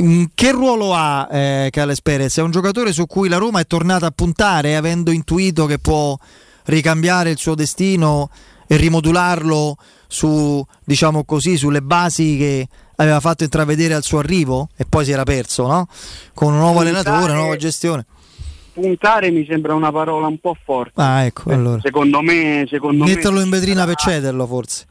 Mm, che ruolo ha eh, Carles Perez? È un giocatore su cui la Roma è tornata a puntare, avendo intuito che può ricambiare il suo destino e rimodularlo su, diciamo così, sulle basi che aveva fatto intravedere al suo arrivo e poi si era perso, no? Con un nuovo allenatore, una nuova gestione. Puntare mi sembra una parola un po' forte. Ah, ecco, allora. Secondo me, secondo Metterlo me in vetrina per cederlo, forse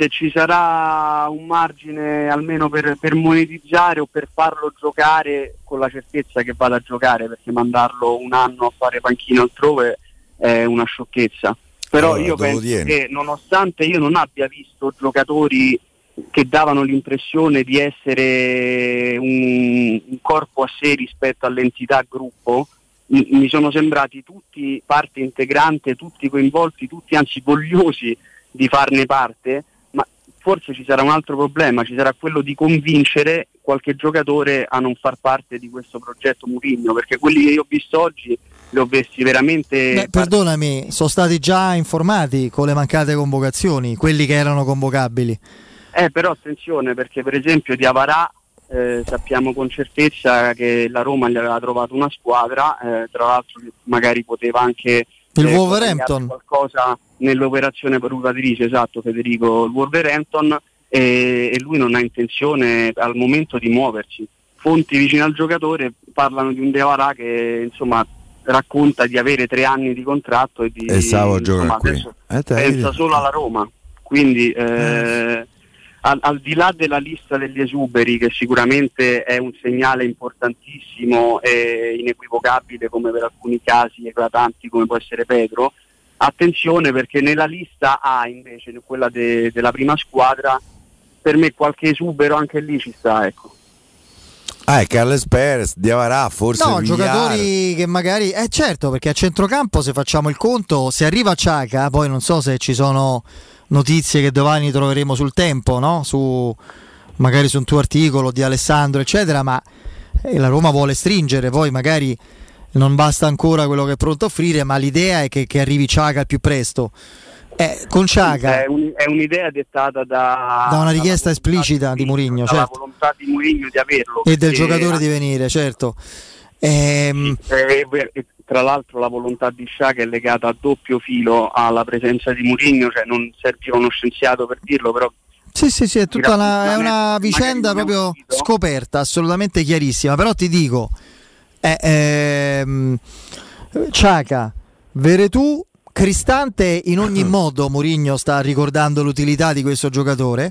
se ci sarà un margine almeno per, per, monetizzare o per farlo giocare con la certezza che vada a giocare, perché mandarlo un anno a fare panchino altrove è una sciocchezza. Però allora, io penso tieni. che nonostante io non abbia visto giocatori che davano l'impressione di essere un, un corpo a sé rispetto all'entità gruppo, mi sono sembrati tutti parte integrante, tutti coinvolti, tutti anzi vogliosi di farne parte forse ci sarà un altro problema, ci sarà quello di convincere qualche giocatore a non far parte di questo progetto Murigno, perché quelli che io ho visto oggi li ho visti veramente... Beh, perdonami, sono stati già informati con le mancate convocazioni, quelli che erano convocabili. Eh, però attenzione perché per esempio di Avarà eh, sappiamo con certezza che la Roma gli aveva trovato una squadra, eh, tra l'altro magari poteva anche il eh, Wolverhampton qualcosa nell'operazione valutatrice, esatto Federico, il Wolverhampton e, e lui non ha intenzione al momento di muoversi. Fonti vicine al giocatore parlano di un Devarà che insomma racconta di avere tre anni di contratto e di E adesso Eh, pensa solo alla Roma. Quindi eh, al, al di là della lista degli esuberi, che sicuramente è un segnale importantissimo e inequivocabile come per alcuni casi eclatanti come può essere Pedro, attenzione perché nella lista A invece, quella de- della prima squadra, per me qualche esubero anche lì ci sta. Ecco. Ah, è Carles Perez, Diavarà, forse No, Villar. giocatori che magari... Eh certo, perché a centrocampo se facciamo il conto, se arriva Ciaca, poi non so se ci sono notizie che domani troveremo sul tempo, no? Su, magari su un tuo articolo di Alessandro, eccetera, ma eh, la Roma vuole stringere, poi magari non basta ancora quello che è pronto a offrire, ma l'idea è che, che arrivi Ciaca al più presto. Eh, con Ciaca È, un- è un'idea dettata da, da una richiesta esplicita di Mourinho, certo, volontà di Mourinho di averlo. e del giocatore di venire, certo. Ehm, Eh, e tra l'altro la volontà di Sciacca è legata a doppio filo alla presenza di Mourinho, cioè non serviva uno scienziato per dirlo, però Sì, sì, sì, è tutta una, è una vicenda proprio scoperta, assolutamente chiarissima. Però ti dico, eh, ehm, Ciaca, Veretù, Cristante in ogni modo Mourinho sta ricordando l'utilità di questo giocatore.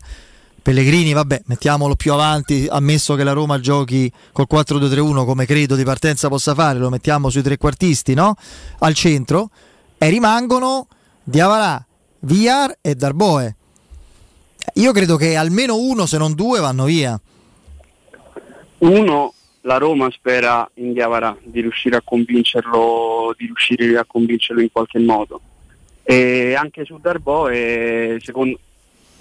Pellegrini, vabbè, mettiamolo più avanti, ammesso che la Roma giochi col 4-2-3-1 come credo di partenza possa fare, lo mettiamo sui trequartisti, no? Al centro e rimangono Diavarà, Villar e Darboe. Io credo che almeno uno, se non due, vanno via. uno la Roma spera in Diavara di riuscire a convincerlo, di riuscire a convincerlo in qualche modo. E anche su Darbo, secondo,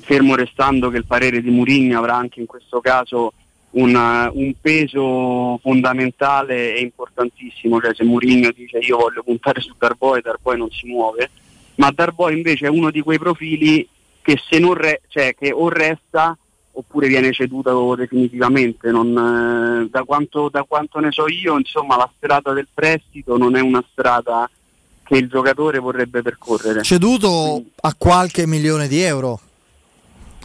fermo restando che il parere di Mourinho avrà anche in questo caso una- un peso fondamentale e importantissimo, cioè se Mourinho dice io voglio puntare su Darboe, Darboe non si muove, ma Darboe invece è uno di quei profili che se non re- cioè che o resta oppure viene ceduto definitivamente. Non, eh, da, quanto, da quanto ne so io, insomma, la strada del prestito non è una strada che il giocatore vorrebbe percorrere. Ceduto a qualche milione di euro.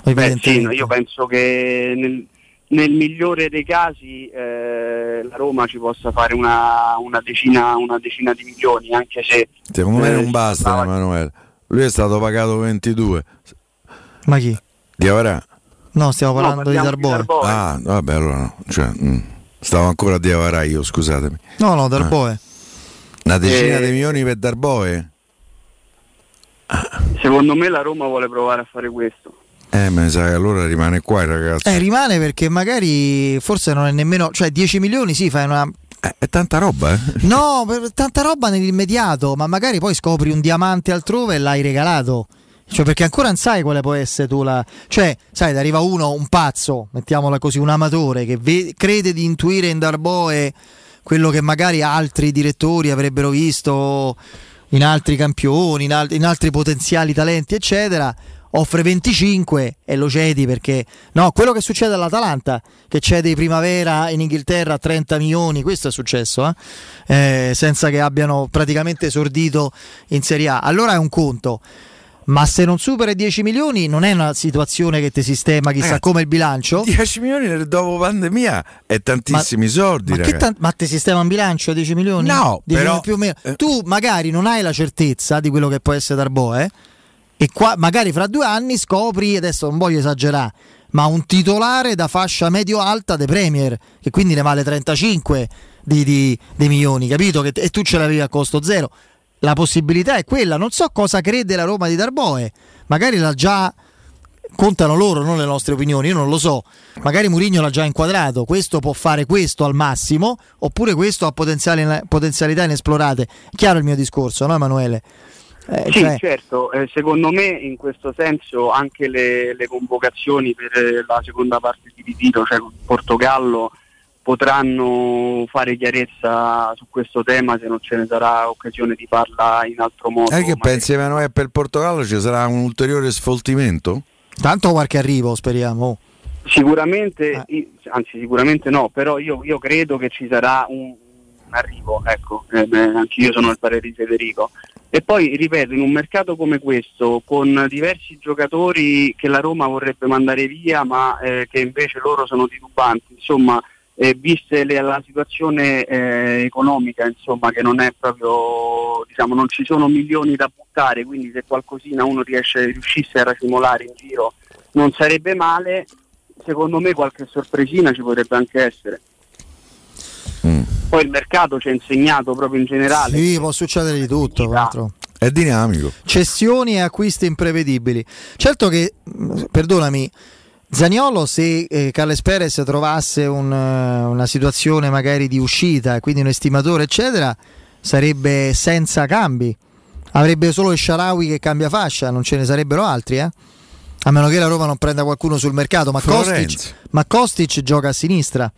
Beh, sì, no, io penso che nel, nel migliore dei casi eh, la Roma ci possa fare una, una decina, una decina di milioni, anche se Secondo me eh, non basta, Emanuele. Lui è stato pagato 22. Ma chi? Diavarà? No, stiamo parlando di Darboe. Ah, vabbè, allora no. Cioè, mm, stavo ancora a Diavarà io, scusatemi. No, no, Darboe. Una decina Eh. di milioni per Darboe? secondo me la Roma vuole provare a fare questo. Eh, ma sa che allora rimane qua il ragazzo. Eh, rimane perché magari forse non è nemmeno, cioè 10 milioni sì, fai una è tanta roba, eh? No, tanta roba nell'immediato, ma magari poi scopri un diamante altrove e l'hai regalato. Cioè, perché ancora non sai quale può essere tu la. Cioè, sai, arriva uno, un pazzo, mettiamola così, un amatore che ve- crede di intuire in Darboe quello che magari altri direttori avrebbero visto in altri campioni, in, al- in altri potenziali talenti, eccetera. Offre 25 e lo cedi perché no, quello che succede all'Atalanta, che cede di primavera in Inghilterra a 30 milioni, questo è successo, eh? Eh, senza che abbiano praticamente esordito in Serie A. Allora è un conto. Ma se non supera i 10 milioni non è una situazione che ti sistema chissà Ragazzi, come il bilancio. 10 milioni dopo pandemia è tantissimi soldi, Ma, che ragazzi. tan- ma ti sistema un bilancio a 10 milioni? No, 10 però- milioni. Tu magari non hai la certezza di quello che può essere Darboe e qua magari fra due anni scopri, adesso non voglio esagerare, ma un titolare da fascia medio-alta dei Premier, che quindi ne vale 35 di, di- di milioni, capito? Che- e tu ce l'avevi a costo zero. La possibilità è quella, non so cosa crede la Roma di Darboe, magari l'ha già contano loro, non le nostre opinioni, io non lo so. Magari Mourinho l'ha già inquadrato, questo può fare questo al massimo, oppure questo ha potenziali- potenzialità inesplorate. Chiaro il mio discorso, no Emanuele? Eh, sì, cioè- certo, eh, secondo me in questo senso anche le, le convocazioni per eh, la seconda parte di ritiro, cioè il Portogallo, potranno fare chiarezza su questo tema se non ce ne sarà occasione di farla in altro modo. Eh, che pensi Emanuele per il Portogallo ci sarà un ulteriore sfoltimento? Tanto qualche arrivo, speriamo. Sicuramente, i- anzi sicuramente no, però io, io credo che ci sarà un, arrivo, ecco, eh, beh, anche io sono il parere di Federico. E poi, ripeto, in un mercato come questo, con diversi giocatori che la Roma vorrebbe mandare via, ma eh, che invece loro sono titubanti, insomma, eh, viste le- la situazione eh, economica, insomma, che non è proprio, diciamo, non ci sono milioni da buttare, quindi se qualcosina uno riesce, riuscisse a racimolare in giro non sarebbe male, secondo me qualche sorpresina ci potrebbe anche essere. Poi il mercato ci ha insegnato proprio in generale. Sì, può succedere di tutto. È dinamico. Cessioni e acquisti imprevedibili. Certo che, mh, perdonami, Zaniolo se eh, Carles Perez trovasse un, eh, una situazione magari di uscita, quindi un estimatore eccetera, sarebbe senza cambi. Avrebbe solo il Sharawi che cambia fascia, non ce ne sarebbero altri, eh? A meno che la Roma non prenda qualcuno sul mercato, ma Florenzi. Kostic, ma Kostic gioca a sinistra.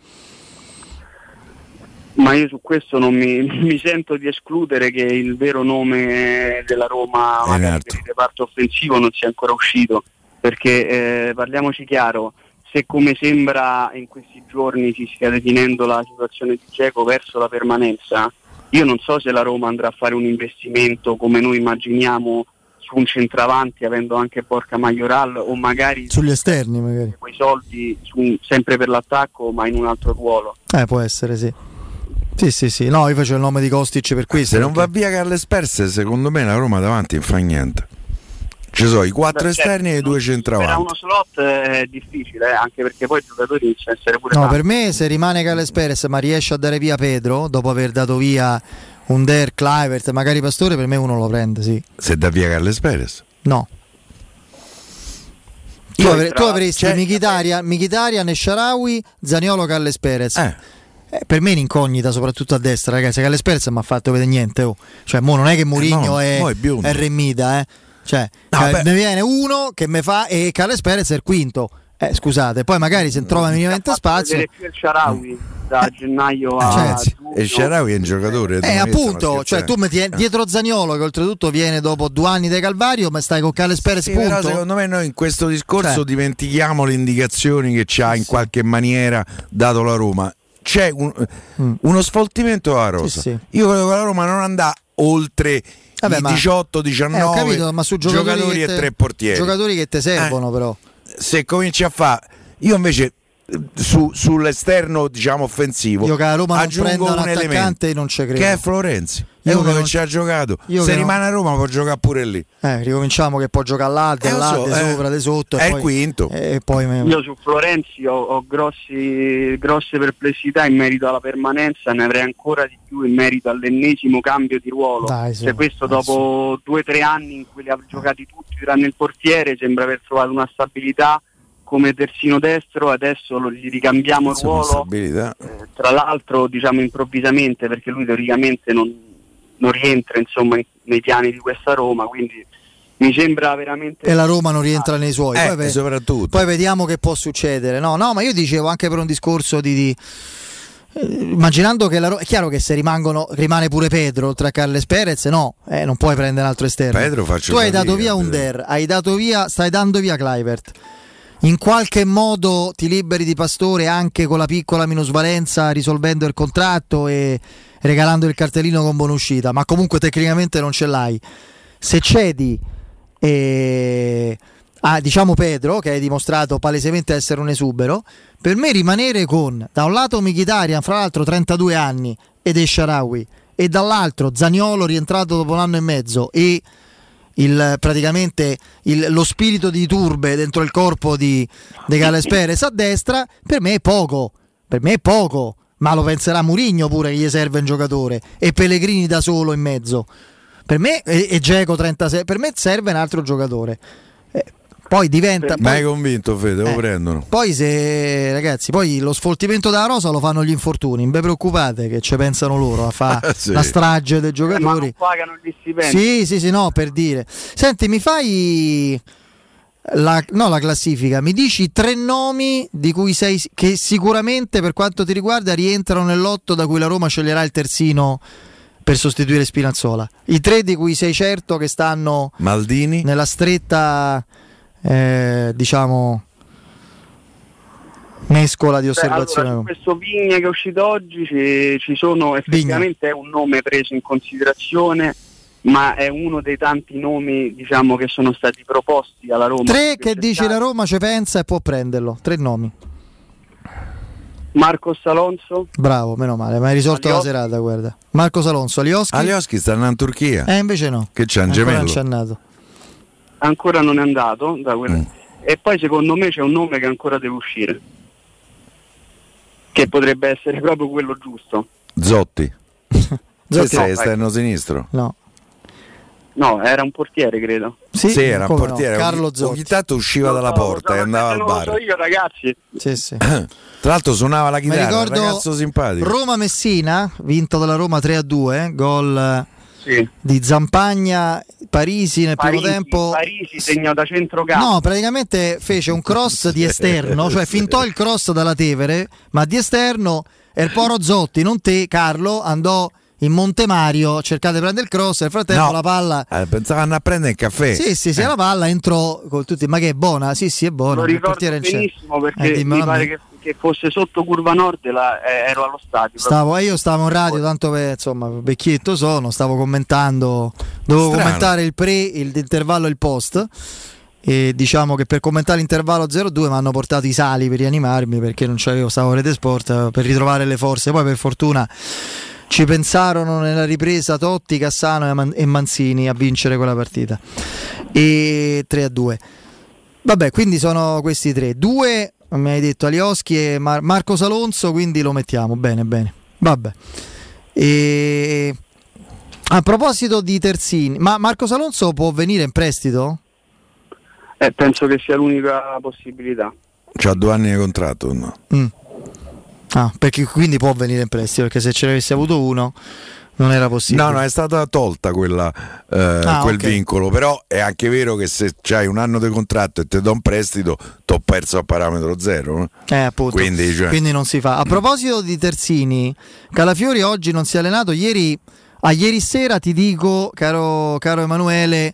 Ma io su questo non mi, mi sento di escludere che il vero nome della Roma magari per il reparto offensivo non sia ancora uscito, perché eh, parliamoci chiaro, se come sembra in questi giorni si stia definendo la situazione di Geco verso la permanenza, io non so se la Roma andrà a fare un investimento come noi immaginiamo su un centravanti avendo anche Porca Majoral o magari Sugli esterni magari. quei soldi su- sempre per l'attacco ma in un altro ruolo. Eh, può essere, sì. Sì, sì, sì. No, io faccio il nome di Kostic per questo. Se non va perché- via Carles Perse, secondo me la Roma davanti non fa niente. Ci sono i quattro Beh, certo, esterni e i due Per centravanti. uno slot è difficile, eh, anche perché poi i giocatori iniziano a essere pure No, tanti. per me se rimane Carles Perez ma riesce a dare via Pedro, dopo aver dato via un Der, Clivert, magari Pastore, per me uno lo prende, sì. Se dà via Carles Perez. No. Tu, Io, avre- tu avresti c'è- Mkhitaryan, Mkhitaryan e Sharawi, Zaniolo, Carles Perez. Eh, per me è un'incognita, soprattutto a destra, ragazzi. Carles Perez non mi ha fatto vedere niente. oh. Cioè, mo non è che Mourinho no, è, mo è è Remida, eh. Cioè, No, eh, beh. ne viene uno che mi fa e Carles Perez è il quinto. Eh, scusate, poi magari se trova minimamente spazio. più il Sharawi da gennaio a certo. E Sharawi è un giocatore. Eh, appunto, cioè tu metti scherzando. dietro Zaniolo che oltretutto viene dopo due anni di Calvario, ma stai con Carles Perez Sì, punto. però secondo me noi in questo discorso Cioè. dimentichiamo le indicazioni che ci ha in qualche maniera dato la Roma. C'è un- uno sfoltimento alla rosa. Mm. Sì, sì. Io credo che la Roma non andrà oltre Vabbè, i ma- 18, Eh, ho 19 capito, ma su giocatori, giocatori che e te- tre portieri. Giocatori che ti servono, però. Se cominci a fare io invece eh, su- sull'esterno diciamo offensivo Io che a Roma non aggiungo un un attaccante, elemento non ci credo. che è Florenzi è uno che ci ha giocato io se che non- rimane a Roma può giocare pure lì Eh, ricominciamo che può giocare all'alto, Eh, lo all'alto, so, eh. sopra, di sotto. È il poi- quinto. E poi me- Io su Florenzi ho, ho grossi- grosse perplessità in merito alla permanenza, ne avrei ancora di più in merito all'ennesimo cambio di ruolo. Dai, su, cioè, questo dopo due o tre anni in cui li ha giocati tutti tranne il portiere, sembra aver trovato una stabilità come terzino destro, adesso lo- gli ricambiamo il ruolo, eh, tra l'altro diciamo improvvisamente perché lui teoricamente non, non rientra insomma, in- nei piani di questa Roma, quindi mi sembra veramente... e la Roma non rientra nei suoi. Eh, poi, soprattutto. poi vediamo che può succedere. No, no, ma io dicevo anche per un discorso di. di- eh, Immaginando che la Ro- è chiaro che se rimangono, rimane pure Pedro oltre a Carles Perez, no, eh, non puoi prendere un altro esterno. Pedro faccio tu hai dato via un Pedro. Der, hai dato via, stai dando via Clivert. In qualche modo ti liberi di Pastore anche con la piccola minusvalenza, risolvendo il contratto e regalando il cartellino con buona uscita, ma comunque tecnicamente non ce l'hai. Se cedi e a diciamo Pedro, che hai dimostrato palesemente essere un esubero, per me rimanere con da un lato Mkhitaryan, fra l'altro 32 anni, ed Esharawi, e dall'altro Zaniolo rientrato dopo un anno e mezzo e il- praticamente il- lo spirito di turbe dentro il corpo di De Gales Perez a destra, per me è poco. Per me è poco. Ma lo penserà Murigno pure che gli serve un giocatore. E Pellegrini da solo in mezzo. Per me, e, Dzeko 36, per me serve un altro giocatore. Eh, Poi diventa. Ma hai convinto Fede, lo Eh. prendono. poi se ragazzi, poi lo sfoltimento della rosa lo fanno gli infortuni. Non vi preoccupate che ci pensano loro a fare Sì. la strage dei Eh, ma non giocatori. pagano gli stipendi. Sì, sì, sì, no, per dire. Senti, mi fai la, no, la classifica, mi dici tre nomi di cui sei che sicuramente per quanto ti riguarda rientrano nell'otto da cui la Roma sceglierà il terzino per sostituire Spinazzola. I tre di cui sei certo che stanno Maldini? nella stretta eh, diciamo mescola di Beh, osservazione. allora, su questo Vigna che è uscito oggi ci, ci sono effettivamente è un nome preso in considerazione, ma è uno dei tanti nomi diciamo, che sono stati proposti alla Roma. Tre che dici la Roma ci pensa e può prenderlo. Tre nomi. Marcos Alonso, Bravo, meno male, ma hai risolto Alioschi. la serata, guarda. Marco Salonso, Alioschi? Alioschi sta andando in Turchia. Eh, invece no. Che c'è un gemello? non c'è andato. Ancora non è andato Mm. e poi secondo me c'è un nome che ancora deve uscire, che potrebbe essere proprio quello giusto. Zotti. Zotti sei no, esterno sinistro? No. No, era un portiere credo. Sì, era un come no, portiere. Carlo ogni, Zotti. ogni tanto usciva dalla porta e andava al non lo bar. so io ragazzi. Sì, sì. Tra l'altro suonava la Mi chitarra, un ricordo ragazzo simpatico. Roma-Messina, vinto dalla Roma 3-2, gol Sì. di Zampagna, Parisi nel Parisi, primo tempo. Parisi segna da centrocampo. No, praticamente fece un cross di esterno, cioè fintò il cross dalla Tevere, ma di esterno Erporo Zotti, non te, Carlo, andò in Monte Mario, cercate di prendere il cross, nel frattempo No. la palla... Eh, pensavano a prendere il caffè. Sì, sì, sì, la palla entrò con tutti, ma che è buona? Sì, sì, è buona. Lo il ricordo in c'è. benissimo Eh, perché dimmelo mi pare che, che fosse sotto curva nord la- eh, ero allo stadio. Stavo, eh, io stavo in radio, tanto per, insomma, vecchietto sono, stavo commentando, dovevo Strano. commentare il pre, il- l'intervallo e il post. E diciamo che per commentare l'intervallo 0-2 mi hanno portato i sali per rianimarmi perché non c'avevo, stavo a Rete Sport eh, per ritrovare le forze. Poi per fortuna ci pensarono nella ripresa Totti, Cassano e Man- Manzini a vincere quella partita. E 3-2. Vabbè, quindi sono questi tre. Due, mi hai detto Alioschi e Mar- Marco Salonso, quindi lo mettiamo. Bene, bene. Vabbè. E... A proposito di terzini, ma Marco Salonso può venire in prestito? Eh, penso che sia l'unica possibilità. C'ha due anni di contratto. No? Mm. Ah, perché quindi può venire in prestito, perché se ce ne avessi avuto uno non era possibile. No, no, è stata tolta quella, eh, Ah, quel ok. vincolo, però è anche vero che se hai un anno di contratto e ti do un prestito, ti ho perso a parametro zero. no? Eh, appunto. Quindi, cioè- Quindi non si fa. A proposito di terzini, Calafiori oggi non si è allenato. Ieri, a ieri sera ti dico, caro, caro Emanuele,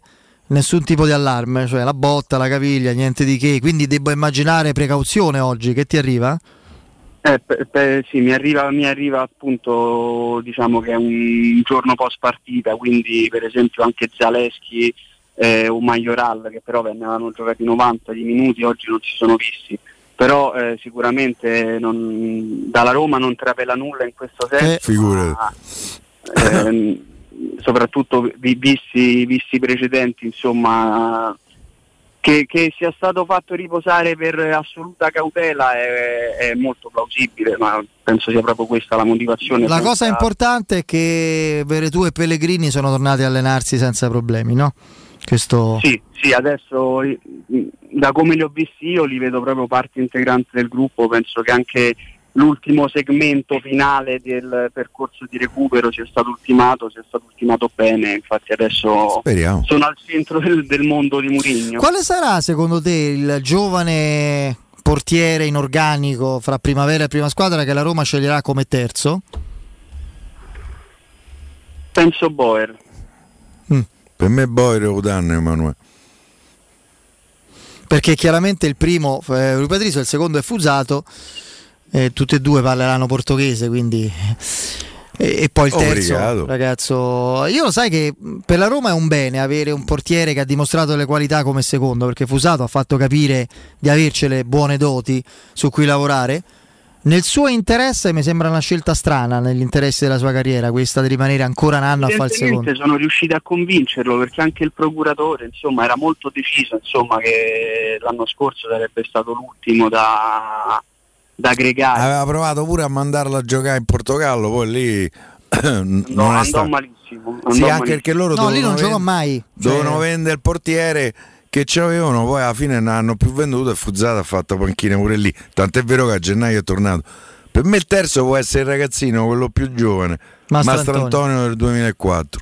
nessun tipo di allarme, cioè la botta, la caviglia, niente di che. Quindi devo immaginare precauzione oggi. Che ti arriva? Eh, pe- pe- sì, mi arriva, mi arriva appunto, diciamo che è un giorno post partita, quindi per esempio anche Zaleschi eh, o Majoral che però venivano giocati 90 di minuti, oggi non si sono visti. Però eh, sicuramente non- dalla Roma non trapela nulla in questo senso. Figurati. ma, ehm, soprattutto vi- visti, visti i precedenti, insomma, che, che sia stato fatto riposare per assoluta cautela è, è molto plausibile, ma penso sia proprio questa la motivazione. La cosa senza- importante è che Veretù e Pellegrini sono tornati a allenarsi senza problemi, no? Questo... Sì, sì, adesso da come li ho visti io li vedo proprio parte integrante del gruppo, penso che anche l'ultimo segmento finale del percorso di recupero sia stato ultimato, sia stato ultimato bene, infatti adesso Speriamo. sono al centro del, del mondo di Murigno. Quale sarà secondo te il giovane portiere in organico fra primavera e prima squadra che la Roma sceglierà come terzo? Penso Boer. Per me Boire o danno Emanuele. Perché chiaramente il primo è Rui Patricio, il secondo è Fusato, eh, tutti e due parleranno portoghese, quindi... E, e poi il terzo, Obrigado. ragazzo, io lo sai che per la Roma è un bene avere un portiere che ha dimostrato le qualità come secondo, perché Fusato ha fatto capire di avercele buone doti su cui lavorare. Nel suo interesse mi sembra una scelta strana, nell'interesse della sua carriera, questa di rimanere ancora un anno a fare il secondo. Sono riusciti a convincerlo perché anche il procuratore insomma, era molto deciso insomma, che l'anno scorso sarebbe stato l'ultimo da, da aggregare. Aveva provato pure a mandarlo a giocare in Portogallo, poi lì non No, è andò stato. malissimo. Sì, andò anche perché loro No, lì dovevano non giocò ven- mai. Cioè- Dovevano vendere il portiere che ci avevano, poi alla fine non hanno più venduto e Fuzzata ha fatto panchina pure lì. Tant'è vero che a gennaio è tornato. Per me il terzo può essere il ragazzino, quello più giovane, Mastro Mastro Antonio. Antonio del 2004.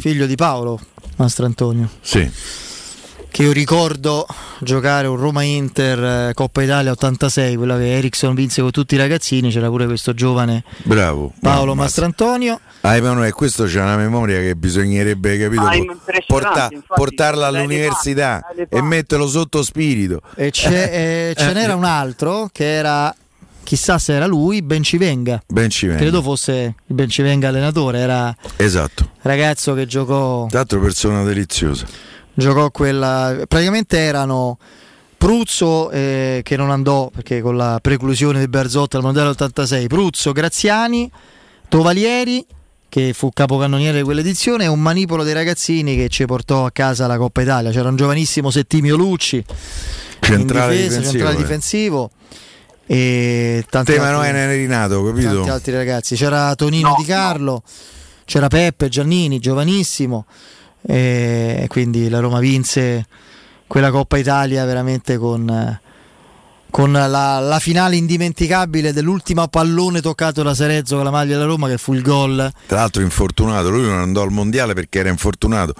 Figlio di Paolo, Mastro Antonio. Sì. Che io ricordo giocare un Roma-Inter eh, Coppa Italia 86, quella che Ericsson vinse con tutti i ragazzini, c'era pure questo giovane Bravo. Paolo bravo, Mastrantonio. Ah, Emanuele, questo c'è una memoria che bisognerebbe, capito, Ah, porta- infatti, portarla le all'università e metterlo sotto spirito. E c'è- eh, ce n'era un altro che era, chissà se era lui, Bencivenga. Bencivenga. Credo fosse il Bencivenga allenatore, era Esatto. ragazzo che giocò, Tra l'altro persona deliziosa. Giocò quella... Praticamente erano Pruzzo eh, che non andò perché con la preclusione di Berzotta al mondiale 86, Pruzzo, Graziani, Tovalieri che fu capocannoniere di quell'edizione e un manipolo dei ragazzini che ci portò a casa la Coppa Italia. C'era un giovanissimo Settimio Lucci, Centrale in difesa, difensivo, centrale eh. difensivo e tanti Te altri, Emanuele rinato, tanti capito? altri ragazzi. C'era Tonino Di Carlo, c'era Peppe Giannini, giovanissimo. E quindi la Roma vinse quella Coppa Italia veramente con, con la, la finale indimenticabile dell'ultimo pallone toccato da Serezzo con la maglia della Roma che fu il gol. Tra l'altro infortunato, lui non andò al mondiale perché era infortunato.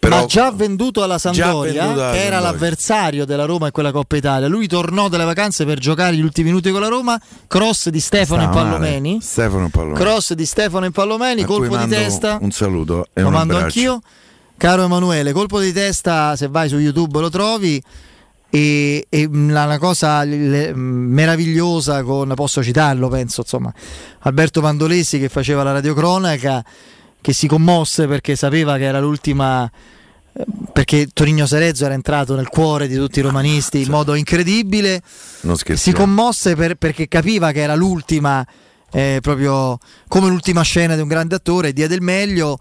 Però Ma già venduto alla Sampdoria, venduto alla che era Sampdoria. l'avversario della Roma in quella Coppa Italia. Lui tornò dalle vacanze per giocare gli ultimi minuti con la Roma. Cross di Stefano male. Pallomeni. Stefano Pallomeni. Cross di Stefano in Pallomeni, A colpo di testa. Un saluto e Lo un mando abbraccio. anch'io. Caro Emanuele, colpo di testa, se vai su YouTube lo trovi. E, e mh, la- una cosa le- mh, meravigliosa con, posso citarlo, penso, insomma, Alberto Mandolesi che faceva la radiocronaca, che si commosse perché sapeva che era l'ultima eh, perché Torino Serezzo era entrato nel cuore di tutti i romanisti in modo incredibile Non si commosse per- perché capiva che era l'ultima, eh, proprio come l'ultima scena di un grande attore, diede il meglio.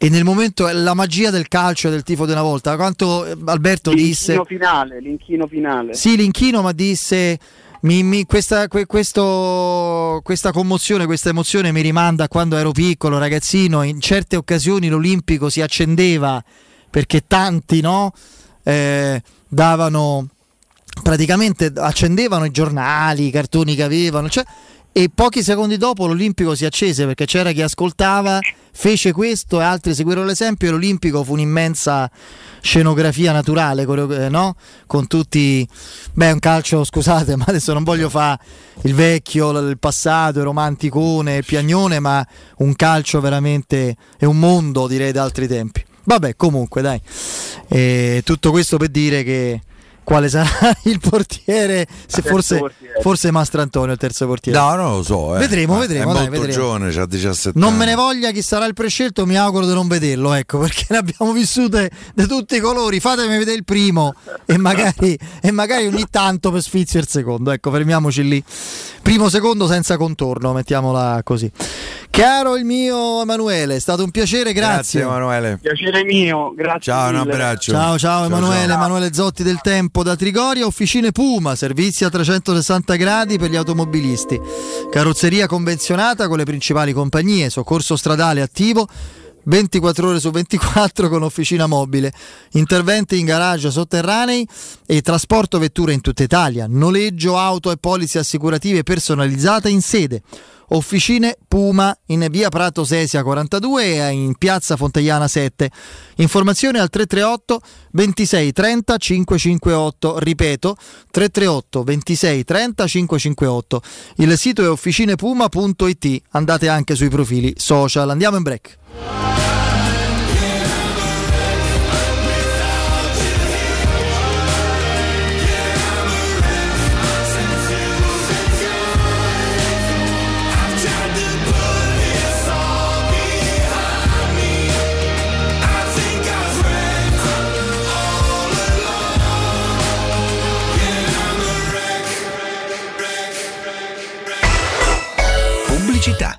E nel momento la magia del calcio e del tifo di una volta, quanto eh, Alberto disse. L'inchino finale, l'inchino finale. Sì, l'inchino, ma disse. mi- mi- questa, que- questo- questa commozione, questa emozione mi rimanda a quando ero piccolo, ragazzino. In certe occasioni l'Olimpico si accendeva perché tanti no, eh, davano praticamente accendevano i giornali, i cartoni che avevano, cioè, e pochi secondi dopo l'Olimpico si accese perché c'era chi ascoltava, fece questo e altri seguirono l'esempio e l'Olimpico fu un'immensa scenografia naturale, eh, no? Con tutti, beh, un calcio, scusate, ma adesso non voglio fare il vecchio, il passato, il romanticone, il piagnone, ma un calcio veramente è un mondo, direi, da altri tempi. Vabbè, comunque, dai. E tutto questo per dire che quale sarà il portiere, se forse, portiere. forse Mastro Antonio il terzo portiere. No, non lo so. eh. Vedremo, Ma vedremo, È dai, molto vedremo. giovane, ha 17 Non anni. me ne voglia chi sarà il prescelto, mi auguro di non vederlo, ecco, perché ne abbiamo vissute di tutti i colori. Fatemi vedere il primo e magari, e magari ogni tanto per sfizio il secondo. Ecco, fermiamoci lì. Primo, secondo senza contorno, mettiamola così. Caro il mio Emanuele, è stato un piacere, grazie. Grazie Emanuele. Piacere mio, grazie. Ciao, un mille. abbraccio. Ciao ciao Emanuele, Emanuele Zotti del Tempo da Trigoria, Officine Puma, servizi a 360 gradi per gli automobilisti, carrozzeria convenzionata con le principali compagnie, soccorso stradale attivo 24 ore su 24 con officina mobile, interventi in garage sotterranei e trasporto vetture in tutta Italia, noleggio auto e polizze assicurative personalizzate in sede. Officine Puma in via Prato Sesia 42 e in piazza Fontagliana 7. Informazioni al 338 26 30 558. Ripeto 338 26 30 558. Il sito è officinepuma.it. Andate anche sui profili social. Andiamo in break. Pubblicità.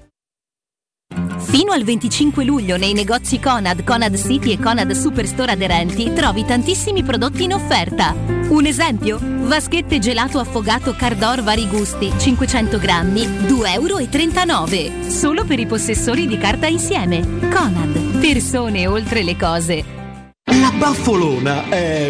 Fino al 25 luglio nei negozi Conad, Conad City e Conad Superstore aderenti trovi tantissimi prodotti in offerta. Un esempio? Vaschette gelato affogato Cardor vari gusti, 500 grammi, 2,39 euro. Solo per i possessori di carta insieme. Conad, persone oltre le cose. La baffolona è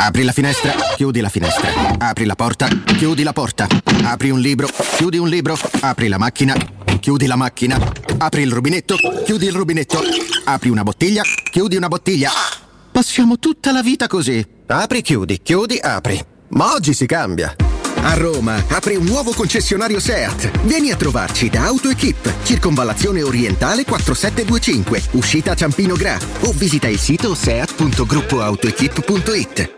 Apri la finestra, chiudi la finestra. Apri la porta, chiudi la porta. Apri un libro, chiudi un libro. Apri la macchina, chiudi la macchina. Apri il rubinetto, chiudi il rubinetto. Apri una bottiglia, chiudi una bottiglia. Passiamo tutta la vita così. Apri, chiudi, chiudi, apri. Ma oggi si cambia. A Roma apre un nuovo concessionario SEAT. Vieni a trovarci da AutoEquip, circonvallazione orientale 4725, uscita Ciampino Gra o visita il sito seat.gruppoautoequip.it.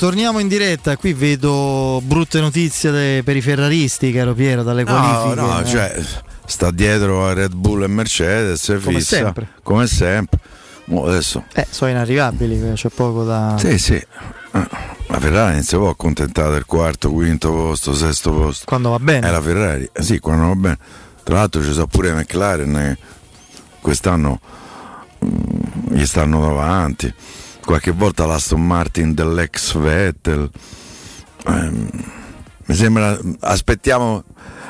Torniamo in diretta. Qui vedo brutte notizie per i ferraristi, caro Piero, dalle No, qualifiche. no, eh. cioè, sta dietro a Red Bull e Mercedes, è Come fissa, sempre. come sempre. Mo adesso, Eh, sono inarrivabili, c'è poco da. sì, sì, eh, la Ferrari non si può accontentare del quarto, quinto posto, sesto posto. Quando va bene. È la Ferrari, eh sì, quando va bene. Tra l'altro ci sono pure McLaren che quest'anno mm, gli stanno davanti. Qualche volta l'Aston Martin dell'ex Vettel. Ehm, mi sembra, aspettiamo,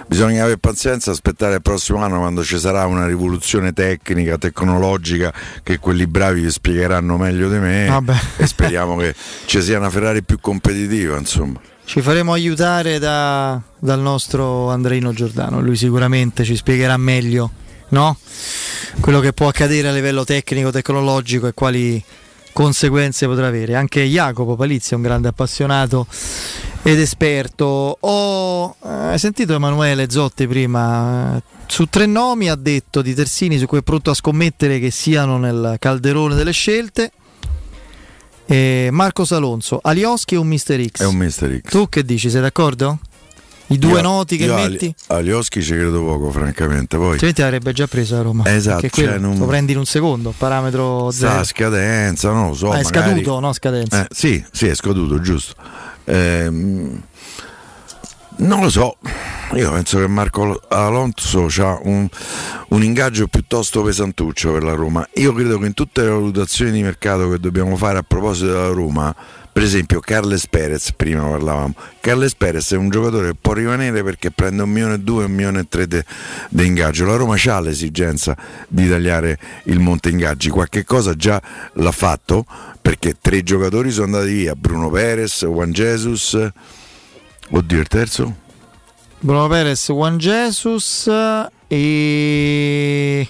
bisogna avere pazienza, aspettare il prossimo anno quando ci sarà una rivoluzione tecnica, tecnologica, che quelli bravi vi spiegheranno meglio di me Vabbè. e speriamo che ci sia una Ferrari più competitiva, insomma. Ci faremo aiutare da- dal nostro Andreino Giordano, lui sicuramente ci spiegherà meglio no? quello che può accadere a livello tecnico, tecnologico e quali conseguenze potrà avere. Anche Jacopo Palizzi è un grande appassionato ed esperto. Ho eh, sentito Emanuele Zotti prima, eh, su tre nomi ha detto di Tersini su cui è pronto a scommettere che siano nel calderone delle scelte. E Marcos Alonso, Alioschi e un Mister X. È un Mister X. Tu che dici? Sei d'accordo? I due Io- noti che metti? A Lioschi ci credo poco, francamente. Poi Altrimenti l'avrebbe già preso a Roma. Esatto, Perché quello cioè, non- lo prendi in un secondo, parametro sta a zero. scadenza, non lo so. Ah, è magari- scaduto, no? Scadenza. Eh, sì, sì, è scaduto, giusto. Ehm, non lo so, io penso che Marco Alonso ha un, un ingaggio piuttosto pesantuccio per la Roma. Io credo che in tutte le valutazioni di mercato che dobbiamo fare a proposito della Roma, per esempio Carles Perez, prima parlavamo, Carles Perez è un giocatore che può rimanere perché prende un milione e due, un milione e tre di ingaggio. La Roma ha l'esigenza di tagliare il monte ingaggi, qualche cosa già l'ha fatto perché tre giocatori sono andati via, Bruno Perez, Juan Jesus, oddio il terzo? Bruno Perez, Juan Jesus e...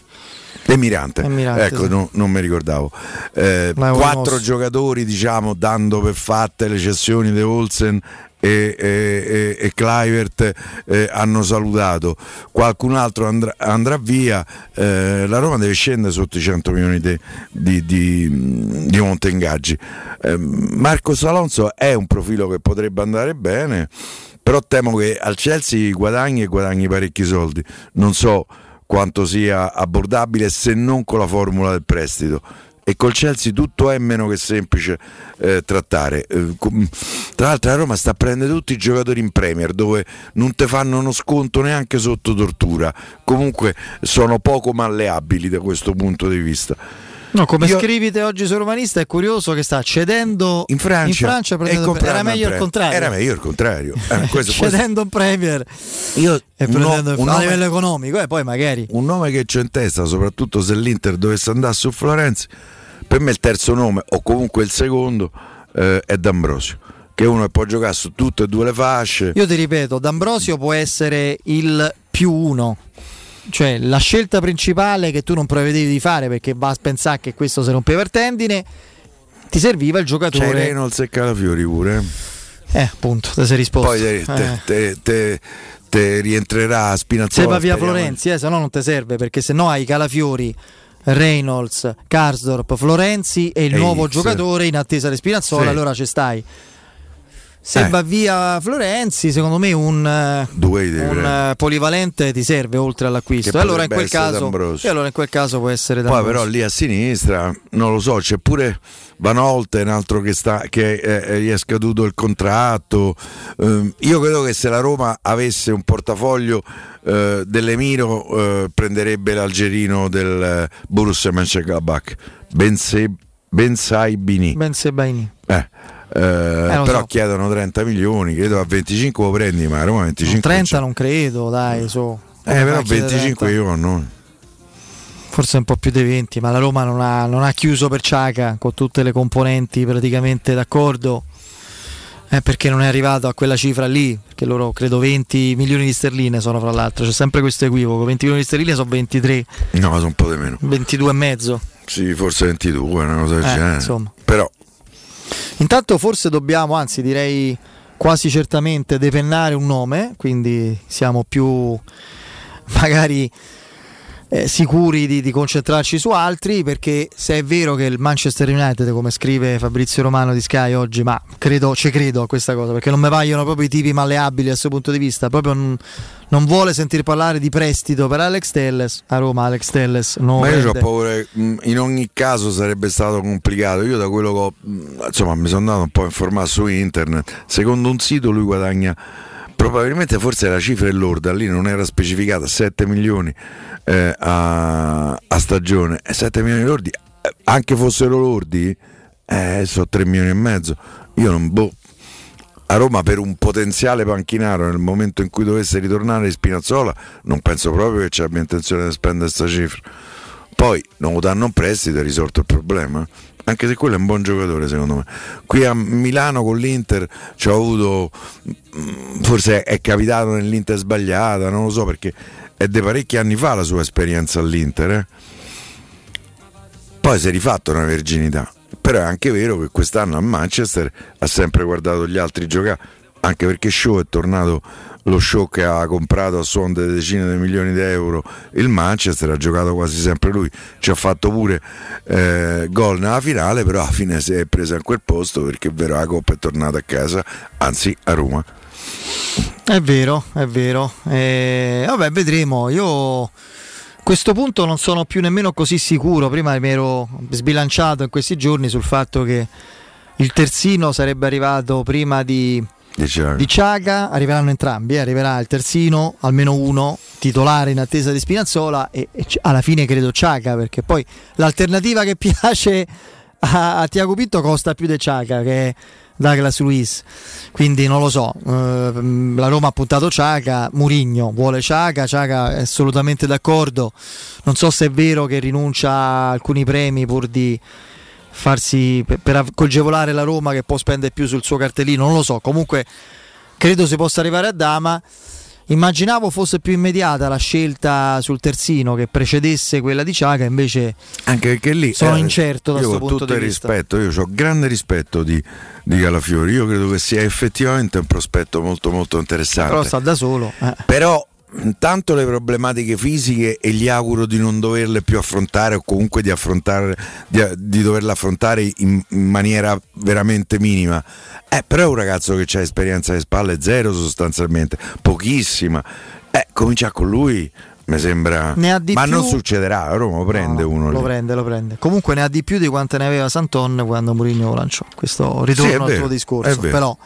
E Mirante, E Mirante, ecco, sì. no- non mi ricordavo. Eh, quattro giocatori, diciamo, dando per fatte le cessioni di Olsen e, e, e, Kluivert eh, hanno salutato. Qualcun altro andrà, andrà via. Eh, la Roma deve scendere sotto i 100 milioni di, di, di, di monte ingaggi. Eh, Marco Alonso è un profilo che potrebbe andare bene. Però temo che al Chelsea guadagni e guadagni parecchi soldi. Non so quanto sia abbordabile se non con la formula del prestito. E col Chelsea tutto è meno che semplice eh, trattare. Eh, tra l'altro la Roma sta a prendere tutti i giocatori in Premier dove non te fanno uno sconto neanche sotto tortura. Comunque sono poco malleabili da questo punto di vista. No, come Io- scrivi te oggi su Romanista è curioso che sta cedendo In Francia, in Francia prendendo- era meglio il contrario. Era meglio il contrario. Eh, questo- cedendo in Premier Io e un prendendo no- un a nome- livello economico e poi magari un nome che c'ho in testa, soprattutto se l'Inter dovesse andare su Florenzi, per me il terzo nome, o comunque il secondo, eh, è D'Ambrosio. Che uno può giocare su tutte e due le fasce. Io ti ripeto, D'Ambrosio può essere il più uno. Cioè la scelta principale che tu non prevedevi di fare perché va a pensare che questo si rompeva il tendine, ti serviva il C'è giocatore. Reynolds e Calafiori pure. Eh, appunto, ti sei risposto. Poi te, te- Eh. te- te- te rientrerà Se Spinazzola. va via Florenzi, eh, se no non ti serve perché se no hai Calafiori, Reynolds, Karsdorp, Florenzi e il nuovo giocatore in attesa di Spinazzola, allora ci stai. Se Eh. va via Florenzi, secondo me un, eh, un eh, polivalente ti serve oltre all'acquisto. E allora, caso, e allora in quel caso può essere Poi D'Ambrosio. però lì a sinistra, non lo so, c'è pure Van Holte, un altro che, sta, che eh, gli è scaduto il contratto. Ehm, io credo che se la Roma avesse un portafoglio eh, dell'Emiro eh, prenderebbe l'algerino del eh, Borussia Mönchengladbach, Bense- Bensaibini. Ben Sebaini. Eh, eh, lo però so. chiedono 30 milioni, credo a 25 lo prendi, ma a Roma 25 30 non credo, dai, su. Eh, però Come chiede 25 30? io no. forse un po' più dei 20, ma la Roma non ha, non ha chiuso per Ciaca con tutte le componenti praticamente d'accordo. Eh, perché non è arrivato a quella cifra lì, perché loro credo 20 milioni di sterline sono fra l'altro, c'è sempre questo equivoco, 20 milioni di sterline sono 23, No, sono un po' di meno. 22 e mezzo. Sì, forse 22, una cosa del Eh, genere. insomma. Però Intanto forse dobbiamo, anzi direi quasi certamente depennare un nome, quindi siamo più magari eh, sicuri di, di concentrarci su altri, perché se è vero che il Manchester United, come scrive Fabrizio Romano di Sky oggi, ma credo, ci credo a questa cosa, perché non mi paiono proprio i tipi malleabili a questo punto di vista, proprio non, non vuole sentire parlare di prestito per Alex Telles, a Roma Alex Telles non Ma io ho paura mh, in ogni caso sarebbe stato complicato. Io da quello che ho, mh, insomma, mi sono andato un po' a informare su internet. Secondo un sito lui guadagna probabilmente forse la cifra è lorda, lì non era specificata 7 milioni eh, a, a stagione. E 7 milioni lordi, eh, anche fossero lordi, eh, sono 3 milioni e mezzo. Io non boh. A Roma per un potenziale panchinaro nel momento in cui dovesse ritornare in Spinazzola non penso proprio che ci abbia intenzione di spendere questa cifra. Poi non lo danno un prestito è risolto il problema. Anche se quello è un buon giocatore secondo me. Qui a Milano con l'Inter ci ho avuto, mm, forse è capitato nell'Inter sbagliata, non lo so perché è di parecchi anni fa la sua esperienza all'Inter. eh. Poi si è rifatto una verginità. Però è anche vero che quest'anno a Manchester ha sempre guardato gli altri giocare, anche perché Show è tornato lo show che ha comprato a suon delle decine di milioni di euro il Manchester, ha giocato quasi sempre lui, ci ha fatto pure eh, gol nella finale, però alla fine si è presa in quel posto perché è vero la Coppa è tornata a casa, anzi a Roma. È vero, è vero. Eh, vabbè, vedremo. Io a questo punto non sono più nemmeno così sicuro. Prima mi ero sbilanciato in questi giorni sul fatto che il terzino sarebbe arrivato prima di. Di Ciaga. Arriveranno entrambi. eh, Arriverà il terzino, almeno uno, titolare in attesa di Spinazzola. E, e alla fine credo Ciaga, perché poi l'alternativa che piace a, a Tiago Pinto costa più di Ciaga, che è Douglas Luiz. Quindi non lo so. eh, la Roma ha puntato Ciaga, Murigno vuole Ciaga, Ciaga è assolutamente d'accordo. Non so se è vero che rinuncia a alcuni premi pur di farsi per, per agevolare la Roma che può spendere più sul suo cartellino, non lo so. Comunque credo si possa arrivare a Dama. Immaginavo fosse più immediata la scelta sul terzino che precedesse quella di Ciaga, invece Anche perché lì sono eh, incerto da questo punto tutto di il vista. rispetto, io ho grande rispetto di, di Calafiori, io credo che sia effettivamente un prospetto molto molto interessante. Però sta da solo. eh. Però intanto le problematiche fisiche e gli auguro di non doverle più affrontare o comunque di, affrontare, di, di doverle affrontare in, in maniera veramente minima. Eh, però è un ragazzo che ha esperienza alle spalle zero sostanzialmente, pochissima. Eh, cominciare con lui mi sembra... Ne ha di Ma più- non succederà, a Roma lo prende uno. Lo lì. prende, lo prende. Comunque ne ha di più di quante ne aveva Santon quando Mourinho lo lanciò. Questo ritorno Sì, è al vero, tuo discorso. vero. Però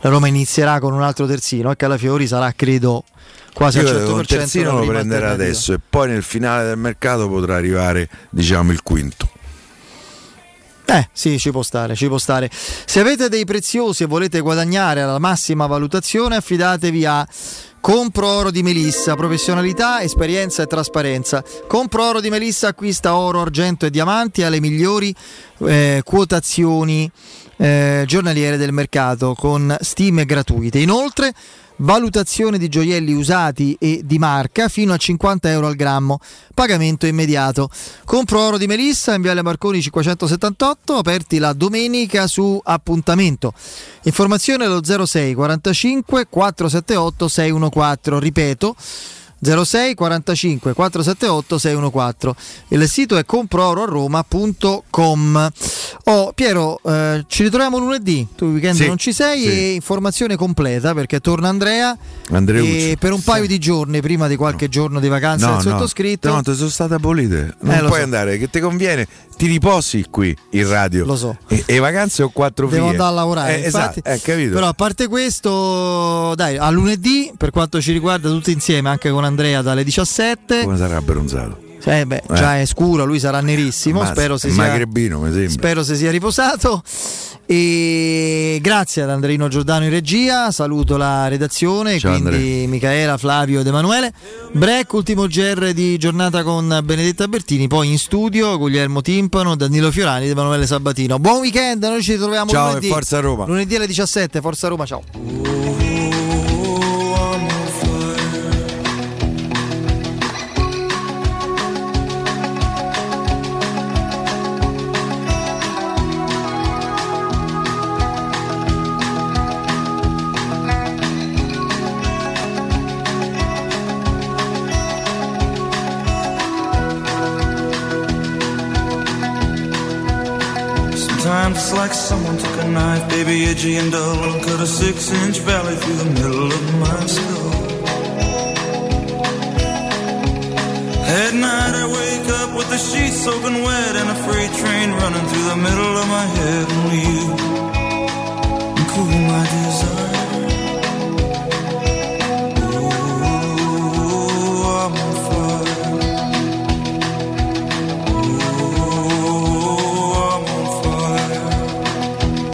la Roma inizierà con un altro terzino e Calafiori sarà, credo, quasi Io al credo 100% che un terzino lo prenderà adesso e poi nel finale del mercato potrà arrivare diciamo il quinto. Eh sì, ci può stare, ci può stare. Se avete dei preziosi e volete guadagnare alla massima valutazione, affidatevi a Compro Oro di Melissa, professionalità, esperienza e trasparenza. Compro Oro di Melissa acquista oro, argento e diamanti alle migliori eh, quotazioni eh, giornaliere del mercato con stime gratuite. Inoltre, valutazione di gioielli usati e di marca fino a 50 euro al grammo, pagamento immediato. Compro oro di Melissa in Viale Marconi 578, aperti la domenica su appuntamento. Informazione allo 06 45 478 614, ripeto 06 45 478 614 il sito è comproororoma.com oh Piero eh, ci ritroviamo lunedì tu il weekend Sì, non ci sei sì. e informazione completa perché torna Andrea Andreucci. e per un paio di giorni prima di qualche giorno di vacanza del sottoscritto no, ti sono state abolite. Non Eh, puoi so. andare, che ti conviene, ti riposi qui in radio. Lo so. E, e vacanze ho quattro Devo figlie. andare a lavorare, Eh, infatti. esatto, capito. Però a parte questo, dai, a lunedì per quanto ci riguarda tutti insieme, anche con Andrea dalle 17. Come sarà abbronzato? Eh, beh, Eh. già è scuro, lui sarà nerissimo. Ammazza, spero si è sia, spero si sia riposato. E grazie ad Andreino Giordano in regia. Saluto la redazione, Ciao, quindi Andrea. Michaela, Flavio ed Emanuele. Break, ultimo GR di giornata con Benedetta Bertini. Poi in studio Guglielmo Timpano, Danilo Fiorani ed Emanuele Sabatino. Buon weekend, noi ci ritroviamo Ciao lunedì. e forza Roma. Lunedì alle 17, Forza Roma, ciao. Edgy and dull, cut a six-inch valley through the middle of my skull. At night I wake up with the sheets soaking wet and a freight train running through the middle of my head. Only you